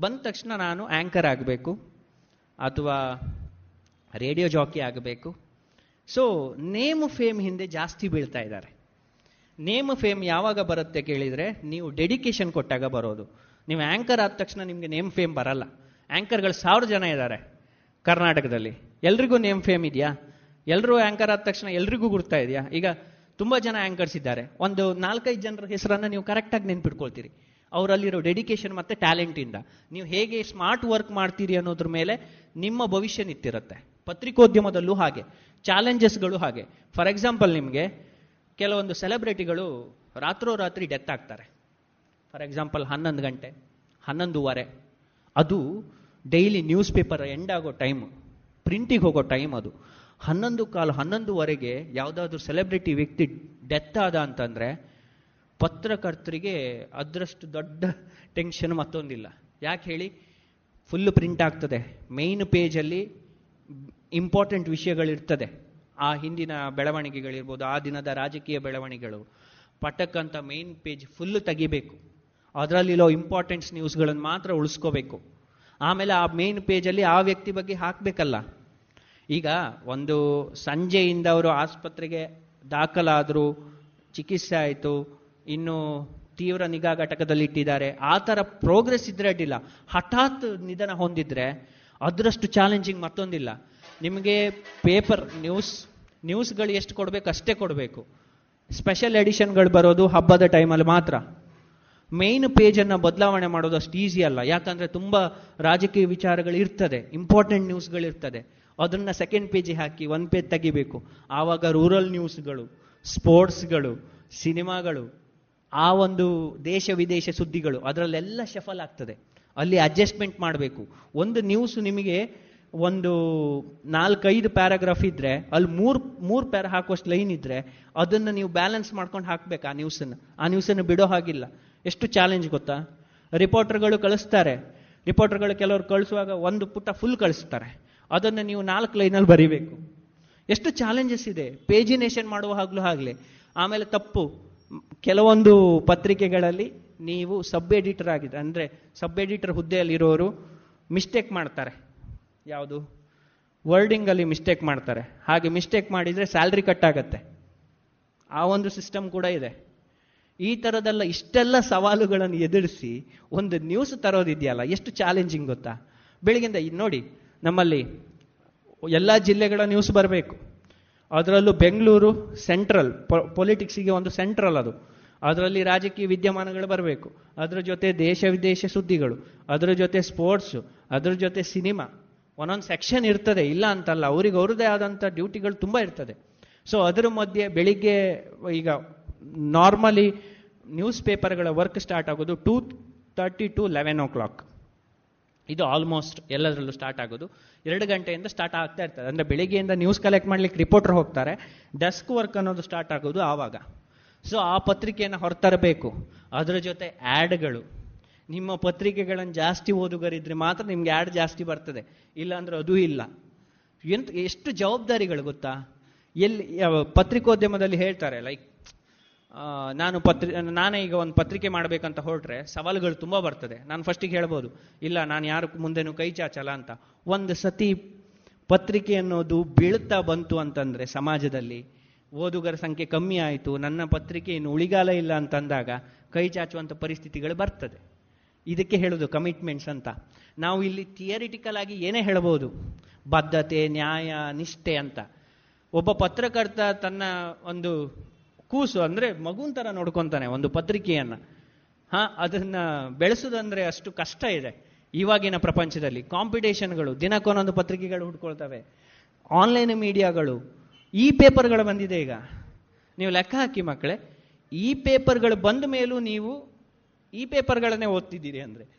ಬಂದ ತಕ್ಷಣ ನಾನು ಆ್ಯಂಕರ್ ಆಗಬೇಕು, ಅಥವಾ ರೇಡಿಯೋ ಜಾಕಿ ಆಗಬೇಕು. ಸೊ ನೇಮ್ ಫೇಮ್ ಹಿಂದೆ ಜಾಸ್ತಿ ಬೀಳ್ತಾ ಇದ್ದಾರೆ. ನೇಮ್ ಫೇಮ್ ಯಾವಾಗ ಬರುತ್ತೆ ಕೇಳಿದರೆ, ನೀವು ಡೆಡಿಕೇಶನ್ ಕೊಟ್ಟಾಗ ಬರೋದು. ನೀವು ಆ್ಯಂಕರ್ ಆದ ತಕ್ಷಣ ನಿಮಗೆ ನೇಮ್ ಫೇಮ್ ಬರಲ್ಲ. ಆ್ಯಂಕರ್ಗಳು ಸಾವಿರ ಜನ ಇದ್ದಾರೆ ಕರ್ನಾಟಕದಲ್ಲಿ. ಎಲ್ರಿಗೂ ನೇಮ್ ಫೇಮ್ ಇದೆಯಾ? ಎಲ್ಲರೂ ಆ್ಯಂಕರ್ ಆದ ತಕ್ಷಣ ಎಲ್ರಿಗೂ ಗುರ್ತಾ ಇದೆಯಾ? ಈಗ ತುಂಬ ಜನ ಆಂಕರ್ಸ್ ಇದ್ದಾರೆ. ಒಂದು ನಾಲ್ಕೈದು ಜನರ ಹೆಸರನ್ನ ನೀವು ಕರೆಕ್ಟಾಗಿ ನೆನ್ಪಿಟ್ಕೊಳ್ತೀರಿ. ಅವರಲ್ಲಿರೋ ಡೆಡಿಕೇಶನ್ ಮತ್ತೆ ಟ್ಯಾಲೆಂಟ್ ಇಂದ. ನೀವು ಹೇಗೆ ಸ್ಮಾರ್ಟ್ ವರ್ಕ್ ಮಾಡ್ತೀರಿ ಅನ್ನೋದ್ರ ಮೇಲೆ ನಿಮ್ಮ ಭವಿಷ್ಯ ನಿಂತಿರುತ್ತೆ. ಪತ್ರಿಕೋದ್ಯಮದಲ್ಲೂ ಹಾಗೆ ಚಾಲೆಂಜಸ್ಗಳು ಹಾಗೆ. ಫಾರ್ ಎಕ್ಸಾಂಪಲ್ ನಿಮಗೆ, ಕೆಲವೊಂದು ಸೆಲೆಬ್ರಿಟಿಗಳು ರಾತ್ರೋರಾತ್ರಿ ಡೆತ್ ಆಗ್ತಾರೆ. ಫಾರ್ ಎಕ್ಸಾಂಪಲ್ ಹನ್ನೊಂದು ಗಂಟೆ, ಹನ್ನೊಂದುವರೆ. ಅದು ಡೈಲಿ ನ್ಯೂಸ್ ಪೇಪರ್ ಎಂಡ್ ಆಗೋ ಟೈಮ್ ಪ್ರಿಂಟಿಗೆ ಹೋಗೋ ಟೈಮ್ ಅದು. ಹನ್ನೊಂದು ಕಾಲು, ಹನ್ನೊಂದುವರೆಗೆ ಯಾವುದಾದ್ರೂ ಸೆಲೆಬ್ರಿಟಿ ವ್ಯಕ್ತಿ ಡೆತ್ ಆದ ಅಂತಂದರೆ ಪತ್ರಕರ್ತರಿಗೆ ಅದರಷ್ಟು ದೊಡ್ಡ ಟೆನ್ಷನ್ ಮತ್ತೊಂದಿಲ್ಲ. ಯಾಕೆ ಹೇಳಿ? ಫುಲ್ ಪ್ರಿಂಟ್ ಆಗ್ತದೆ. ಮೇಯ್ನ್ ಪೇಜಲ್ಲಿ ಇಂಪಾರ್ಟೆಂಟ್ ವಿಷಯಗಳಿರ್ತದೆ. ಆ ಹಿಂದಿನ ಬೆಳವಣಿಗೆಗಳಿರ್ಬೋದು, ಆ ದಿನದ ರಾಜಕೀಯ ಬೆಳವಣಿಗೆಗಳು. ಪಟಕ್ ಅಂತ ಮೇನ್ ಪೇಜ್ ಫುಲ್ ತೆಗಿಬೇಕು. ಅದರಲ್ಲಿರೋ ಇಂಪಾರ್ಟೆಂಟ್ಸ್ ನ್ಯೂಸ್ಗಳನ್ನು ಮಾತ್ರ ಉಳಿಸ್ಕೋಬೇಕು. ಆಮೇಲೆ ಆ ಮೇನ್ ಪೇಜಲ್ಲಿ ಆ ವ್ಯಕ್ತಿ ಬಗ್ಗೆ ಹಾಕಬೇಕಲ್ಲ. ಈಗ ಒಂದು ಸಂಜೆಯಿಂದ ಅವರು ಆಸ್ಪತ್ರೆಗೆ ದಾಖಲಾದರು, ಚಿಕಿತ್ಸೆ ಆಯಿತು, ಇನ್ನು ತೀವ್ರ ನಿಗಾ ಘಟಕದಲ್ಲಿ ಇಟ್ಟಿದ್ದಾರೆ. ಆ ಥರ ಪ್ರೋಗ್ರೆಸ್ ಇದ್ರೆ ಅಡ್ಡಿಲ್ಲ. ಹಠಾತ್ ನಿಧನ ಹೊಂದಿದ್ರೆ ಅದರಷ್ಟು ಚಾಲೆಂಜಿಂಗ್ ಮತ್ತೊಂದಿಲ್ಲ. ನಿಮಗೆ ಪೇಪರ್ ನ್ಯೂಸ್ ನ್ಯೂಸ್ಗಳು ಎಷ್ಟು ಕೊಡಬೇಕು ಅಷ್ಟೇ ಕೊಡಬೇಕು. ಸ್ಪೆಷಲ್ ಎಡಿಷನ್ಗಳು ಬರೋದು ಹಬ್ಬದ ಟೈಮಲ್ಲಿ ಮಾತ್ರ. ಮೇನ್ ಪೇಜನ್ನು ಬದಲಾವಣೆ ಮಾಡೋದು ಅಷ್ಟು ಈಸಿ ಅಲ್ಲ. ಯಾಕಂದರೆ ತುಂಬ ರಾಜಕೀಯ ವಿಚಾರಗಳು ಇರ್ತದೆ. ಇಂಪಾರ್ಟೆಂಟ್ ನ್ಯೂಸ್ಗಳು ಇರ್ತದೆ. ಅದನ್ನ ಸೆಕೆಂಡ್ ಪೇಜಿಗೆ ಹಾಕಿ ಒನ್ ಪೇಜ್ ತೆಗಿಬೇಕು. ಆವಾಗ ರೂರಲ್ ನ್ಯೂಸ್ಗಳು ಸ್ಪೋರ್ಟ್ಸ್ಗಳು ಸಿನಿಮಾಗಳು, ಆ ಒಂದು ದೇಶ ವಿದೇಶ ಸುದ್ದಿಗಳು, ಅದರಲ್ಲೆಲ್ಲ ಶಫಲ್ ಆಗ್ತದೆ. ಅಲ್ಲಿ ಅಡ್ಜಸ್ಟ್ಮೆಂಟ್ ಮಾಡಬೇಕು. ಒಂದು ನ್ಯೂಸ್ ನಿಮಗೆ ಒಂದು ನಾಲ್ಕೈದು ಪ್ಯಾರಾಗ್ರಾಫ್ ಇದ್ರೆ, ಅಲ್ಲಿ ಮೂರು ಮೂರು ಪ್ಯಾರ ಹಾಕುವಷ್ಟು ಲೈನ್ ಇದ್ರೆ, ಅದನ್ನು ನೀವು ಬ್ಯಾಲೆನ್ಸ್ ಮಾಡ್ಕೊಂಡು ಹಾಕ್ಬೇಕು ಆ ನ್ಯೂಸನ್ನು ಆ ನ್ಯೂಸನ್ನು ಬಿಡೋ ಹಾಗಿಲ್ಲ. ಎಷ್ಟು ಚಾಲೆಂಜ್ ಗೊತ್ತಾ? ರಿಪೋರ್ಟರ್ಗಳು ಕಳಿಸ್ತಾರೆ. ರಿಪೋರ್ಟರ್ಗಳು ಕೆಲವರು ಕಳಿಸುವಾಗ ಒಂದು ಪುಟ ಫುಲ್ ಕಳಿಸ್ತಾರೆ. ಅದನ್ನು ನೀವು ನಾಲ್ಕು ಲೈನಲ್ಲಿ ಬರಿಬೇಕು. ಎಷ್ಟು ಚಾಲೆಂಜಸ್ ಇದೆ? ಪೇಜಿನೇಷನ್ ಮಾಡುವ ಹಾಗಲೂ ಆಗಲಿ ಆಮೇಲೆ ತಪ್ಪು. ಕೆಲವೊಂದು ಪತ್ರಿಕೆಗಳಲ್ಲಿ ನೀವು ಸಬ್ ಎಡಿಟರ್ ಆಗಿದ್ರೆ, ಅಂದರೆ ಸಬ್ ಎಡಿಟರ್ ಹುದ್ದೆಯಲ್ಲಿ ಇರೋರು ಮಿಸ್ಟೇಕ್ ಮಾಡ್ತಾರೆ. ಯಾವುದು? ವರ್ಡಿಂಗಲ್ಲಿ ಮಿಸ್ಟೇಕ್ ಮಾಡ್ತಾರೆ. ಹಾಗೆ ಮಿಸ್ಟೇಕ್ ಮಾಡಿದರೆ ಸ್ಯಾಲ್ರಿ ಕಟ್ ಆಗತ್ತೆ. ಆ ಒಂದು ಸಿಸ್ಟಮ್ ಕೂಡ ಇದೆ. ಈ ಥರದೆಲ್ಲ ಇಷ್ಟೆಲ್ಲ ಸವಾಲುಗಳನ್ನು ಎದುರಿಸಿ ಒಂದು ನ್ಯೂಸ್ ತರೋದಿದೆಯಲ್ಲ, ಎಷ್ಟು ಚಾಲೆಂಜಿಂಗ್ ಗೊತ್ತಾ? ಬೆಳಗಿಂದ ನೋಡಿ ನಮ್ಮಲ್ಲಿ ಎಲ್ಲ ಜಿಲ್ಲೆಗಳ ನ್ಯೂಸ್ ಬರಬೇಕು. ಅದರಲ್ಲೂ ಬೆಂಗಳೂರು ಸೆಂಟ್ರಲ್ ಪೊಲಿಟಿಕ್ಸಿಗೆ ಒಂದು ಸೆಂಟ್ರಲ್ ಅದು. ಅದರಲ್ಲಿ ರಾಜಕೀಯ ವಿದ್ಯಮಾನಗಳು ಬರಬೇಕು. ಅದರ ಜೊತೆ ದೇಶ ವಿದೇಶ ಸುದ್ದಿಗಳು, ಅದರ ಜೊತೆ ಸ್ಪೋರ್ಟ್ಸು ಅದರ ಜೊತೆ ಸಿನಿಮಾ ಒಂದೊಂದು ಸೆಕ್ಷನ್ ಇರ್ತದೆ. ಇಲ್ಲ ಅಂತಲ್ಲ, ಅವ್ರಿಗೆ ಅವ್ರದ್ದೇ ಆದಂಥ ಡ್ಯೂಟಿಗಳು ತುಂಬ ಇರ್ತದೆ. ಸೊ ಅದರ ಮಧ್ಯೆ ಬೆಳಿಗ್ಗೆ ಈಗ ನಾರ್ಮಲಿ ನ್ಯೂಸ್ ಪೇಪರ್ಗಳ ವರ್ಕ್ ಸ್ಟಾರ್ಟ್ ಆಗೋದು two thirty to eleven o'clock ಇದು ಆಲ್ಮೋಸ್ಟ್ ಎಲ್ಲದರಲ್ಲೂ ಸ್ಟಾರ್ಟ್ ಆಗೋದು. ಎರಡು ಗಂಟೆಯಿಂದ ಸ್ಟಾರ್ಟ್ ಆಗ್ತಾ ಇರ್ತದೆ. ಅಂದರೆ ಬೆಳಿಗ್ಗೆಯಿಂದ ನ್ಯೂಸ್ ಕಲೆಕ್ಟ್ ಮಾಡ್ಲಿಕ್ಕೆ ರಿಪೋರ್ಟರ್ ಹೋಗ್ತಾರೆ. ಡೆಸ್ಕ್ ವರ್ಕ್ ಅನ್ನೋದು ಸ್ಟಾರ್ಟ್ ಆಗೋದು ಆವಾಗ. ಸೊ ಆ ಪತ್ರಿಕೆಯನ್ನು ಹೊರತರಬೇಕು. ಅದರ ಜೊತೆ ಆ್ಯಡ್ಗಳು ನಿಮ್ಮ ಪತ್ರಿಕೆಗಳನ್ನು ಜಾಸ್ತಿ ಓದುಗರಿದ್ರೆ ಮಾತ್ರ ನಿಮ್ಗೆ ಆ್ಯಡ್ ಜಾಸ್ತಿ ಬರ್ತದೆ. ಇಲ್ಲ ಅಂದ್ರೆ ಅದೂ ಇಲ್ಲ. ಎಂತ, ಎಷ್ಟು ಜವಾಬ್ದಾರಿಗಳು ಗೊತ್ತಾ? ಎಲ್ಲಿ ಪತ್ರಿಕೋದ್ಯಮದಲ್ಲಿ ಹೇಳ್ತಾರೆ ಲೈಕ್ ನಾನು ಪತ್ರಿ, ನಾನೇ ಈಗ ಒಂದು ಪತ್ರಿಕೆ ಮಾಡಬೇಕಂತ ಹೊರಟ್ರೆ ಸವಾಲುಗಳು ತುಂಬ ಬರ್ತದೆ. ನಾನು ಫಸ್ಟಿಗೆ ಹೇಳ್ಬೋದು, ಇಲ್ಲ ನಾನು ಯಾರು ಮುಂದೆನೂ ಕೈ ಚಾಚಲ್ಲ ಅಂತ. ಒಂದು ಸತಿ ಪತ್ರಿಕೆ ಅನ್ನೋದು ಬೀಳ್ತಾ ಬಂತು ಅಂತಂದರೆ ಸಮಾಜದಲ್ಲಿ ಓದುಗರ ಸಂಖ್ಯೆ ಕಮ್ಮಿ ಆಯಿತು, ನನ್ನ ಪತ್ರಿಕೆ ಇನ್ನು ಉಳಿಗಾಲ ಇಲ್ಲ ಅಂತಂದಾಗ ಕೈ ಚಾಚುವಂಥ ಪರಿಸ್ಥಿತಿಗಳು ಬರ್ತದೆ. ಇದಕ್ಕೆ ಹೇಳೋದು ಕಮಿಟ್ಮೆಂಟ್ಸ್ ಅಂತ. ನಾವು ಇಲ್ಲಿ ಥಿಯರಿಟಿಕಲ್ ಆಗಿ ಏನೇ ಹೇಳ್ಬೋದು, ಬದ್ಧತೆ, ನ್ಯಾಯ, ನಿಷ್ಠೆ ಅಂತ. ಒಬ್ಬ ಪತ್ರಕರ್ತ ತನ್ನ ಒಂದು ಕೂಸು ಅಂದ್ರೆ ಮಗುನ್ ತರ ನೋಡ್ಕೊಂತಾನೆ ಒಂದು ಪತ್ರಿಕೆಯನ್ನ. ಹಾ, ಅದನ್ನ ಬೆಳೆಸೋದಂದ್ರೆ ಅಷ್ಟು ಕಷ್ಟ ಇದೆ ಇವಾಗಿನ ಪ್ರಪಂಚದಲ್ಲಿ. ಕಾಂಪಿಟೇಷನ್ಗಳು, ದಿನಕ್ಕೊಂದೊಂದು ಪತ್ರಿಕೆಗಳು ಹುಡ್ಕೊಳ್ತವೆ. ಆನ್ಲೈನ್ ಮೀಡಿಯಾಗಳು, ಈ ಪೇಪರ್ಗಳು ಬಂದಿದೆ ಈಗ. ನೀವು ಲೆಕ್ಕ ಹಾಕಿ ಮಕ್ಕಳೇ, ಈ ಪೇಪರ್ಗಳು ಬಂದ ಮೇಲೂ ನೀವು ಈ ಪೇಪರ್ಗಳನ್ನೇ ಓದ್ತಿದ್ದೀರಿ ಅಂದರೆ.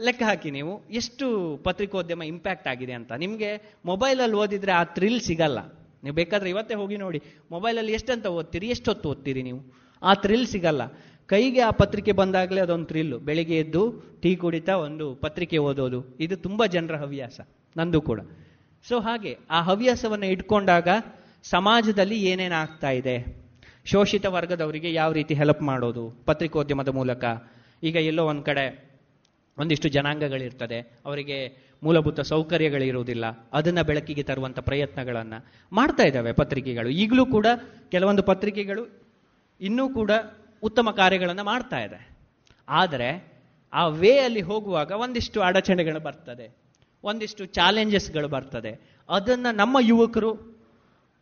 ಲೆಕ್ಕ ಹಾಕಿ ನೀವು, ಎಷ್ಟು ಪತ್ರಿಕೋದ್ಯಮ ಇಂಪ್ಯಾಕ್ಟ್ ಆಗಿದೆ ಅಂತ. ನಿಮಗೆ ಮೊಬೈಲಲ್ಲಿ ಓದಿದರೆ ಆ ಥ್ರಿಲ್ ಸಿಗಲ್ಲ. ನೀವು ಬೇಕಾದ್ರೆ ಇವತ್ತೇ ಹೋಗಿ ನೋಡಿ. ಮೊಬೈಲಲ್ಲಿ ಎಷ್ಟಂತ ಓದ್ತೀರಿ? ಎಷ್ಟೊತ್ತು ಓದ್ತೀರಿ ನೀವು? ಆ ಥ್ರಿಲ್ ಸಿಗಲ್ಲ. ಕೈಗೆ ಆ ಪತ್ರಿಕೆ ಬಂದಾಗಲೇ ಅದೊಂದು ಥ್ರಿಲ್ಲು ಬೆಳಿಗ್ಗೆ ಎದ್ದು ಟೀ ಕುಡಿತಾ ಒಂದು ಪತ್ರಿಕೆ ಓದೋದು. ಇದು ತುಂಬ ಜನರ ಹವ್ಯಾಸ, ನಂದು ಕೂಡ. ಸೊ ಹಾಗೆ, ಆ ಹವ್ಯಾಸವನ್ನು ಇಟ್ಕೊಂಡಾಗ ಸಮಾಜದಲ್ಲಿ ಏನೇನಾಗ್ತಾ ಇದೆ? ಶೋಷಿತ ವರ್ಗದವರಿಗೆ ಯಾವ ರೀತಿ ಹೆಲ್ಪ್ ಮಾಡೋದು? ಪತ್ರಿಕೋದ್ಯಮದ ಮೂಲಕ. ಈಗ ಎಲ್ಲೋ ಒಂದು ಕಡೆ ಒಂದಿಷ್ಟು ಜನಾಂಗಗಳಿರ್ತದೆ. ಅವರಿಗೆ ಮೂಲಭೂತ ಸೌಕರ್ಯಗಳಿರುವುದಿಲ್ಲ, ಅದನ್ನ ಬೆಳಕಿಗೆ ತರುವಂಥ ಪ್ರಯತ್ನಗಳನ್ನ ಮಾಡ್ತಾ ಇದ್ದಾವೆ ಪತ್ರಿಕೆಗಳು. ಈಗಲೂ ಕೂಡ ಕೆಲವೊಂದು ಪತ್ರಿಕೆಗಳು ಇನ್ನೂ ಕೂಡ ಉತ್ತಮ ಕಾರ್ಯಗಳನ್ನು ಮಾಡ್ತಾ ಇದೆ. ಆದರೆ ಆ ವೇ ಅಲ್ಲಿ ಹೋಗುವಾಗ ಒಂದಿಷ್ಟು ಅಡಚಣೆಗಳು ಬರ್ತದೆ, ಒಂದಿಷ್ಟು ಚಾಲೆಂಜಸ್ಗಳು ಬರ್ತದೆ. ಅದನ್ನು ನಮ್ಮ ಯುವಕರು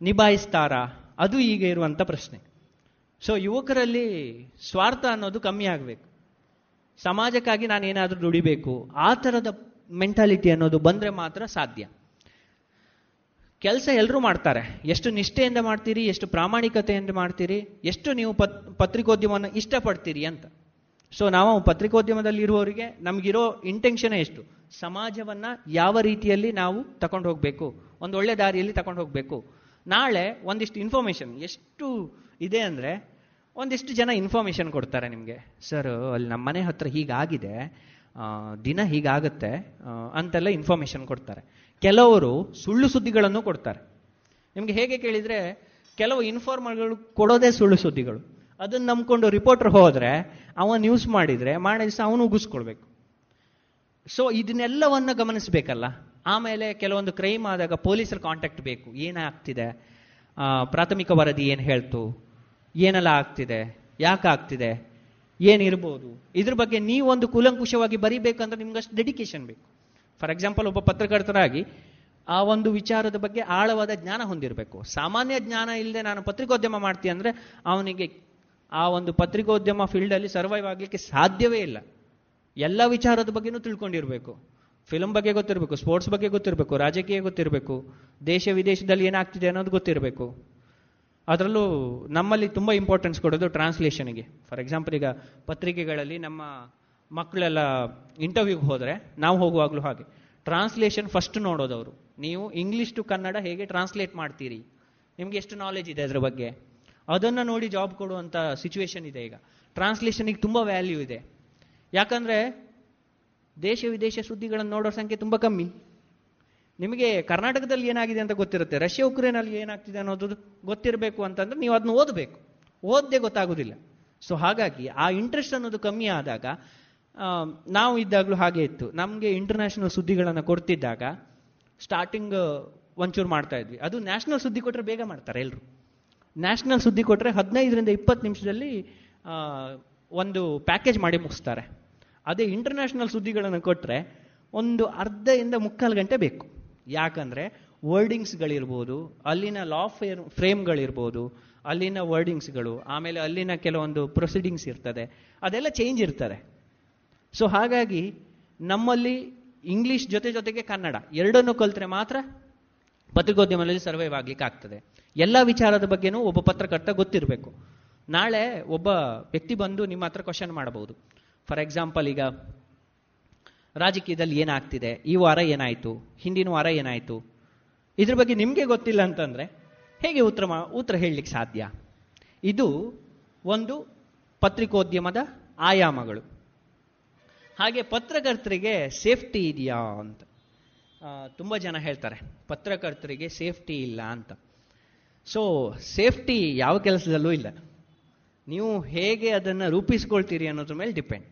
ನಿಭಾಯಿಸ್ತಾರಾ? ಅದು ಈಗ ಇರುವಂಥ ಪ್ರಶ್ನೆ. ಸೊ ಯುವಕರಲ್ಲಿ ಸ್ವಾರ್ಥ ಅನ್ನೋದು ಕಮ್ಮಿ ಆಗಬೇಕು. ಸಮಾಜಕ್ಕಾಗಿ ನಾನು ಏನಾದರೂ ದುಡಿಬೇಕು, ಆ ಥರದ ಮೆಂಟಾಲಿಟಿ ಅನ್ನೋದು ಬಂದರೆ ಮಾತ್ರ ಸಾಧ್ಯ. ಕೆಲಸ ಎಲ್ಲರೂ ಮಾಡ್ತಾರೆ. ಎಷ್ಟು ನಿಷ್ಠೆಯಿಂದ ಮಾಡ್ತೀರಿ, ಎಷ್ಟು ಪ್ರಾಮಾಣಿಕತೆಯಿಂದ ಮಾಡ್ತೀರಿ, ಎಷ್ಟು ನೀವು ಪತ್, ಪತ್ರಿಕೋದ್ಯಮವನ್ನು ಇಷ್ಟಪಡ್ತೀರಿ ಅಂತ. ಸೊ ನಾವು ಪತ್ರಿಕೋದ್ಯಮದಲ್ಲಿ ಇರುವವರಿಗೆ ನಮಗಿರೋ ಇಂಟೆನ್ಷನ್ ಎಷ್ಟು? ಸಮಾಜವನ್ನು ಯಾವ ರೀತಿಯಲ್ಲಿ ನಾವು ತಗೊಂಡು ಹೋಗಬೇಕು? ಒಂದು ಒಳ್ಳೆ ದಾರಿಯಲ್ಲಿ ತಗೊಂಡು ಹೋಗಬೇಕು. ನಾಳೆ ಒಂದಿಷ್ಟು ಇನ್ಫಾರ್ಮೇಷನ್ ಎಷ್ಟು ಇದೆ ಅಂದರೆ ಒಂದಿಷ್ಟು ಜನ ಇನ್ಫಾರ್ಮೇಷನ್ ಕೊಡ್ತಾರೆ ನಿಮಗೆ. ಸರ್, ಅಲ್ಲಿ ನಮ್ಮ ಮನೆ ಹತ್ರ ಹೀಗಾಗಿದೆ. ದಿನ ಹೀಗಾಗತ್ತೆ ಅಂತೆಲ್ಲ ಇನ್ಫಾರ್ಮೇಶನ್ ಕೊಡ್ತಾರೆ. ಕೆಲವರು ಸುಳ್ಳು ಸುದ್ದಿಗಳನ್ನು ಕೊಡ್ತಾರೆ. ನಿಮಗೆ ಹೇಗೆ ಕೇಳಿದರೆ, ಕೆಲವು ಇನ್ಫಾರ್ಮರ್ಗಳು ಕೊಡೋದೇ ಸುಳ್ಳು ಸುದ್ದಿಗಳು. ಅದನ್ನ ನಂಬ್ಕೊಂಡು ರಿಪೋರ್ಟರ್ ಹೋದರೆ, ಅವ ನ್ಯೂಸ್ ಮಾಡಿದರೆ ಮಾಡಿದ ದಿವಸ ಅವನು ಉಗಿಸ್ಕೊಳ್ಬೇಕು. ಸೊ ಇದನ್ನೆಲ್ಲವನ್ನ ಗಮನಿಸಬೇಕಲ್ಲ? ಆಮೇಲೆ ಕೆಲವೊಂದು ಕ್ರೈಮ್ ಆದಾಗ ಪೊಲೀಸರ ಕಾಂಟ್ಯಾಕ್ಟ್ ಬೇಕು. ಏನಾಗ್ತಿದೆ ಪ್ರಾಥಮಿಕ ವರದಿ ಏನು ಹೇಳ್ತು? ಏನೆಲ್ಲ ಆಗ್ತಿದೆ? ಯಾಕೆ ಆಗ್ತಿದೆ ಏನಿರ್ಬೋದು? ಇದ್ರ ಬಗ್ಗೆ ನೀವೊಂದು ಕೂಲಂಕುಷವಾಗಿ ಬರಿಬೇಕಂತ ನಿಮ್ಗೆ ಅಷ್ಟು ಡೆಡಿಕೇಶನ್ ಬೇಕು. ಫಾರ್ ಎಕ್ಸಾಂಪಲ್ ಒಬ್ಬ ಪತ್ರಕರ್ತರಾಗಿ ಆ ಒಂದು ವಿಚಾರದ ಬಗ್ಗೆ ಆಳವಾದ ಜ್ಞಾನ ಹೊಂದಿರಬೇಕು. ಸಾಮಾನ್ಯ ಜ್ಞಾನ ಇಲ್ಲದೆ ನಾನು ಪತ್ರಿಕೋದ್ಯಮ ಮಾಡ್ತೀನಿ ಅಂದರೆ ಅವನಿಗೆ ಆ ಒಂದು ಪತ್ರಿಕೋದ್ಯಮ ಫೀಲ್ಡಲ್ಲಿ ಸರ್ವೈವ್ ಆಗಲಿಕ್ಕೆ ಸಾಧ್ಯವೇ ಇಲ್ಲ. ಎಲ್ಲ ವಿಚಾರದ ಬಗ್ಗೆನೂ ತಿಳ್ಕೊಂಡಿರಬೇಕು. ಫಿಲಮ್ ಬಗ್ಗೆ ಗೊತ್ತಿರಬೇಕು ಸ್ಪೋರ್ಟ್ಸ್ ಬಗ್ಗೆ ಗೊತ್ತಿರಬೇಕು, ರಾಜಕೀಯ ಗೊತ್ತಿರಬೇಕು, ದೇಶ ವಿದೇಶದಲ್ಲಿ ಏನಾಗ್ತಿದೆ ಅನ್ನೋದು ಗೊತ್ತಿರಬೇಕು. ಅದರಲ್ಲೂ ನಮ್ಮಲ್ಲಿ ತುಂಬ ಇಂಪಾರ್ಟೆನ್ಸ್ ಕೊಡೋದು ಟ್ರಾನ್ಸ್ಲೇಷನ್ಗೆ ಫಾರ್ ಎಕ್ಸಾಂಪಲ್ ಈಗ ಪತ್ರಿಕೆಗಳಲ್ಲಿ ನಮ್ಮ ಮಕ್ಕಳೆಲ್ಲ ಇಂಟರ್ವ್ಯೂಗೆ ಹೋದರೆ, ನಾವು ಹೋಗುವಾಗಲೂ ಹಾಗೆ. ಟ್ರಾನ್ಸ್ಲೇಷನ್ ಫಸ್ಟ್ ನೋಡೋದವರು ನೀವು ಇಂಗ್ಲೀಷ್ ಟು ಕನ್ನಡ ಹೇಗೆ ಟ್ರಾನ್ಸ್ಲೇಟ್ ಮಾಡ್ತೀರಿ? ನಿಮ್ಗೆ ಎಷ್ಟು ನಾಲೆಜ್ ಇದೆ ಅದ್ರ ಬಗ್ಗೆ? ಅದನ್ನು ನೋಡಿ ಜಾಬ್ ಕೊಡುವಂಥ ಸಿಚುವೇಶನ್ ಇದೆ ಈಗ. ಟ್ರಾನ್ಸ್ಲೇಷನಿಗೆ ತುಂಬ ವ್ಯಾಲ್ಯೂ ಇದೆ. ಯಾಕಂದರೆ ದೇಶ ವಿದೇಶ ಸುದ್ದಿಗಳನ್ನು ನೋಡೋ ಸಂಖ್ಯೆ ತುಂಬ ಕಮ್ಮಿ. ನಿಮಗೆ ಕರ್ನಾಟಕದಲ್ಲಿ ಏನಾಗಿದೆ ಅಂತ ಗೊತ್ತಿರುತ್ತೆ? ರಷ್ಯಾ ಉಕ್ರೇನಲ್ಲಿ ಏನಾಗ್ತಿದೆ ಅನ್ನೋದು ಗೊತ್ತಿರಬೇಕು ಅಂತಂದ್ರೆ ನೀವು ಅದನ್ನ ಓದಬೇಕು. ಓದದೆ ಗೊತ್ತಾಗೋದಿಲ್ಲ. ಸೊ ಹಾಗಾಗಿ ಆ ಇಂಟ್ರೆಸ್ಟ್ ಅನ್ನೋದು ಕಮ್ಮಿ ಆದಾಗ ನಾವು ಇದ್ದಾಗಲೂ ಹಾಗೆ ಇತ್ತು. ನಮಗೆ ಇಂಟರ್ನ್ಯಾಷನಲ್ ಸುದ್ದಿಗಳನ್ನು ಕೊಡ್ತಿದ್ದಾಗ ಸ್ಟಾರ್ಟಿಂಗ್ ಒಂಚೂರು ಮಾಡ್ತಾ ಇದ್ವಿ. ಅದು ನ್ಯಾಷನಲ್ ಸುದ್ದಿ ಕೊಟ್ಟರೆ ಬೇಗ ಮಾಡ್ತಾರೆ ಎಲ್ಲರೂ ನ್ಯಾಷನಲ್ ಸುದ್ದಿ ಕೊಟ್ಟರೆ ಹದಿನೈದರಿಂದ ಇಪ್ಪತ್ತು ನಿಮಿಷದಲ್ಲಿ ಒಂದು ಪ್ಯಾಕೇಜ್ ಮಾಡಿ ಮುಗಿಸ್ತಾರೆ. ಅದೇ ಇಂಟರ್ನ್ಯಾಷನಲ್ ಸುದ್ದಿಗಳನ್ನು ಕೊಟ್ಟರೆ ಒಂದು ಅರ್ಧದಿಂದ ಮುಕ್ಕಾಲು ಗಂಟೆ ಬೇಕು. ಯಾಕಂದರೆ ವರ್ಡಿಂಗ್ಸ್ಗಳಿರ್ಬೋದು ಅಲ್ಲಿನ ಲಾ ಫೇರ್ ಫ್ರೇಮ್ಗಳಿರ್ಬೋದು ಅಲ್ಲಿನ ವರ್ಡಿಂಗ್ಸ್ಗಳು ಆಮೇಲೆ ಅಲ್ಲಿನ ಕೆಲವೊಂದು ಪ್ರೊಸೀಡಿಂಗ್ಸ್ ಇರ್ತದೆ, ಅದೆಲ್ಲ ಚೇಂಜ್ ಇರ್ತದೆ. ಸೊ ಹಾಗಾಗಿ ನಮ್ಮಲ್ಲಿ ಇಂಗ್ಲಿಷ್ ಜೊತೆ ಜೊತೆಗೆ ಕನ್ನಡ ಎರಡನ್ನು ಕಲ್ತ್ರೆ ಮಾತ್ರ ಪತ್ರಿಕೋದ್ಯಮದಲ್ಲಿ ಸರ್ವೈವ್ ಆಗ್ಲಿಕ್ಕೆ ಆಗ್ತದೆ. ಎಲ್ಲ ವಿಚಾರದ ಬಗ್ಗೆನೂ ಒಬ್ಬ ಪತ್ರಕರ್ತ ಗೊತ್ತಿರಬೇಕು. ನಾಳೆ ಒಬ್ಬ ವ್ಯಕ್ತಿ ಬಂದು ನಿಮ್ಮ ಹತ್ರ ಕ್ವಶನ್ ಮಾಡಬಹುದು ಫಾರ್ ಎಕ್ಸಾಂಪಲ್ ಈಗ ರಾಜಕೀಯದಲ್ಲಿ ಏನಾಗ್ತಿದೆ? ಈ ವಾರ ಏನಾಯಿತು? ಹಿಂದಿನ ವಾರ ಏನಾಯಿತು? ಇದ್ರ ಬಗ್ಗೆ ನಿಮಗೆ ಗೊತ್ತಿಲ್ಲ ಅಂತಂದರೆ ಹೇಗೆ ಉತ್ತರ ಉತ್ತರ ಹೇಳಲಿಕ್ಕೆ ಸಾಧ್ಯ? ಇದು ಒಂದು ಪತ್ರಿಕೋದ್ಯಮದ ಆಯಾಮಗಳು. ಹಾಗೆ ಪತ್ರಕರ್ತರಿಗೆ ಸೇಫ್ಟಿ ಇದೆಯಾ ಅಂತ. ತುಂಬ ಜನ ಹೇಳ್ತಾರೆ, ಪತ್ರಕರ್ತರಿಗೆ ಸೇಫ್ಟಿ ಇಲ್ಲ ಅಂತ. ಸೊ ಸೇಫ್ಟಿ ಯಾವ ಕೆಲಸದಲ್ಲೂ ಇಲ್ಲ. ನೀವು ಹೇಗೆ ಅದನ್ನು ರೂಪಿಸ್ಕೊಳ್ತೀರಿ ಅನ್ನೋದ್ರ ಮೇಲೆ ಡಿಪೆಂಡ್.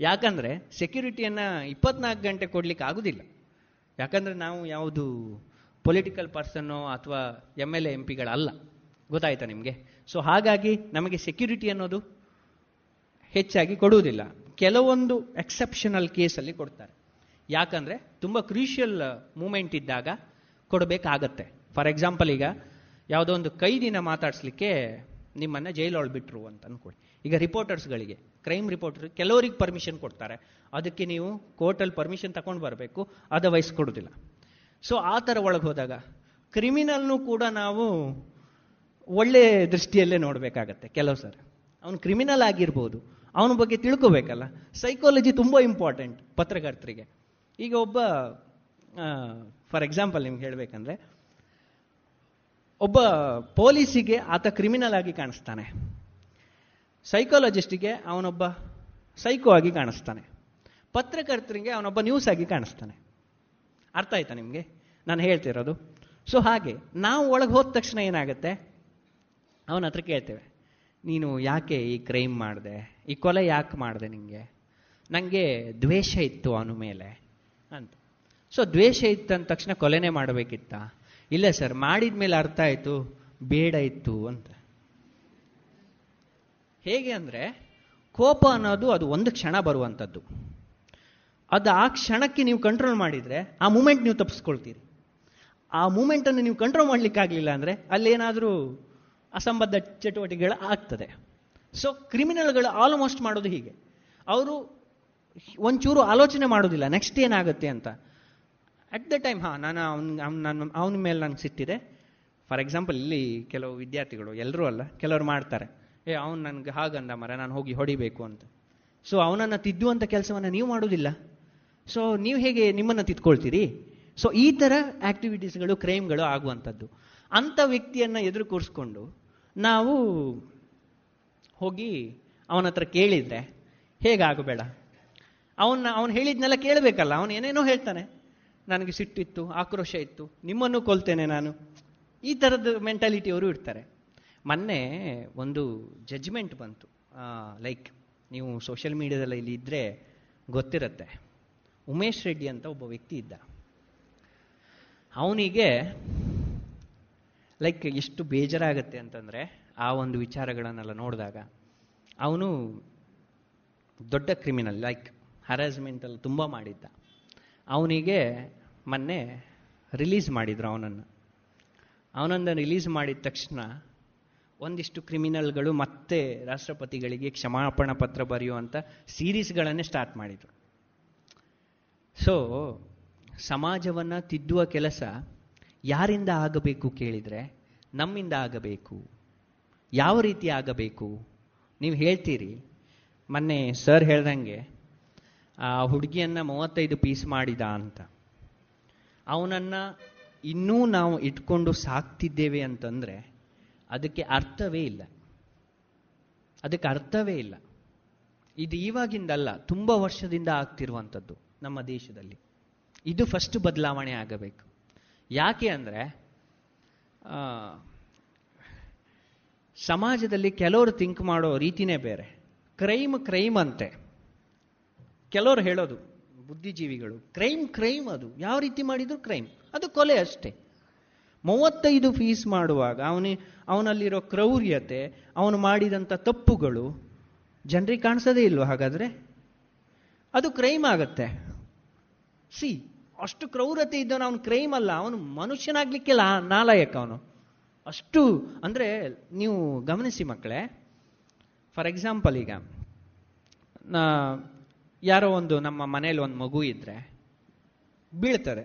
ಯಾಕಂದರೆ ಸೆಕ್ಯೂರಿಟಿಯನ್ನು ಇಪ್ಪತ್ನಾಲ್ಕು ಗಂಟೆ ಕೊಡಲಿಕ್ಕೆ ಆಗೋದಿಲ್ಲ. ಯಾಕಂದರೆ ನಾವು ಯಾವುದು ಪೊಲಿಟಿಕಲ್ ಪರ್ಸನ್ನು ಅಥವಾ ಎಂ ಎಲ್ ಎ ಎಂ ಪಿಗಳಲ್ಲ ಗೊತ್ತಾಯ್ತಾ ನಿಮಗೆ? ಸೊ ಹಾಗಾಗಿ ನಮಗೆ ಸೆಕ್ಯೂರಿಟಿ ಅನ್ನೋದು ಹೆಚ್ಚಾಗಿ ಕೊಡುವುದಿಲ್ಲ. ಕೆಲವೊಂದು ಎಕ್ಸೆಪ್ಷನಲ್ ಕೇಸಲ್ಲಿ ಕೊಡ್ತಾರೆ. ಯಾಕಂದರೆ ತುಂಬ ಕ್ರೂಷಿಯಲ್ ಮೂಮೆಂಟ್ ಇದ್ದಾಗ ಕೊಡಬೇಕಾಗತ್ತೆ. ಫಾರ್ ಎಕ್ಸಾಂಪಲ್ ಈಗ ಯಾವುದೋ ಒಂದು ಕೈದಿನ ಮಾತಾಡಿಸ್ಲಿಕ್ಕೆ ನಿಮ್ಮನ್ನು ಜೈಲೊಳಗೆ ಅಂತ ಅನ್ಕೊಳ್ಳಿ. ಈಗ ರಿಪೋರ್ಟರ್ಸ್ಗಳಿಗೆ ಕ್ರೈಮ್ ರಿಪೋರ್ಟರ್ ಕೆಲವರಿಗೆ ಪರ್ಮಿಷನ್ ಕೊಡ್ತಾರೆ. ಅದಕ್ಕೆ ನೀವು ಕೋರ್ಟಲ್ಲಿ ಪರ್ಮಿಷನ್ ತಗೊಂಡು ಬರಬೇಕು ಅದರ್ವೈಸ್ ಕೊಡೋದಿಲ್ಲ. ಸೊ ಆ ಥರ ಒಳಗೆ ಹೋದಾಗ ಕ್ರಿಮಿನಲ್ನು ಕೂಡ ನಾವು ಒಳ್ಳೆ ದೃಷ್ಟಿಯಲ್ಲೇ ನೋಡಬೇಕಾಗತ್ತೆ. ಕೆಲವು ಸರ್, ಅವನು ಕ್ರಿಮಿನಲ್ ಆಗಿರ್ಬೋದು, ಅವನ ಬಗ್ಗೆ ತಿಳ್ಕೋಬೇಕಲ್ಲ. ಸೈಕಾಲಜಿ ತುಂಬ ಇಂಪಾರ್ಟೆಂಟ್ ಪತ್ರಕರ್ತರಿಗೆ. ಈಗ ಒಬ್ಬ ಫಾರ್ ಎಕ್ಸಾಂಪಲ್ ನಿಮ್ಗೆ ಹೇಳಬೇಕಂದ್ರೆ, ಒಬ್ಬ ಪೊಲೀಸಿಗೆ ಆತ ಕ್ರಿಮಿನಲ್ ಆಗಿ ಕಾಣಿಸ್ತಾನೆ. ಸೈಕಾಲಜಿಸ್ಟಿಗೆ ಅವನೊಬ್ಬ ಸೈಕೋ ಆಗಿ ಕಾಣಿಸ್ತಾನೆ. ಪತ್ರಕರ್ತರಿಗೆ ಅವನೊಬ್ಬ ನ್ಯೂಸ್ ಆಗಿ ಕಾಣಿಸ್ತಾನೆ. ಅರ್ಥ ಆಯ್ತಾ ನಿಮಗೆ? ನಾನು ಹೇಳ್ತಿರೋದು ಸೊ ಹಾಗೆ, ನಾವು ಒಳಗೆ ಹೋದ ತಕ್ಷಣ ಏನಾಗುತ್ತೆ? ಅವನ ಹತ್ರ ಕೇಳ್ತೇವೆ, ನೀನು ಯಾಕೆ ಈ ಕ್ರೈಮ್ ಮಾಡಿದೆ? ಈ ಕೊಲೆ ಯಾಕೆ ಮಾಡಿದೆ ನಿಮಗೆ ನನಗೆ ದ್ವೇಷ ಇತ್ತು ಅವನ ಮೇಲೆ. ಅಂತ. ಸೊ ದ್ವೇಷ ಇತ್ತು ಅಂದ ತಕ್ಷಣ ಕೊಲೆನೇ ಮಾಡಬೇಕಿತ್ತ? ಇಲ್ಲ ಸರ್ ಮಾಡಿದ ಮೇಲೆ ಅರ್ಥ ಆಯಿತು, ಬೇಡ ಇತ್ತು ಅಂತ. ಹೇಗೆ ಅಂದರೆ ಕೋಪ ಅನ್ನೋದು ಅದು ಒಂದು ಕ್ಷಣ ಬರುವಂಥದ್ದು. ಅದು ಆ ಕ್ಷಣಕ್ಕೆ ನೀವು ಕಂಟ್ರೋಲ್ ಮಾಡಿದರೆ, ಆ ಮೂಮೆಂಟ್ ನೀವು ತಪ್ಪಿಸ್ಕೊಳ್ತೀರಿ ಆ ಮೂಮೆಂಟನ್ನು ನೀವು ಕಂಟ್ರೋಲ್ ಮಾಡಲಿಕ್ಕಾಗಲಿಲ್ಲ ಅಂದರೆ ಅಲ್ಲೇನಾದರೂ ಅಸಂಬದ್ಧ ಚಟುವಟಿಕೆಗಳು ಆಗ್ತದೆ. ಸೊ ಕ್ರಿಮಿನಲ್ಗಳು ಆಲ್ಮೋಸ್ಟ್ ಮಾಡೋದು ಹೀಗೆ. ಅವರು ಒಂಚೂರು ಆಲೋಚನೆ ಮಾಡೋದಿಲ್ಲ ನೆಕ್ಸ್ಟ್ ಏನಾಗುತ್ತೆ ಅಂತ. ಅಟ್ ದ ಟೈಮ್ ಹಾಂ, ನಾನು ಅವ್ನ ನನ್ನ ಅವನ ಮೇಲೆ ನನಗೆ ಸಿಟ್ಟಿದೆ. ಫಾರ್ ಎಕ್ಸಾಂಪಲ್ ಇಲ್ಲಿ ಕೆಲವು ವಿದ್ಯಾರ್ಥಿಗಳು, ಎಲ್ಲರೂ ಅಲ್ಲ, ಕೆಲವರು ಮಾಡ್ತಾರೆ. ಏ, ಅವನು ನನಗೆ ಹಾಗಂದ ಮರ ನಾನು ಹೋಗಿ ಹೊಡಿಬೇಕು ಅಂತ. ಸೊ ಅವನನ್ನು ತಿದ್ದುವಂಥ ಕೆಲಸವನ್ನು ನೀವು ಮಾಡೋದಿಲ್ಲ. ಸೊ ನೀವು ಹೇಗೆ ನಿಮ್ಮನ್ನು ತಿದ್ಕೊಳ್ತೀರಿ? ಸೊ ಈ ಥರ ಆ್ಯಕ್ಟಿವಿಟೀಸ್ಗಳು ಕ್ರೈಮ್ಗಳು ಆಗುವಂಥದ್ದು. ಅಂಥ ವ್ಯಕ್ತಿಯನ್ನು ಎದುರು ಕೂರಿಸ್ಕೊಂಡು ನಾವು ಹೋಗಿ ಅವನ ಹತ್ರ ಕೇಳಿದರೆ, ಹೇಗಾಗಬೇಡ? ಅವನ್ನ, ಅವನು ಹೇಳಿದ್ನೆಲ್ಲ ಕೇಳಬೇಕಲ್ಲ, ಅವನು ಏನೇನೋ ಹೇಳ್ತಾನೆ. ನನಗೆ ಸಿಟ್ಟಿತ್ತು, ಆಕ್ರೋಶ ಇತ್ತು, ನಿಮ್ಮನ್ನು ಕೊಲ್ತೇನೆ ನಾನು. ಈ ಥರದ ಮೆಂಟಾಲಿಟಿ ಅವರು ಇರ್ತಾರೆ ಮೊನ್ನೆ ಒಂದು ಜಡ್ಜ್ಮೆಂಟ್ ಬಂತು. ಲೈಕ್ ನೀವು ಸೋಷಿಯಲ್ ಮೀಡಿಯಾದಲ್ಲಿ ಇಲ್ಲಿ ಇದ್ದರೆ ಗೊತ್ತಿರುತ್ತೆ. ಉಮೇಶ್ ರೆಡ್ಡಿ ಅಂತ ಒಬ್ಬ ವ್ಯಕ್ತಿ ಇದ್ದ. ಅವನಿಗೆ ಲೈಕ್ ಎಷ್ಟು ಬೇಜಾರಾಗತ್ತೆ ಅಂತಂದರೆ, ಆ ಒಂದು ವಿಚಾರಗಳನ್ನೆಲ್ಲ ನೋಡಿದಾಗ, ಅವನು ದೊಡ್ಡ ಕ್ರಿಮಿನಲ್ ಲೈಕ್ ಹರಾಸ್ಮೆಂಟಲ್ಲಿ ತುಂಬ ಮಾಡಿದ್ದ. ಅವನಿಗೆ ಮೊನ್ನೆ ರಿಲೀಸ್ ಮಾಡಿದ್ರು ಅವನನ್ನು. ಅವನನ್ನು ರಿಲೀಸ್ ಮಾಡಿದ ತಕ್ಷಣ ಒಂದಿಷ್ಟು ಕ್ರಿಮಿನಲ್ಗಳು ಮತ್ತೆ ರಾಷ್ಟ್ರಪತಿಗಳಿಗೆ ಕ್ಷಮಾಪಣಾ ಪತ್ರ ಬರೆಯುವಂಥ ಸೀರೀಸ್ಗಳನ್ನೇ ಸ್ಟಾರ್ಟ್ ಮಾಡಿದರು. ಸೊ ಸಮಾಜವನ್ನು ತಿದ್ದುವ ಕೆಲಸ ಯಾರಿಂದ ಆಗಬೇಕು ಕೇಳಿದರೆ ನಮ್ಮಿಂದ ಆಗಬೇಕು. ಯಾವ ರೀತಿ ಆಗಬೇಕು? ನೀವು ಹೇಳ್ತೀರಿ. ಮೊನ್ನೆ ಸರ್ ಹೇಳ್ದಂಗೆ, ಆ ಹುಡುಗಿಯನ್ನು ಮೂವತ್ತೈದು ಪೀಸ್ ಮಾಡಿದ ಅಂತ. ಅವನನ್ನು ಇನ್ನೂ ನಾವು ಇಟ್ಕೊಂಡು ಸಾಕ್ತಿದ್ದೇವೆ ಅಂತಂದರೆ ಅದಕ್ಕೆ ಅರ್ಥವೇ ಇಲ್ಲ. ಅದಕ್ಕೆ ಅರ್ಥವೇ ಇಲ್ಲ. ಇದು ಇವಾಗಿಂದಲ್ಲ ತುಂಬ ವರ್ಷದಿಂದ ಆಗ್ತಿರುವಂಥದ್ದು ನಮ್ಮ ದೇಶದಲ್ಲಿ. ಇದು ಫಸ್ಟ್ ಬದಲಾವಣೆ ಆಗಬೇಕು. ಯಾಕೆ ಅಂದರೆ ಸಮಾಜದಲ್ಲಿ ಕೆಲವರು ಥಿಂಕ್ ಮಾಡೋ ರೀತಿನೇ ಬೇರೆ. ಕ್ರೈಮ್ ಕ್ರೈಮ್ ಅಂತೆ. ಕೆಲವರು ಹೇಳೋದು, ಬುದ್ಧಿಜೀವಿಗಳು, ಕ್ರೈಮ್ ಕ್ರೈಮ್ ಅದು. ಯಾವ ರೀತಿ ಮಾಡಿದ್ರು ಕ್ರೈಮ್. ಅದು ಕೊಲೆ ಅಷ್ಟೇ. ಮೂವತ್ತೈದು ಫೀಸ್ ಮಾಡುವಾಗ, ಅವನಿ ಅವನಲ್ಲಿರೋ ಕ್ರೌರ್ಯತೆ, ಅವನು ಮಾಡಿದಂಥ ತಪ್ಪುಗಳು ಜನರಿಗೆ ಕಾಣಿಸೋದೇ ಇಲ್ವ ಹಾಗಾದರೆ? ಅದು ಕ್ರೈಮ್ ಆಗತ್ತೆ. ಸಿ, ಅಷ್ಟು ಕ್ರೌರತೆ ಇದ್ದವನು ಅವನು ಕ್ರೈಮ್ ಅಲ್ಲ, ಅವನು ಮನುಷ್ಯನಾಗ್ಲಿಕ್ಕೆ ಲಾ ನಾಲಾಯಕ ಅವನು. ಅಷ್ಟು, ಅಂದರೆ ನೀವು ಗಮನಿಸಿ ಮಕ್ಕಳೇ, ಫಾರ್ ಎಕ್ಸಾಂಪಲ್ ಈಗ ಯಾರೋ ಒಂದು ನಮ್ಮ ಮನೇಲಿ ಒಂದು ಮಗು ಇದ್ದರೆ ಬೀಳ್ತದೆ,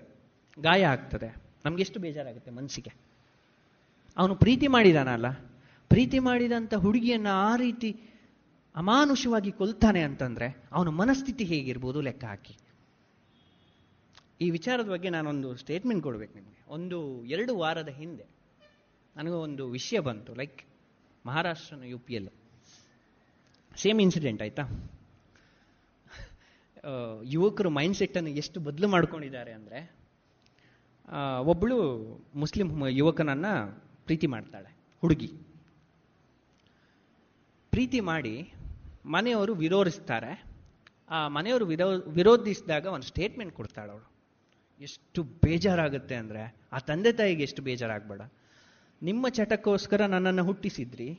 ಗಾಯ ಆಗ್ತದೆ. ನಮಗೆಷ್ಟು ಬೇಜಾರಾಗುತ್ತೆ ಮನಸ್ಸಿಗೆ ಅವನು ಪ್ರೀತಿ ಮಾಡಿದಾನಲ್ಲ? ಪ್ರೀತಿ ಮಾಡಿದಂಥ ಹುಡುಗಿಯನ್ನು ಆ ರೀತಿ ಅಮಾನುಷವಾಗಿ ಕೊಲ್ತಾನೆ ಅಂತಂದರೆ ಅವನ ಮನಸ್ಥಿತಿ ಹೇಗಿರ್ಬೋದು ಲೆಕ್ಕ ಹಾಕಿ. ಈ ವಿಚಾರದ ಬಗ್ಗೆ ನಾನೊಂದು ಸ್ಟೇಟ್ಮೆಂಟ್ ಕೊಡ್ಬೇಕು ನಿಮಗೆ. ಒಂದು ಎರಡು ವಾರದ ಹಿಂದೆ ನನಗೆ ಒಂದು ವಿಷಯ ಬಂತು like ಮಹಾರಾಷ್ಟ್ರನ U P L same incident ಆಯ್ತಾ? ಯುವಕರು ಮೈಂಡ್ ಸೆಟ್ಟನ್ನು ಎಷ್ಟು ಬದಲು ಮಾಡ್ಕೊಂಡಿದ್ದಾರೆ ಅಂದರೆ ಒಬ್ಬಳು ಮುಸ್ಲಿಂ ಯುವಕನನ್ನು ಪ್ರೀತಿ ಮಾಡ್ತಾಳೆ, ಹುಡುಗಿ. ಪ್ರೀತಿ ಮಾಡಿ ಮನೆಯವರು ವಿರೋಧಿಸ್ತಾರೆ. ಆ ಮನೆಯವರು ವಿರೋ, ವಿರೋಧಿಸಿದಾಗ ಒಂದು ಸ್ಟೇಟ್ಮೆಂಟ್ ಕೊಡ್ತಾಳೆ ಅವಳು. ಎಷ್ಟು ಬೇಜಾರಾಗುತ್ತೆ ಅಂದರೆ, ಆ ತಂದೆ ತಾಯಿಗೆ ಎಷ್ಟು ಬೇಜಾರಾಗಬೇಡ. ನಿಮ್ಮ ಚಟಕ್ಕೋಸ್ಕರ ನನ್ನನ್ನು ಹುಟ್ಟಿಸಿದ್ರಿ.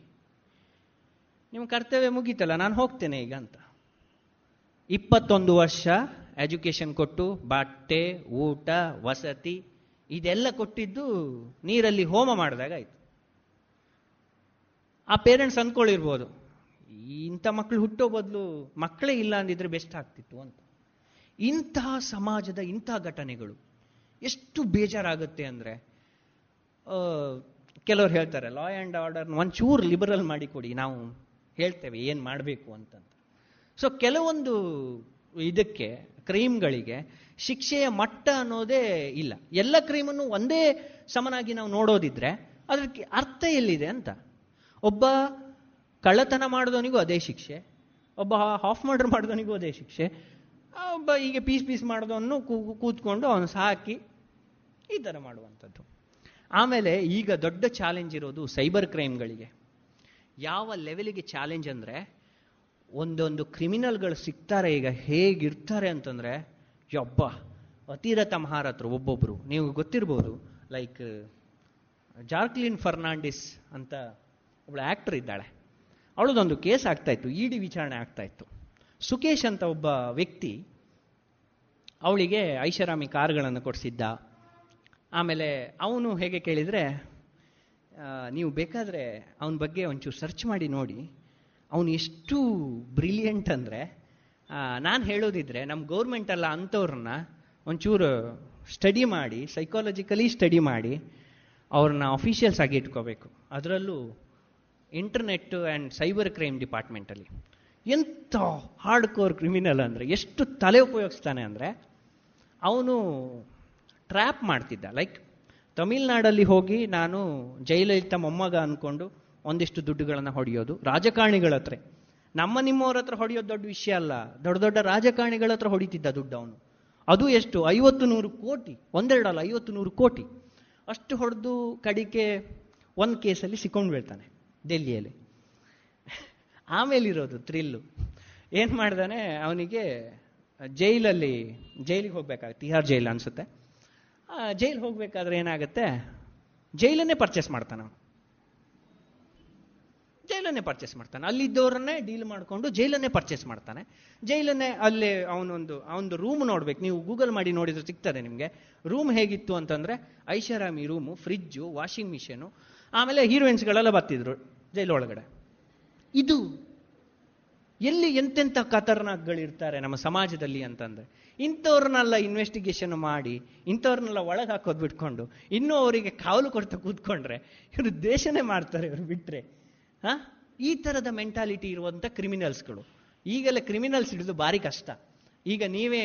ನಿಮ್ಮ ಕರ್ತವ್ಯ ಮುಗೀತಲ್ಲ, ನಾನು ಹೋಗ್ತೇನೆ ಈಗ ಅಂತ. ಇಪ್ಪತ್ತೊಂದು ವರ್ಷ ಎಜುಕೇಶನ್ ಕೊಟ್ಟು ಬಟ್ಟೆ, ಊಟ, ವಸತಿ ಇದೆಲ್ಲ ಕೊಟ್ಟಿದ್ದು ನೀರಲ್ಲಿ ಹೋಮ ಮಾಡಿದಾಗ ಆಯ್ತು. ಆ ಪೇರೆಂಟ್ಸ್ ಅಂದ್ಕೊಳ್ಳಿರ್ಬೋದು ಇಂಥ ಮಕ್ಕಳು ಹುಟ್ಟೋ ಬದಲು ಮಕ್ಕಳೇ ಇಲ್ಲ ಅಂದಿದ್ರೆ ಬೆಸ್ಟ್ ಆಗ್ತಿತ್ತು ಅಂತ. ಇಂತಹ ಸಮಾಜದ ಇಂಥ ಘಟನೆಗಳು ಎಷ್ಟು ಬೇಜಾರಾಗುತ್ತೆ ಅಂದರೆ ಕೆಲವ್ರು ಹೇಳ್ತಾರೆ ಲಾ ಆ್ಯಂಡ್ ಆರ್ಡರ್ ಒಂಚೂರು ಲಿಬರಲ್ ಮಾಡಿ ಕೊಡಿ, ನಾವು ಹೇಳ್ತೇವೆ, ಏನು ಮಾಡಬೇಕು ಅಂತಂತ. ಸೊ ಕೆಲವೊಂದು ಇದಕ್ಕೆ ಕ್ರೈಮ್ಗಳಿಗೆ ಶಿಕ್ಷೆಯ ಮಟ್ಟ ಅನ್ನೋದೇ ಇಲ್ಲ. ಎಲ್ಲ ಕ್ರೈಮನ್ನು ಒಂದೇ ಸಮನಾಗಿ ನಾವು ನೋಡೋದಿದ್ರೆ ಅದಕ್ಕೆ ಅರ್ಥ ಎಲ್ಲಿದೆ ಅಂತ? ಒಬ್ಬ ಕಳ್ಳತನ ಮಾಡಿದವನಿಗೂ ಅದೇ ಶಿಕ್ಷೆ, ಒಬ್ಬ ಹಾಫ್ ಮರ್ಡರ್ ಮಾಡಿದವನಿಗೂ ಅದೇ ಶಿಕ್ಷೆ ಒಬ್ಬ ಹೀಗೆ ಪೀಸ್ ಪೀಸ್ ಮಾಡಿದವನು ಕೂತ್ಕೊಂಡು ಅವನು ಸಾಕಿ ಈ ಥರ ಮಾಡುವಂಥದ್ದು. ಆಮೇಲೆ ಈಗ ದೊಡ್ಡ ಚಾಲೆಂಜ್ ಇರೋದು ಸೈಬರ್ ಕ್ರೈಮ್ಗಳಿಗೆ ಯಾವ ಲೆವೆಲಿಗೆ ಚಾಲೆಂಜ್ ಅಂದರೆ ಒಂದೊಂದು ಕ್ರಿಮಿನಲ್ಗಳು ಸಿಗ್ತಾರೆ ಈಗ ಹೇಗಿರ್ತಾರೆ ಅಂತಂದರೆ ಯಬ್ಬ. ಅತಿರಥ ಮಹಾರಥರು ಒಬ್ಬೊಬ್ಬರು ನೀವು ಗೊತ್ತಿರ್ಬೋದು ಲೈಕ್ ಜಾರ್ಕ್ಲಿನ್ ಫರ್ನಾಂಡಿಸ್ ಅಂತ ಒಬ್ಬಳು ಆ್ಯಕ್ಟರ್ ಇದ್ದಾಳೆ. ಅವಳದೊಂದು ಕೇಸ್ ಆಗ್ತಾಯಿತ್ತು ಡಿ ವಿಚಾರಣೆ ಆಗ್ತಾಯಿತ್ತು ಸುಕೇಶ್ ಅಂತ ಒಬ್ಬ ವ್ಯಕ್ತಿ ಅವಳಿಗೆ ಐಷಾರಾಮಿ ಕಾರ್ಗಳನ್ನು ಕೊಡಿಸಿದ್ದ. ಆಮೇಲೆ ಅವನು ಹೇಗೆ ಕೇಳಿದರೆ ನೀವು ಬೇಕಾದರೆ ಅವನ ಬಗ್ಗೆ ಒಂಚೂರು ಸರ್ಚ್ ಮಾಡಿ ನೋಡಿ. ಅವನು ಎಷ್ಟು ಬ್ರಿಲಿಯಂಟ್ ಅಂದರೆ ನಾನು ಹೇಳೋದಿದ್ರೆ ನಮ್ಮ ಗೌರ್ಮೆಂಟ್ ಅಂಥವ್ರನ್ನ ಒಂಚೂರು ಸ್ಟಡಿ ಮಾಡಿ ಸೈಕಾಲಜಿಕಲಿ ಸ್ಟಡಿ ಮಾಡಿ ಅವ್ರನ್ನ ಅಫಿಷಿಯಲ್ಸ್ ಆಗಿ ಇಟ್ಕೋಬೇಕು. ಅದರಲ್ಲೂ ಇಂಟರ್ನೆಟ್ ಆ್ಯಂಡ್ ಸೈಬರ್ ಕ್ರೈಮ್ ಡಿಪಾರ್ಟ್ಮೆಂಟಲ್ಲಿ ಎಂಥ ಹಾರ್ಡ್ ಕೋರ್ ಕ್ರಿಮಿನಲ್ ಅಂದರೆ, ಎಷ್ಟು ತಲೆ ಉಪಯೋಗಿಸ್ತಾನೆ ಅಂದರೆ, ಅವನು ಟ್ರ್ಯಾಪ್ ಮಾಡ್ತಿದ್ದ. ಲೈಕ್ ತಮಿಳ್ನಾಡಲ್ಲಿ ಹೋಗಿ ನಾನು ಜಯಲಲಿತಾ ಮೊಮ್ಮಗ ಅಂದ್ಕೊಂಡು ಒಂದಿಷ್ಟು ದುಡ್ಡುಗಳನ್ನು ಹೊಡೆಯೋದು ರಾಜಕಾರಣಿಗಳ ಹತ್ರ ನಮ್ಮ ನಿಮ್ಮವ್ರ ಹತ್ರ ಹೊಡೆಯೋದು ದೊಡ್ಡ ವಿಷಯ ಅಲ್ಲ. ದೊಡ್ಡ ದೊಡ್ಡ ರಾಜಕಾರಣಿಗಳ ಹತ್ರ ಹೊಡಿತಿದ್ದ ದುಡ್ಡು ಅವನು. ಅದು ಎಷ್ಟು? ಐವತ್ತು ನೂರು ಕೋಟಿ. ಒಂದೆರಡಲ್ಲ, ಐವತ್ತು ನೂರು ಕೋಟಿ. ಅಷ್ಟು ಹೊಡೆದು ಕಡಿಕೆ ಒಂದು ಕೇಸಲ್ಲಿ ಸಿಕ್ಕೊಂಡು ಬೀಳ್ತಾನೆ ಡೆಲ್ಲಿಯಲ್ಲಿ ಆಮೇಲಿರೋದು ಥ್ರಿಲ್ಲು ಏನು ಮಾಡ್ದಾನೆ? ಅವನಿಗೆ ಜೈಲಲ್ಲಿ, ಜೈಲಿಗೆ ಹೋಗ್ಬೇಕಾಗುತ್ತೆ. ತಿಹಾರ್ ಜೈಲ್ ಅನಿಸುತ್ತೆ. ಜೈಲ್ ಹೋಗ್ಬೇಕಾದ್ರೆ ಏನಾಗುತ್ತೆ? ಜೈಲನ್ನೇ ಪರ್ಚೇಸ್ ಮಾಡ್ತಾನೆ ಅವನು. ಜೈಲನ್ನೇ ಪರ್ಚೇಸ್ ಮಾಡ್ತಾನೆ. ಅಲ್ಲಿದ್ದವರನ್ನೇ ಡೀಲ್ ಮಾಡಿಕೊಂಡು ಜೈಲನ್ನೇ ಪರ್ಚೇಸ್ ಮಾಡ್ತಾನೆ. ಜೈಲನ್ನೇ ಅಲ್ಲಿ ಅವನೊಂದು ಅವನೊಂದು ರೂಮ್ ನೋಡ್ಬೇಕು. ನೀವು ಗೂಗಲ್ ಮಾಡಿ ನೋಡಿದ್ರೆ ಸಿಗ್ತದೆ ನಿಮಗೆ. ರೂಮ್ ಹೇಗಿತ್ತು ಅಂತಂದ್ರೆ ಐಷಾರಾಮಿ ರೂಮು ಫ್ರಿಜ್ಜು ವಾಷಿಂಗ್ ಮಿಷಿನು ಆಮೇಲೆ ಹೀರೋಯಿನ್ಸ್ಗಳೆಲ್ಲ ಬರ್ತಿದ್ರು ಜೈಲೊಳಗಡೆ. ಇದು ಎಲ್ಲಿ ಎಂತೆಂಥ ಖತರ್ನಾಕ್ಗಳಿರ್ತಾರೆ ನಮ್ಮ ಸಮಾಜದಲ್ಲಿ ಅಂತಂದ್ರೆ. ಇಂಥವ್ರನ್ನೆಲ್ಲ ಇನ್ವೆಸ್ಟಿಗೇಷನ್ ಮಾಡಿ, ಇಂಥವ್ರನ್ನೆಲ್ಲ ಒಳಗೆ ಹಾಕೋದು ಬಿಟ್ಕೊಂಡು, ಇನ್ನೂ ಅವರಿಗೆ ಕಾವಲು ಕೊಡ್ತಾ ಕೂತ್ಕೊಂಡ್ರೆ, ಇವರು ದೇಶನೇ ಮಾಡ್ತಾರೆ, ಇವರು ಬಿಟ್ರೆ. ಹಾ ಈ ಥರದ ಮೆಂಟಾಲಿಟಿ ಇರುವಂಥ ಕ್ರಿಮಿನಲ್ಸ್ಗಳು ಈಗೆಲ್ಲ ಕ್ರಿಮಿನಲ್ಸ್ ಹಿಡಿದು ಭಾರಿ ಕಷ್ಟ. ಈಗ ನೀವೇ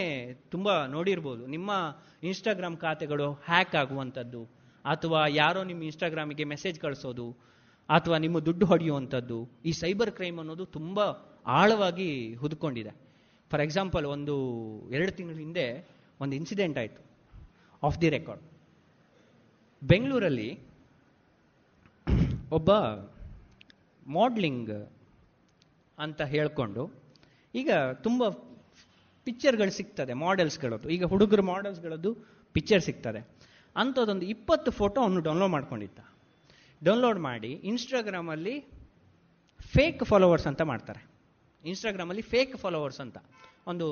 ತುಂಬ ನೋಡಿರ್ಬೋದು, ನಿಮ್ಮ ಇನ್ಸ್ಟಾಗ್ರಾಮ್ ಖಾತೆಗಳು ಹ್ಯಾಕ್ ಆಗುವಂಥದ್ದು ಅಥವಾ ಯಾರೋ ನಿಮ್ಮ ಇನ್ಸ್ಟಾಗ್ರಾಮಿಗೆ ಮೆಸೇಜ್ ಕಳಿಸೋದು, ಅಥವಾ ನಿಮ್ಮ ದುಡ್ಡು ಹೊಡೆಯುವಂಥದ್ದು ಈ ಸೈಬರ್ ಕ್ರೈಮ್ ಅನ್ನೋದು ತುಂಬ ಆಳವಾಗಿ ಹುದುಕೊಂಡಿದೆ. ಫಾರ್ ಎಕ್ಸಾಂಪಲ್ ಒಂದು ಎರಡು ತಿಂಗಳ ಹಿಂದೆ ಒಂದು ಇನ್ಸಿಡೆಂಟ್ ಆಯಿತು ಆಫ್ ದಿ ರೆಕಾರ್ಡ್ ಬೆಂಗಳೂರಲ್ಲಿ ಒಬ್ಬ ಮಾಡ್ಲಿಂಗ್ ಅಂತ ಹೇಳ್ಕೊಂಡು, ಈಗ ತುಂಬ ಪಿಕ್ಚರ್ಗಳು ಸಿಗ್ತದೆ ಮಾಡೆಲ್ಸ್ಗಳದ್ದು ಈಗ ಹುಡುಗರು ಮಾಡೆಲ್ಸ್ಗಳದ್ದು ಪಿಕ್ಚರ್ ಸಿಗ್ತದೆ. ಅಂಥದ್ದೊಂದು ಇಪ್ಪತ್ತು ಫೋಟೋ ಅವನು ಡೌನ್ಲೋಡ್ ಮಾಡ್ಕೊಂಡಿದ್ದ. ಡೌನ್ಲೋಡ್ ಮಾಡಿ ಇನ್ಸ್ಟಾಗ್ರಾಮಲ್ಲಿ ಫೇಕ್ ಫಾಲೋವರ್ಸ್ ಅಂತ ಮಾಡ್ತಾರೆ. ಇನ್ಸ್ಟಾಗ್ರಾಮಲ್ಲಿ ಫೇಕ್ ಫಾಲೋವರ್ಸ್ ಅಂತ. ಒಂದು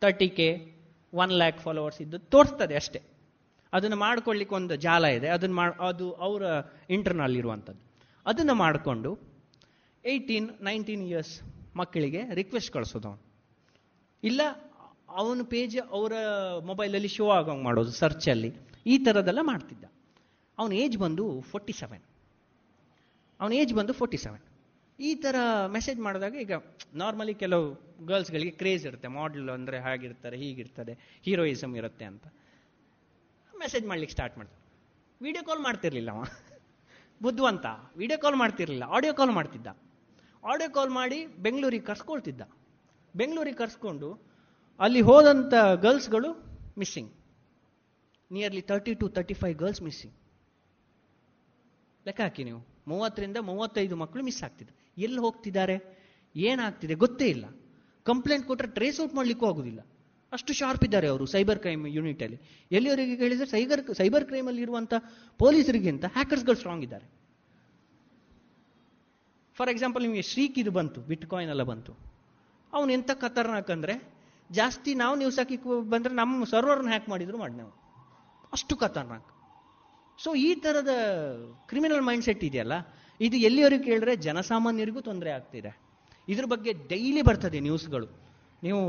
thirty K one lakh followers ಇದ್ದು ತೋರಿಸ್ತದೆ ಅಷ್ಟೇ. ಅದನ್ನು ಮಾಡ್ಕೊಳ್ಳಿಕ್ಕೆ ಒಂದು ಜಾಲ ಇದೆ. ಅದನ್ನು ಮಾ ಅದು ಅವರ ಇಂಟರ್ನಲ್ ಇರುವಂಥದ್ದು ಅದನ್ನು ಮಾಡಿಕೊಂಡು ಏಯ್ಟೀನ್ ನೈನ್ಟೀನ್ ಇಯರ್ಸ್ ಮಕ್ಕಳಿಗೆ ರಿಕ್ವೆಸ್ಟ್ ಕಳಿಸೋದು ಅವನು ಇಲ್ಲ, ಅವನ ಪೇಜ್ ಅವರ ಮೊಬೈಲಲ್ಲಿ ಶೋ ಆಗೋಂಗೆ ಮಾಡೋದು ಸರ್ಚಲ್ಲಿ ಈ ಥರದೆಲ್ಲ ಮಾಡ್ತಿದ್ದ. ಅವನ ಏಜ್ ಬಂದು ಫೋರ್ಟಿ ಸೆವೆನ್ ಅವನ ಏಜ್ ಬಂದು ಫೋರ್ಟಿ ಸೆವೆನ್ ಈ ಥರ ಮೆಸೇಜ್ ಮಾಡಿದಾಗ ಈಗ ನಾರ್ಮಲಿ ಕೆಲವು ಗರ್ಲ್ಸ್ಗಳಿಗೆ ಕ್ರೇಜ್ ಇರುತ್ತೆ. ಮಾಡಲ್ ಅಂದರೆ ಹಾಗಿರ್ತಾರೆ ಹೀಗಿರ್ತಾರೆ ಹೀರೋಯಿಸಮ್ ಇರುತ್ತೆ ಅಂತ. ಮೆಸೇಜ್ ಮಾಡ್ಲಿಕ್ಕೆ ಸ್ಟಾರ್ಟ್ ಮಾಡ್ತಾರೆ ವಿಡಿಯೋ ಕಾಲ್ ಮಾಡ್ತಿರ್ಲಿಲ್ಲ ಅವ. ಬುದ್ಧಿವಂತ. Video call ಮಾಡ್ತಿರ್ಲಿಲ್ಲ. ಆಡಿಯೋ ಕಾಲ್ ಮಾಡ್ತಿದ್ದ. ಆಡಿಯೋ ಕಾಲ್ ಮಾಡಿ ಬೆಂಗಳೂರಿಗೆ ಕರ್ಸ್ಕೊಳ್ತಿದ್ದ. ಬೆಂಗಳೂರಿಗೆ ಕರ್ಸ್ಕೊಂಡು ಅಲ್ಲಿ ಹೋದಂಥ ಗರ್ಲ್ಸ್ಗಳು missing nearly thirty to thirty five girls missing ಲೆಕ್ಕ ಹಾಕಿ ನೀವು. ಮೂವತ್ತರಿಂದ ಮೂವತ್ತೈದು ಮಕ್ಕಳು ಮಿಸ್ ಆಗ್ತಿದೆ. ಎಲ್ಲಿ ಹೋಗ್ತಿದ್ದಾರೆ? ಏನಾಗ್ತಿದೆ? ಗೊತ್ತೇ ಇಲ್ಲ. ಕಂಪ್ಲೇಂಟ್ ಕೊಟ್ಟರೆ ಟ್ರೇಸ್ ಔಟ್ ಮಾಡಲಿಕ್ಕೂ ಆಗೋದಿಲ್ಲ. ಅಷ್ಟು ಶಾರ್ಪ್ ಇದ್ದಾರೆ ಅವರು ಸೈಬರ್ ಕ್ರೈಮ್ ಯೂನಿಟಲ್ಲಿ ಎಲ್ಲಿವರೆಗೆ ಹೇಳಿದರೆ ಸೈಬರ್ ಸೈಬರ್ ಕ್ರೈಮಲ್ಲಿ ಇರುವಂಥ ಪೊಲೀಸರಿಗಿಂತ ಹ್ಯಾಕರ್ಸ್ಗಳು ಸ್ಟ್ರಾಂಗ್ ಇದ್ದಾರೆ. ಫಾರ್ ಎಕ್ಸಾಂಪಲ್ ನಿಮಗೆ ಶ್ರೀಕ್ ಇದು ಬಂತು ಬಿಟ್ ಕಾಯಿನ್ ಎಲ್ಲ ಬಂತು. ಅವನು ಎಂಥ ಖತರ್ನಾಕ್ ಅಂದರೆ, ಜಾಸ್ತಿ ನಾವು ನ್ಯೂಸ್ ಹಾಕಿ ಬಂದರೆ ನಮ್ಮ ಸರ್ವರ್ನ ಹ್ಯಾಕ್ ಮಾಡಿದ್ರು ಮಾಡಿ ನಾವು ಅಷ್ಟು ಖತರ್ನಾಕ್. ಸೊ ಈ ಥರದ ಕ್ರಿಮಿನಲ್ ಮೈಂಡ್ ಸೆಟ್ ಇದೆಯಲ್ಲ, ಇದು ಎಲ್ಲಿಯವರಿಗೆ ಕೇಳಿದ್ರೆ ಜನಸಾಮಾನ್ಯರಿಗೂ ತೊಂದರೆ ಆಗ್ತಿದೆ. ಇದ್ರ ಬಗ್ಗೆ ಡೈಲಿ ಬರ್ತದೆ ನ್ಯೂಸ್ಗಳು ನೀವು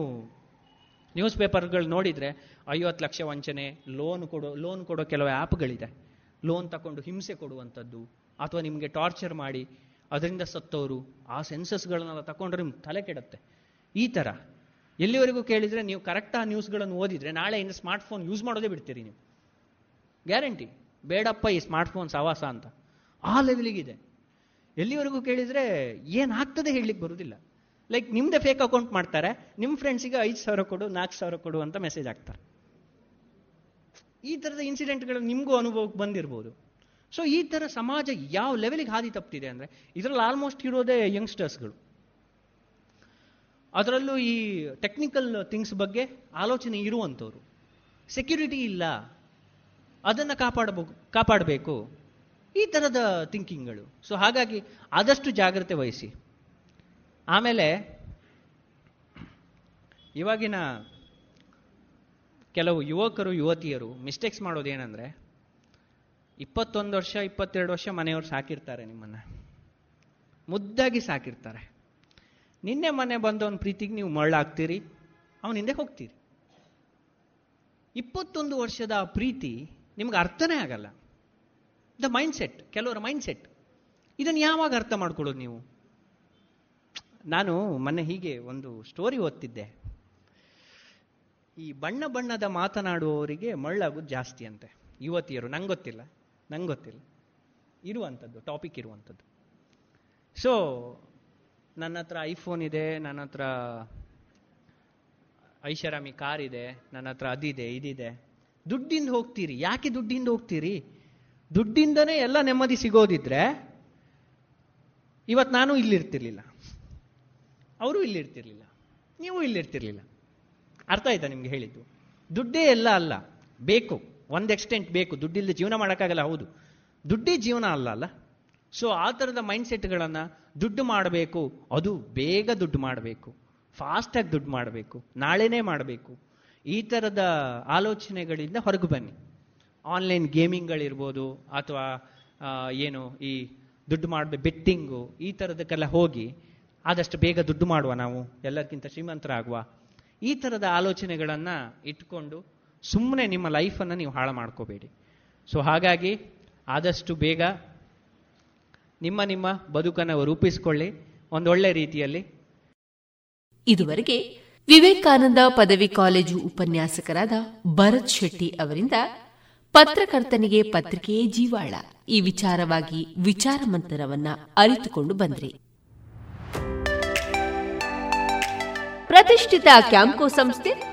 ನ್ಯೂಸ್ ಪೇಪರ್ಗಳು ನೋಡಿದರೆ, ಐವತ್ತು ಲಕ್ಷ ವಂಚನೆ ಲೋನ್ ಕೊಡೋ ಲೋನ್ ಕೊಡೋ ಕೆಲವು ಆ್ಯಪ್ಗಳಿದೆ ಲೋನ್ ತಗೊಂಡು ಹಿಂಸೆ ಕೊಡುವಂಥದ್ದು, ಅಥವಾ ನಿಮಗೆ ಟಾರ್ಚರ್ ಮಾಡಿ ಅದರಿಂದ ಸತ್ತವರು ಆ ಸೆನ್ಸಸ್ಗಳನ್ನೆಲ್ಲ ತಗೊಂಡ್ರೆ ನಿಮ್ಗೆ ತಲೆ ಕೆಡುತ್ತೆ. ಈ ಥರ ಎಲ್ಲಿವರೆಗೂ ಕೇಳಿದರೆ ನೀವು ಕರೆಕ್ಟ್ ಆ ನ್ಯೂಸ್ಗಳನ್ನು ಓದಿದರೆ, ನಾಳೆ ಇನ್ನು ಸ್ಮಾರ್ಟ್ಫೋನ್ ಯೂಸ್ ಮಾಡೋದೇ ಬಿಡ್ತೀರಿ ನೀವು. ಗ್ಯಾರಂಟಿ. ಬೇಡಪ್ಪ ಈ ಸ್ಮಾರ್ಟ್ಫೋನ್ ಸವಾಸ ಅಂತ. ಆ ಲೆವೆಲಿಗಿದೆ. ಎಲ್ಲಿವರೆಗೂ ಕೇಳಿದರೆ ಏನಾಗ್ತದೆ ಹೇಳಲಿಕ್ಕೆ ಬರೋದಿಲ್ಲ. ಲೈಕ್ ನಿಮ್ಮದೇ ಫೇಕ್ ಅಕೌಂಟ್ ಮಾಡ್ತಾರೆ ನಿಮ್ಮ ಫ್ರೆಂಡ್ಸಿಗೆ ಐದು ಸಾವಿರ ಕೊಡು, ನಾಲ್ಕು ಸಾವಿರ ಕೊಡು ಅಂತ ಮೆಸೇಜ್ ಹಾಕ್ತಾರೆ. ಈ ಥರದ ಇನ್ಸಿಡೆಂಟ್ಗಳು ನಿಮಗೂ ಅನುಭವಕ್ಕೆ ಬಂದಿರ್ಬೋದು. ಸೊ ಈ ಥರ ಸಮಾಜ ಯಾವ ಲೆವೆಲಿಗೆ ಹಾದಿ ತಪ್ಪಿದೆ ಅಂದರೆ, ಇದರಲ್ಲಿ ಆಲ್ಮೋಸ್ಟ್ ಇರೋದೇ ಯಂಗ್ಸ್ಟರ್ಸ್ಗಳು ಅದರಲ್ಲೂ ಈ ಟೆಕ್ನಿಕಲ್ ಥಿಂಗ್ಸ್ ಬಗ್ಗೆ ಆಲೋಚನೆ ಇರುವಂಥವ್ರು. ಸೆಕ್ಯೂರಿಟಿ ಇಲ್ಲ. ಅದನ್ನು ಕಾಪಾಡಬೇಕು ಕಾಪಾಡಬೇಕು. ಈ ಥರದ ಥಿಂಕಿಂಗ್ಗಳು ಸೊ ಹಾಗಾಗಿ ಆದಷ್ಟು ಜಾಗ್ರತೆ ವಹಿಸಿ. ಆಮೇಲೆ, ಇವಾಗಿನ ಕೆಲವು ಯುವಕರು, ಯುವತಿಯರು ಮಿಸ್ಟೇಕ್ಸ್ ಮಾಡೋದೇನೆಂದರೆ ಇಪ್ಪತ್ತೊಂದು ವರ್ಷ, ಇಪ್ಪತ್ತೆರಡು ವರ್ಷ ಮನೆಯವರು ಸಾಕಿರ್ತಾರೆ ನಿಮ್ಮನ್ನ. ಮುದ್ದಾಗಿ ಸಾಕಿರ್ತಾರೆ. ನಿನ್ನೆ ಮನೆ ಬಂದವನ ಪ್ರೀತಿಗೆ ನೀವು ಮರಳಾಗ್ತೀರಿ, ಅವನ ಹಿಂದೆ ಹೋಗ್ತೀರಿ. ಇಪ್ಪತ್ತೊಂದು ವರ್ಷದ ಪ್ರೀತಿ ನಿಮ್ಗೆ ಅರ್ಥನೇ ಆಗಲ್ಲ. ದ ಮೈಂಡ್ ಸೆಟ್ ಕೆಲವರ ಮೈಂಡ್ ಸೆಟ್ ಇದನ್ನು ಯಾವಾಗ ಅರ್ಥ ಮಾಡ್ಕೊಳ್ಳೋದು ನೀವು? ನಾನು ಮೊನ್ನೆ ಹೀಗೆ ಒಂದು ಸ್ಟೋರಿ ಓದ್ತಿದ್ದೆ. ಈ ಬಣ್ಣ ಬಣ್ಣದ ಮಾತನಾಡುವವರಿಗೆ ಮಳ್ಳಾಗೋದು ಜಾಸ್ತಿ ಅಂತೆ. ಯುವತಿಯರು ಗೊತ್ತಿಲ್ಲ. ನಂಗೆ ಗೊತ್ತಿಲ್ಲ. ಇರುವಂಥದ್ದು ಟಾಪಿಕ್ ಇರುವಂಥದ್ದು. ಸೊ ನನ್ನ ಹತ್ರ ಐಫೋನ್ ಇದೆ, ನನ್ನ ಹತ್ರ ಐಷಾರಾಮಿ ಕಾರ್ ಇದೆ, ನನ್ನ ಹತ್ರ ಅದಿದೆ ಇದಿದೆ ದುಡ್ಡಿಂದ ಹೋಗ್ತೀರಿ. ಯಾಕೆ ದುಡ್ಡಿಂದ ಹೋಗ್ತೀರಿ? ದುಡ್ಡಿಂದನೇ ಎಲ್ಲ ನೆಮ್ಮದಿ ಸಿಗೋದಿದ್ರೆ ಇವತ್ತು ನಾನು ಇಲ್ಲಿರ್ತಿರ್ಲಿಲ್ಲ. ಅವರು ಇಲ್ಲಿರ್ತಿರ್ಲಿಲ್ಲ. ನೀವು ಇಲ್ಲಿರ್ತಿರ್ಲಿಲ್ಲ. ಅರ್ಥ ಆಯ್ತಾ ನಿಮ್ಗೆ ಹೇಳಿದ್ದು? ದುಡ್ಡೇ ಎಲ್ಲ ಅಲ್ಲ. ಬೇಕು. ಒಂದು ಎಕ್ಸ್ಟೆಂಟ್ ಬೇಕು. ದುಡ್ಡಿಲ್ಲದೆ ಜೀವನ ಮಾಡೋಕ್ಕಾಗಲ್ಲ, ಹೌದು. ದುಡ್ಡೇ ಜೀವನ ಅಲ್ಲ ಅಲ್ಲ? ಸೊ ಆ ಥರದ ಮೈಂಡ್ ಸೆಟ್ಗಳನ್ನು ದುಡ್ಡು ಮಾಡಬೇಕು. ಅದು ಬೇಗ ದುಡ್ಡು ಮಾಡಬೇಕು. ಫಾಸ್ಟಾಗಿ ದುಡ್ಡು ಮಾಡಬೇಕು. ನಾಳೆನೇ ಮಾಡಬೇಕು. ಈ ಥರದ ಆಲೋಚನೆಗಳಿಂದ ಹೊರಗೆ ಬನ್ನಿ. ಆನ್ಲೈನ್ ಗೇಮಿಂಗ್ಗಳಿರ್ಬೋದು ಅಥವಾ ಏನು, ಈ ದುಡ್ಡು ಮಾಡಬೇಕು ಬೆಟ್ಟಿಂಗು ಈ ಥರದಕ್ಕೆಲ್ಲ ಹೋಗಿ ಆದಷ್ಟು ಬೇಗ ದುಡ್ಡು ಮಾಡುವ ನಾವು. ಎಲ್ಲರಿಗಿಂತ ಶ್ರೀಮಂತರಾಗುವ. ಈ ಥರದ ಆಲೋಚನೆಗಳನ್ನು ಇಟ್ಕೊಂಡು ಸುಮ್ಮನೆ ನಿಮ್ಮ ಲೈಫನ್ನು ನೀವು ಹಾಳು ಮಾಡ್ಕೋಬೇಡಿ. ಸೊ ಹಾಗಾಗಿ ಆದಷ್ಟು ಬೇಗ ನಿಮ್ಮ ನಿಮ್ಮ ಬದುಕನ್ನು ರೂಪಿಸಿಕೊಳ್ಳಿ. ಒಂದೊಳ್ಳೆ ರೀತಿಯಲ್ಲಿ. ಇದುವರೆಗೆ ವಿವೇಕಾನಂದ ಪದವಿ ಕಾಲೇಜು ಉಪನ್ಯಾಸಕರಾದ ಭರತ್ ಶೆಟ್ಟಿ ಅವರಿಂದ ಪತ್ರಕರ್ತನಿಗೆ ಪತ್ರಿಕೆಯೇ ಜೀವಾಳ. ಈ ವಿಚಾರವಾಗಿ ವಿಚಾರ ಮಂಥನವನ್ನ ಅರಿತುಕೊಂಡು ಬಂದ್ರಿ. ಪ್ರತಿಷ್ಠಿತ ಕ್ಯಾಂಕೋ ಸಂಸ್ಥೆ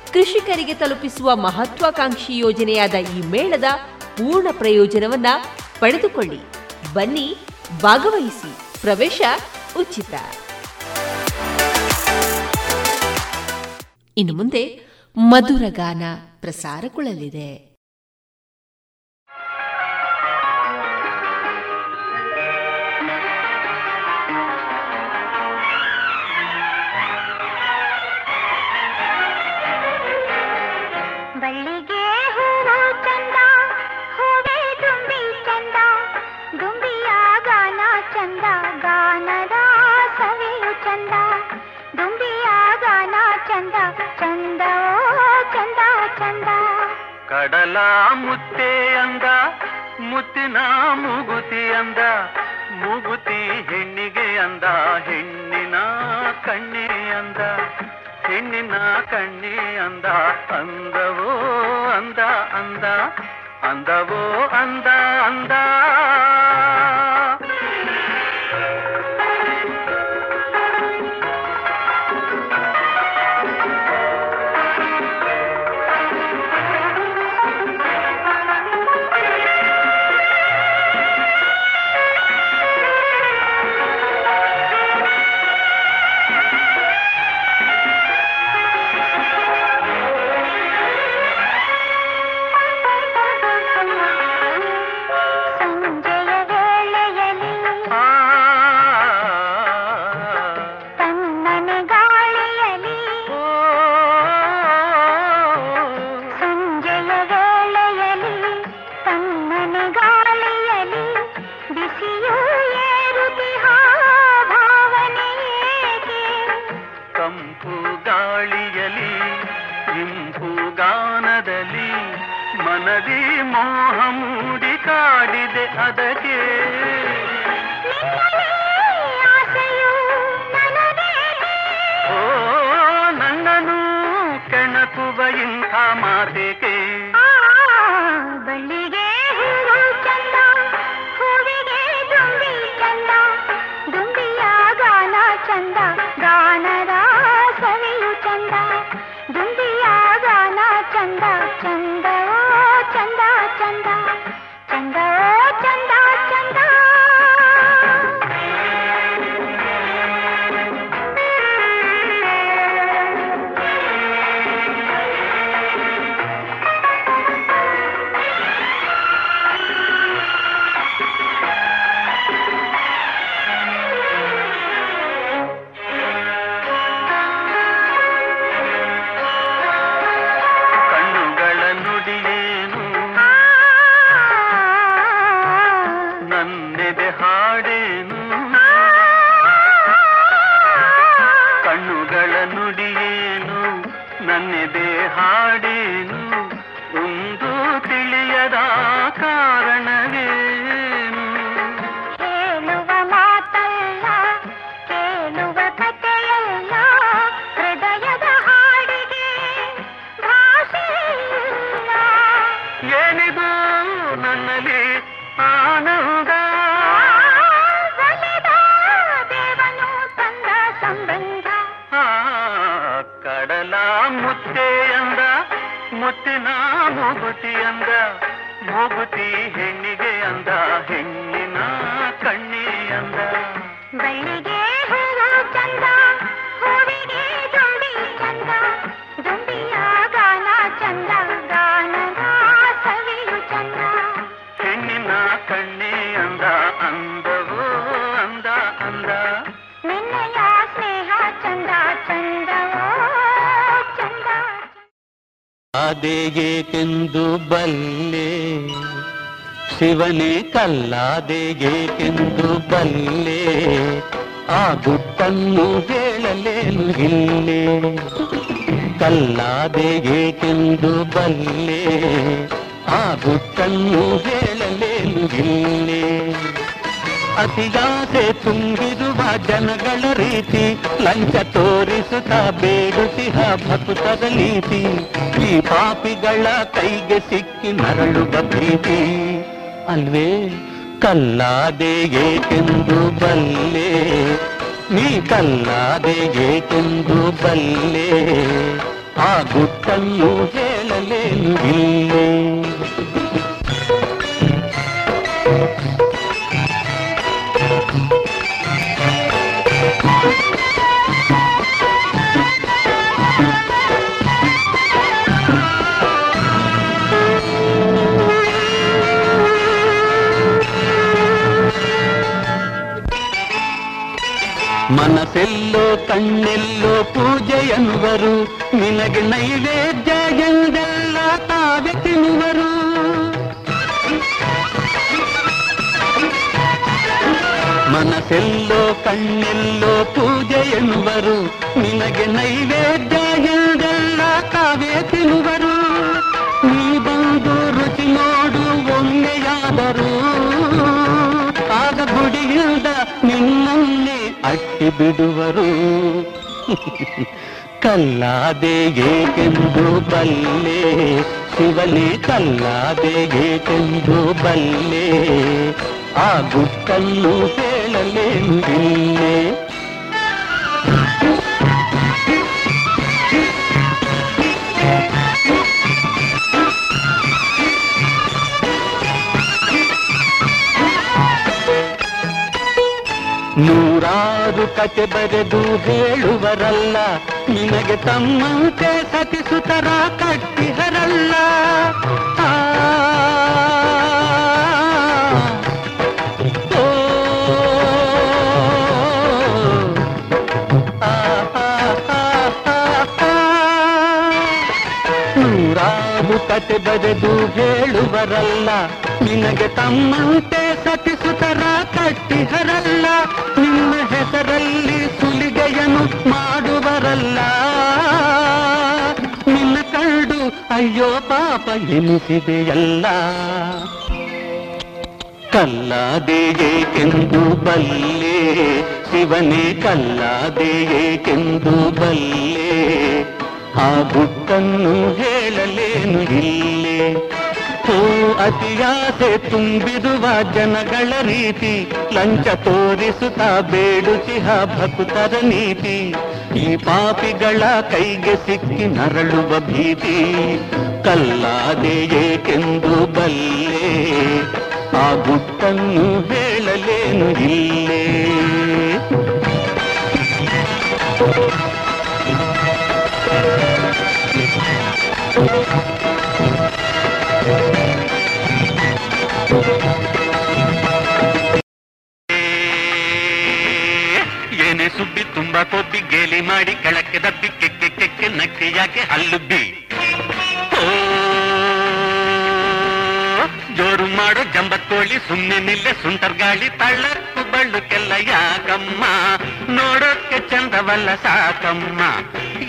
ಕೃಷಿಕರಿಗೆ ತಲುಪಿಸುವ ಮಹತ್ವಾಕಾಂಕ್ಷಿ ಯೋಜನೆಯಾದ ಈ ಮೇಳದ ಪೂರ್ಣ ಪ್ರಯೋಜನವನ್ನ ಪಡೆದುಕೊಳ್ಳಿ. ಬನ್ನಿ, ಭಾಗವಹಿಸಿ. ಪ್ರವೇಶ ಉಚಿತ. ಇನ್ನು ಮುಂದೆ ಮಧುರ ಗಾನ ಪ್ರಸಾರಗೊಳ್ಳಲಿದೆ. ಕಡಲ ಮುತ್ತೆ ಅಂದ, ಮುತ್ತಿನ ಮುಗುತಿ ಅಂದ, ಮುಗುತಿ ಹೆಣ್ಣಿಗೆ ಅಂದ, ಹೆಣ್ಣಿನ ಕಣ್ಣೆ ಅಂದ, ಹೆಣ್ಣಿನ ಕಣ್ಣೆ ಅಂದ, ಅಂದವೋ ಅಂದ ಅಂದ, ಅಂದವೋ ಅಂದ ಅಂದ. ಮೂಡಿ ಕಾಡಿದೆ ಅದಕ್ಕೆ ಓ ನನ್ನನು ಕೆಣಕುವ ಇಂಥ ಮಾತೆಗೆ ಚಂದ ಚಂದ ಚಂದ. चंदा ನಂದಿದೆ ಹಾಡಿ ಅದೇಗೇಕೆಂದು ಬಲ್ಲೆ. ಶಿವನೇ ಕಲ್ಲಾದೇಗೇಕೆಂದು ಬಲ್ಲೆ. ಆ ಗುಟ್ಟನ್ನು ಹೇಳಲೇನು ಇಲ್ಲೇ. ಕಲ್ಲಾದೇಗೇಕೆಂದು ಬಲ್ಲೆ. ಆ ಗುಟ್ಟನ್ನು ಹೇಳಲೇನು ಇಲ್ಲೇ. ಅತಿಯಾಸೆ ತುಂಬಿರುವ ಜನಗಳ ರೀತಿ ಲಂಚ ತೋರಿಸುತ್ತ ಬೇಡುತ್ತಿಹ ಭಕ್ತರ ನೀತಿ ಈ ಪಾಪಿಗಳ ಕೈಗೆ ಸಿಕ್ಕಿ ನರಳುವ ಪ್ರೀತಿ ಅಲ್ವೇ ಕಲ್ಲಾದೆ ಏಕೆಂದು ಬಲ್ಲೆ ನೀ ಕಲ್ಲಾದೆ ಏಕೆಂದು ಬಲ್ಲೆ ಆ ಗುಟ್ಟನ್ನು ಹೇಳಲೇನು ಇಲ್ಲೇ ಮನಸ್ಸೆಲ್ಲೋ ಕಣ್ಣೆಲ್ಲೋ ಪೂಜೆ ಎನ್ನುವರು ನಿನಗೆ ನೈವೇದ್ಯ ಎಂದೆಲ್ಲ ತಾವೆ ತಿನ್ನುವರು ಮನಸ್ಸೆಲ್ಲೋ ಕಣ್ಣೆಲ್ಲೋ ಪೂಜೆ ಎನ್ನುವರು ನಿನಗೆ ನೈವೇದ್ಯ ಎಂದೆಲ್ಲ ತಾವೇ ತಿನ್ನುವರು ಬಿಡುವರು ಕಲ್ಲಾದೆ ಏಕೆಂದು ಬಲ್ಲೆ ಶಿವನೇ ಕಲ್ಲಾದೆ ಏಕೆಂದು ಬಲ್ಲೆ ಆ ಗುಟ್ಟನ್ನು ಹೇಳಲೇನು ಕತೆ ಬರೆದು ಹೇಳುವರಲ್ಲ. ನಿನಗೆ ತಮ್ಮಂತೆ ಸತಿಸುತರ ಕಟ್ಟಿಹರಲ್ಲ ಆ, ಓ, ಆ, ಆ, ಆ, ಆ, ಆ. ನೂರಾರು ಕತೆ ಬರೆದು ಹೇಳುವರಲ್ಲ. ನಿನಗೆ ತಮ್ಮಂತೆ ಸತಿಸುತರ ಕಟ್ಟಿಹರಲ್ಲ ಮಾಡುವರಲ್ಲ ನಿನ್ನ ಕಂಡು ಅಯ್ಯೋ ಪಾಪ ಎನಿಸಿದೆಯಲ್ಲ ಕಲ್ಲಾದೆಯೇಕೆಂದು ಬಲ್ಲೆ? ಶಿವನೇ ಕಲ್ಲಾದೆಯೇಕೆಂದು ಬಲ್ಲೆ? ಆ ಗುಟ್ಟನ್ನು ಹೇಳಲೇನು ಇಲ್ಲೇ? ಓ ಅತಿಯಾಸೆ ತುಂಬಿರುವ ಜನಗಳ ರೀತಿ, ಲಂಚ ತೋರಿಸುತ್ತಾ ಬೇಡುಚಿಹ ಭಕ್ತರ ನೀತಿ. ಈ ಪಾಪಿಗಳ ಕೈಗೆ ಸಿಕ್ಕಿ ನರಳುವ ಭೀತಿ ಕಲ್ಲಾದೆ ಏಕೆಂದು ಬಲ್ಲೆ? ಆ ಗುಟ್ಟನ್ನು ಹೇಳಲೇನು ಇಲ್ಲೇ? ತುಂಬಾ ಕೊಬ್ಬಿ ಗೇಲಿ ಮಾಡಿ ಕೆಳಕ್ಕೆ ದಬ್ಬಿ ಕೆಕ್ಕೆ ಕೆಕ್ಕೆ ನಕ್ಕೆ ಯಾಕೆ ಹಲ್ಲುಬ್ಬಿ ಜೋರು ಜಂಬ ಕೋಳಿ ಸುಮ್ಮನೆ ನಿಲ್ಲೆ ಸುಂಟರ್ ಗಾಳಿ, ತಳ್ಳಕ್ಕು ಬಳ್ಳುಕ್ಕೆಲ್ಲ ಯಾಕಮ್ಮ? ನೋಡೋಕ್ಕೆ ಚಂದವಲ್ಲ ಸಾಕಮ್ಮ.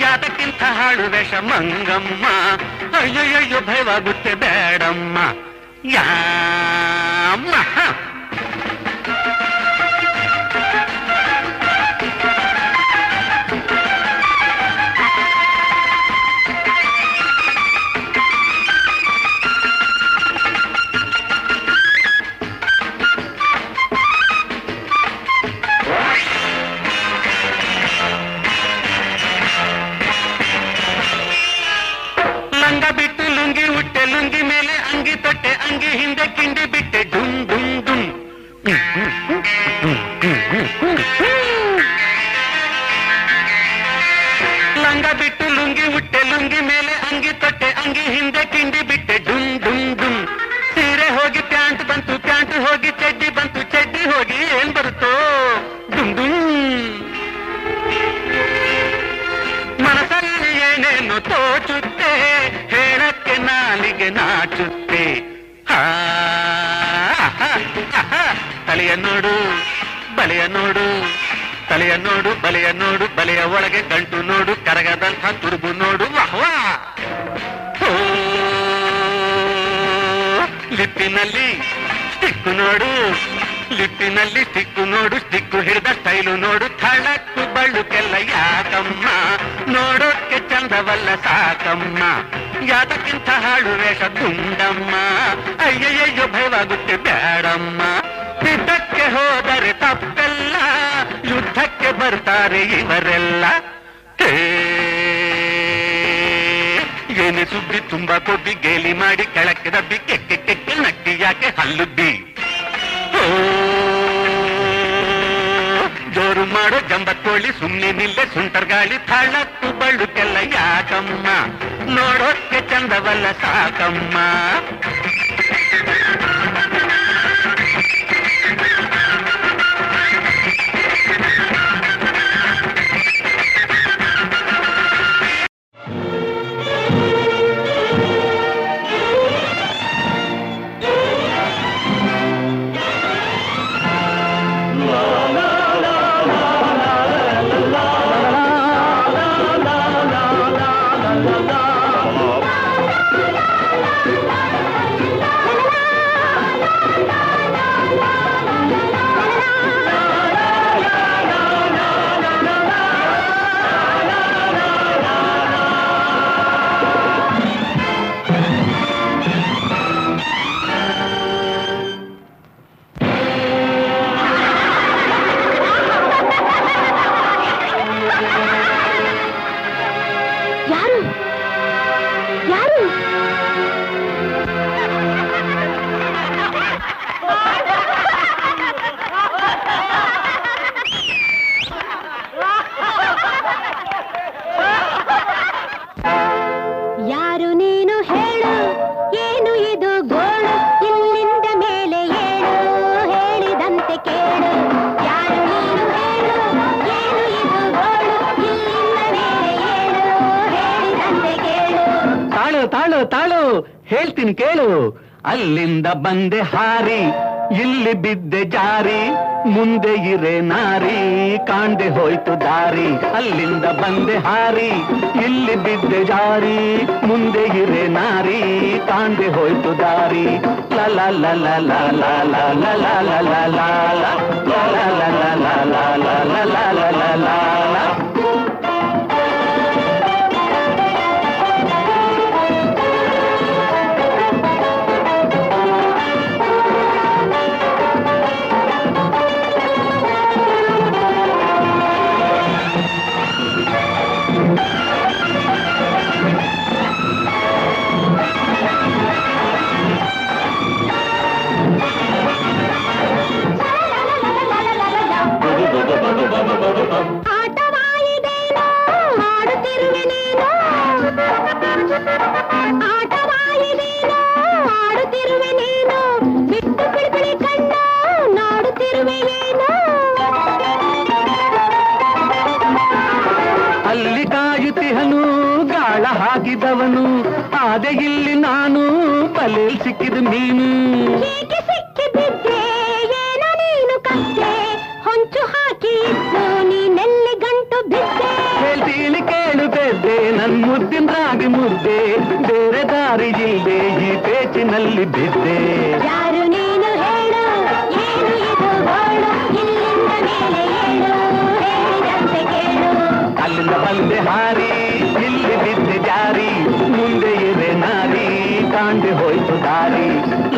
ಯಾತಕ್ಕಿಂತ ಹಾಳು ವೇಷ ಮಂಗಮ್ಮ. ಅಯ್ಯಯ್ಯೋ ಭಯವಾಗುತ್ತೆ ಬೇಡಮ್ಮ. ಯಾಮ್ಮ கிண்ட கிண்டி விட்டு ಡುಂ ಡುಂ டும் ಲಂಗ ಬಿಟ್ಟು ಲುಂಗಿ ಉಟ್ಟೆ ಲುಂಗಿ ಮೇಲೆ ಅಂಗಿ ತೊಟ್ಟೆ ಅಂಗಿ ಹಿಂದೆ ಕಿಂಡಿ ಬಿಟ್ಟೆ ಡುಂ ಡುಂ ಡುಂ. ಸೀರೆ ಹೋಗಿ ಪ್ಯಾಂಟ್ ಬಂತು, ಪ್ಯಾಂಟ್ ಹೋಗಿ ಚಡ್ಡಿ ಬಂತು, ಚಡ್ಡಿ ಹೋಗಿ ಏನ್ ತಲೆಯ ನೋಡು ಬಲೆಯ ನೋಡು ತಲೆಯ ನೋಡು ಬಲೆಯ ನೋಡು ಬಲೆಯ ಒಳಗೆ ಗಂಟು ನೋಡು ಕರಗದಂಥ ತುರುಬು ನೋಡು ವಾಹ್ ವಾಹ್. ಓ, ಲಿಪ್ಪಿನಲ್ಲಿ ಸ್ಟಿಕ್ಕು ನೋಡು ಲಿಪ್ಪಿನಲ್ಲಿ ಸ್ಟಿಕ್ಕು ನೋಡು ಸ್ಟಿಕ್ಕು ಹಿಡಿದ ಸ್ಟೈಲು ನೋಡು ಥಳಕ್ಕು ಬಳ್ಳುಕೆಲ್ಲ ಯಾಕಮ್ಮ ನೋಡೋಕ್ಕೆ ಚಂದವಲ್ಲ ಸಾಕಮ್ಮ ಯಾತಕ್ಕಿಂತ ಹಾಳು ವೇಷ ದುಂಡಮ್ಮ ಅಯ್ಯಯ್ಯೋ ಭಯವಾಗುತ್ತೆ ಬೇಡಮ್ಮ ಯುದ್ಧಕ್ಕೆ ಹೋದರೆ ತಪ್ಪೆಲ್ಲ ಯುದ್ಧಕ್ಕೆ ಬರ್ತಾರೆ ಇವರೆಲ್ಲ. ಏನೇ ಸುದ್ದಿ ತುಂಬಾ ಕೊಬ್ಬಿ ಗೇಲಿ ಮಾಡಿ ಕೆಳಕ್ಕೆ ದಬ್ಬಿ ಕೆಕ್ಕೆ ಕೆಕ್ಕೆ ನಟ್ಟಿ ಯಾಕೆ ಹಲ್ಲುಬ್ಬಿ ಓ, ಜೋರು ಮಾಡೋ ಜಂಬತ್ತೋಳಿ ಸುಮ್ಮನೆ ನಿಲ್ಲೆ ಸುಂಟರ್ ಗಾಳಿ ಥಳತ್ತು ಬಳ್ಳುಕೆಲ್ಲ ಯಾಕಮ್ಮ? ನೋಡೋಕ್ಕೆ ಚಂದವಲ್ಲ ಸಾಕಮ್ಮ. ಬಂದೆ ಹಾರಿ ಇಲ್ಲಿ ಬಿದ್ದೆ ಜಾರಿ ಮುಂದೆ ಇರೆ ನಾರಿ ಕಾಂಡೆ ಹೋಯ್ತು ದಾರಿ ಅಲ್ಲಿಂದ ಬಂದೆ ಹಾರಿ ಇಲ್ಲಿ ಬಿದ್ದೆ ಜಾರಿ ಮುಂದೆ ಇರೆ ನಾರಿ ಕಾಂಡೆ ಹೋಯ್ತು ದಾರಿ ಲ ಲ ಲ ಲ ಲ ಲ ಲ ಲ ಲ ಲ ಲ ಅಲ್ಲಿ ಕಾಯುತ್ತಿಹನು ಗಾಳ ಹಾಕಿದವನು. ಆದೆ ಇಲ್ಲಿ ನಾನು ಬಲೆಲ್ ಸಿಕ್ಕಿದ ಮೀನು.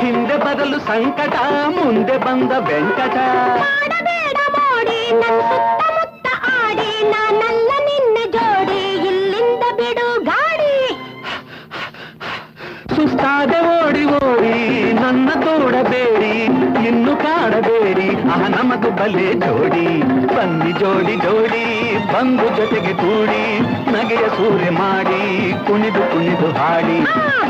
ಹಿಂದೆ ಬದಲು ಸಂಕಟ ಮುಂದೆ ಬಂದ ವೆಂಕಟ. ಬೇಡ ಮೋಡಿ ನನ್ ಸುತ್ತಮುತ್ತ ಆಡಿ ನಾನಲ್ಲ ನಿನ್ನ ಜೋಡಿ ಇಲ್ಲಿಂದ ಬಿಡು ಗಾಡಿ. ಸುಸ್ತಾದೆ ಓಡಿ ಓಡಿ ನನ್ನ ತೋಡಬೇಡಿ ಇನ್ನು ಕಾಡಬೇಡಿ ನಮದು ಬಲೆ ಬಂದು ಜೊತೆಗೆ ಕೂಡಿ ನಗೆಯ ಸೂರ್ಯ ಮಾಡಿ ಕುಣಿದು ಕುಣಿದು ಹಾಡಿ.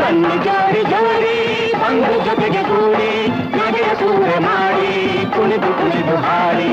ಬನ್ನಿ ಜೋಡಿ ಜೋಡಿ, ಬಂದು ಜೊತೆಗೆ ಕೂಡಿ ನಗೆಯ ಸೂರ್ಯ ಮಾಡಿ ಕುಣಿದು ಕುಣಿದು ಹಾಡಿ.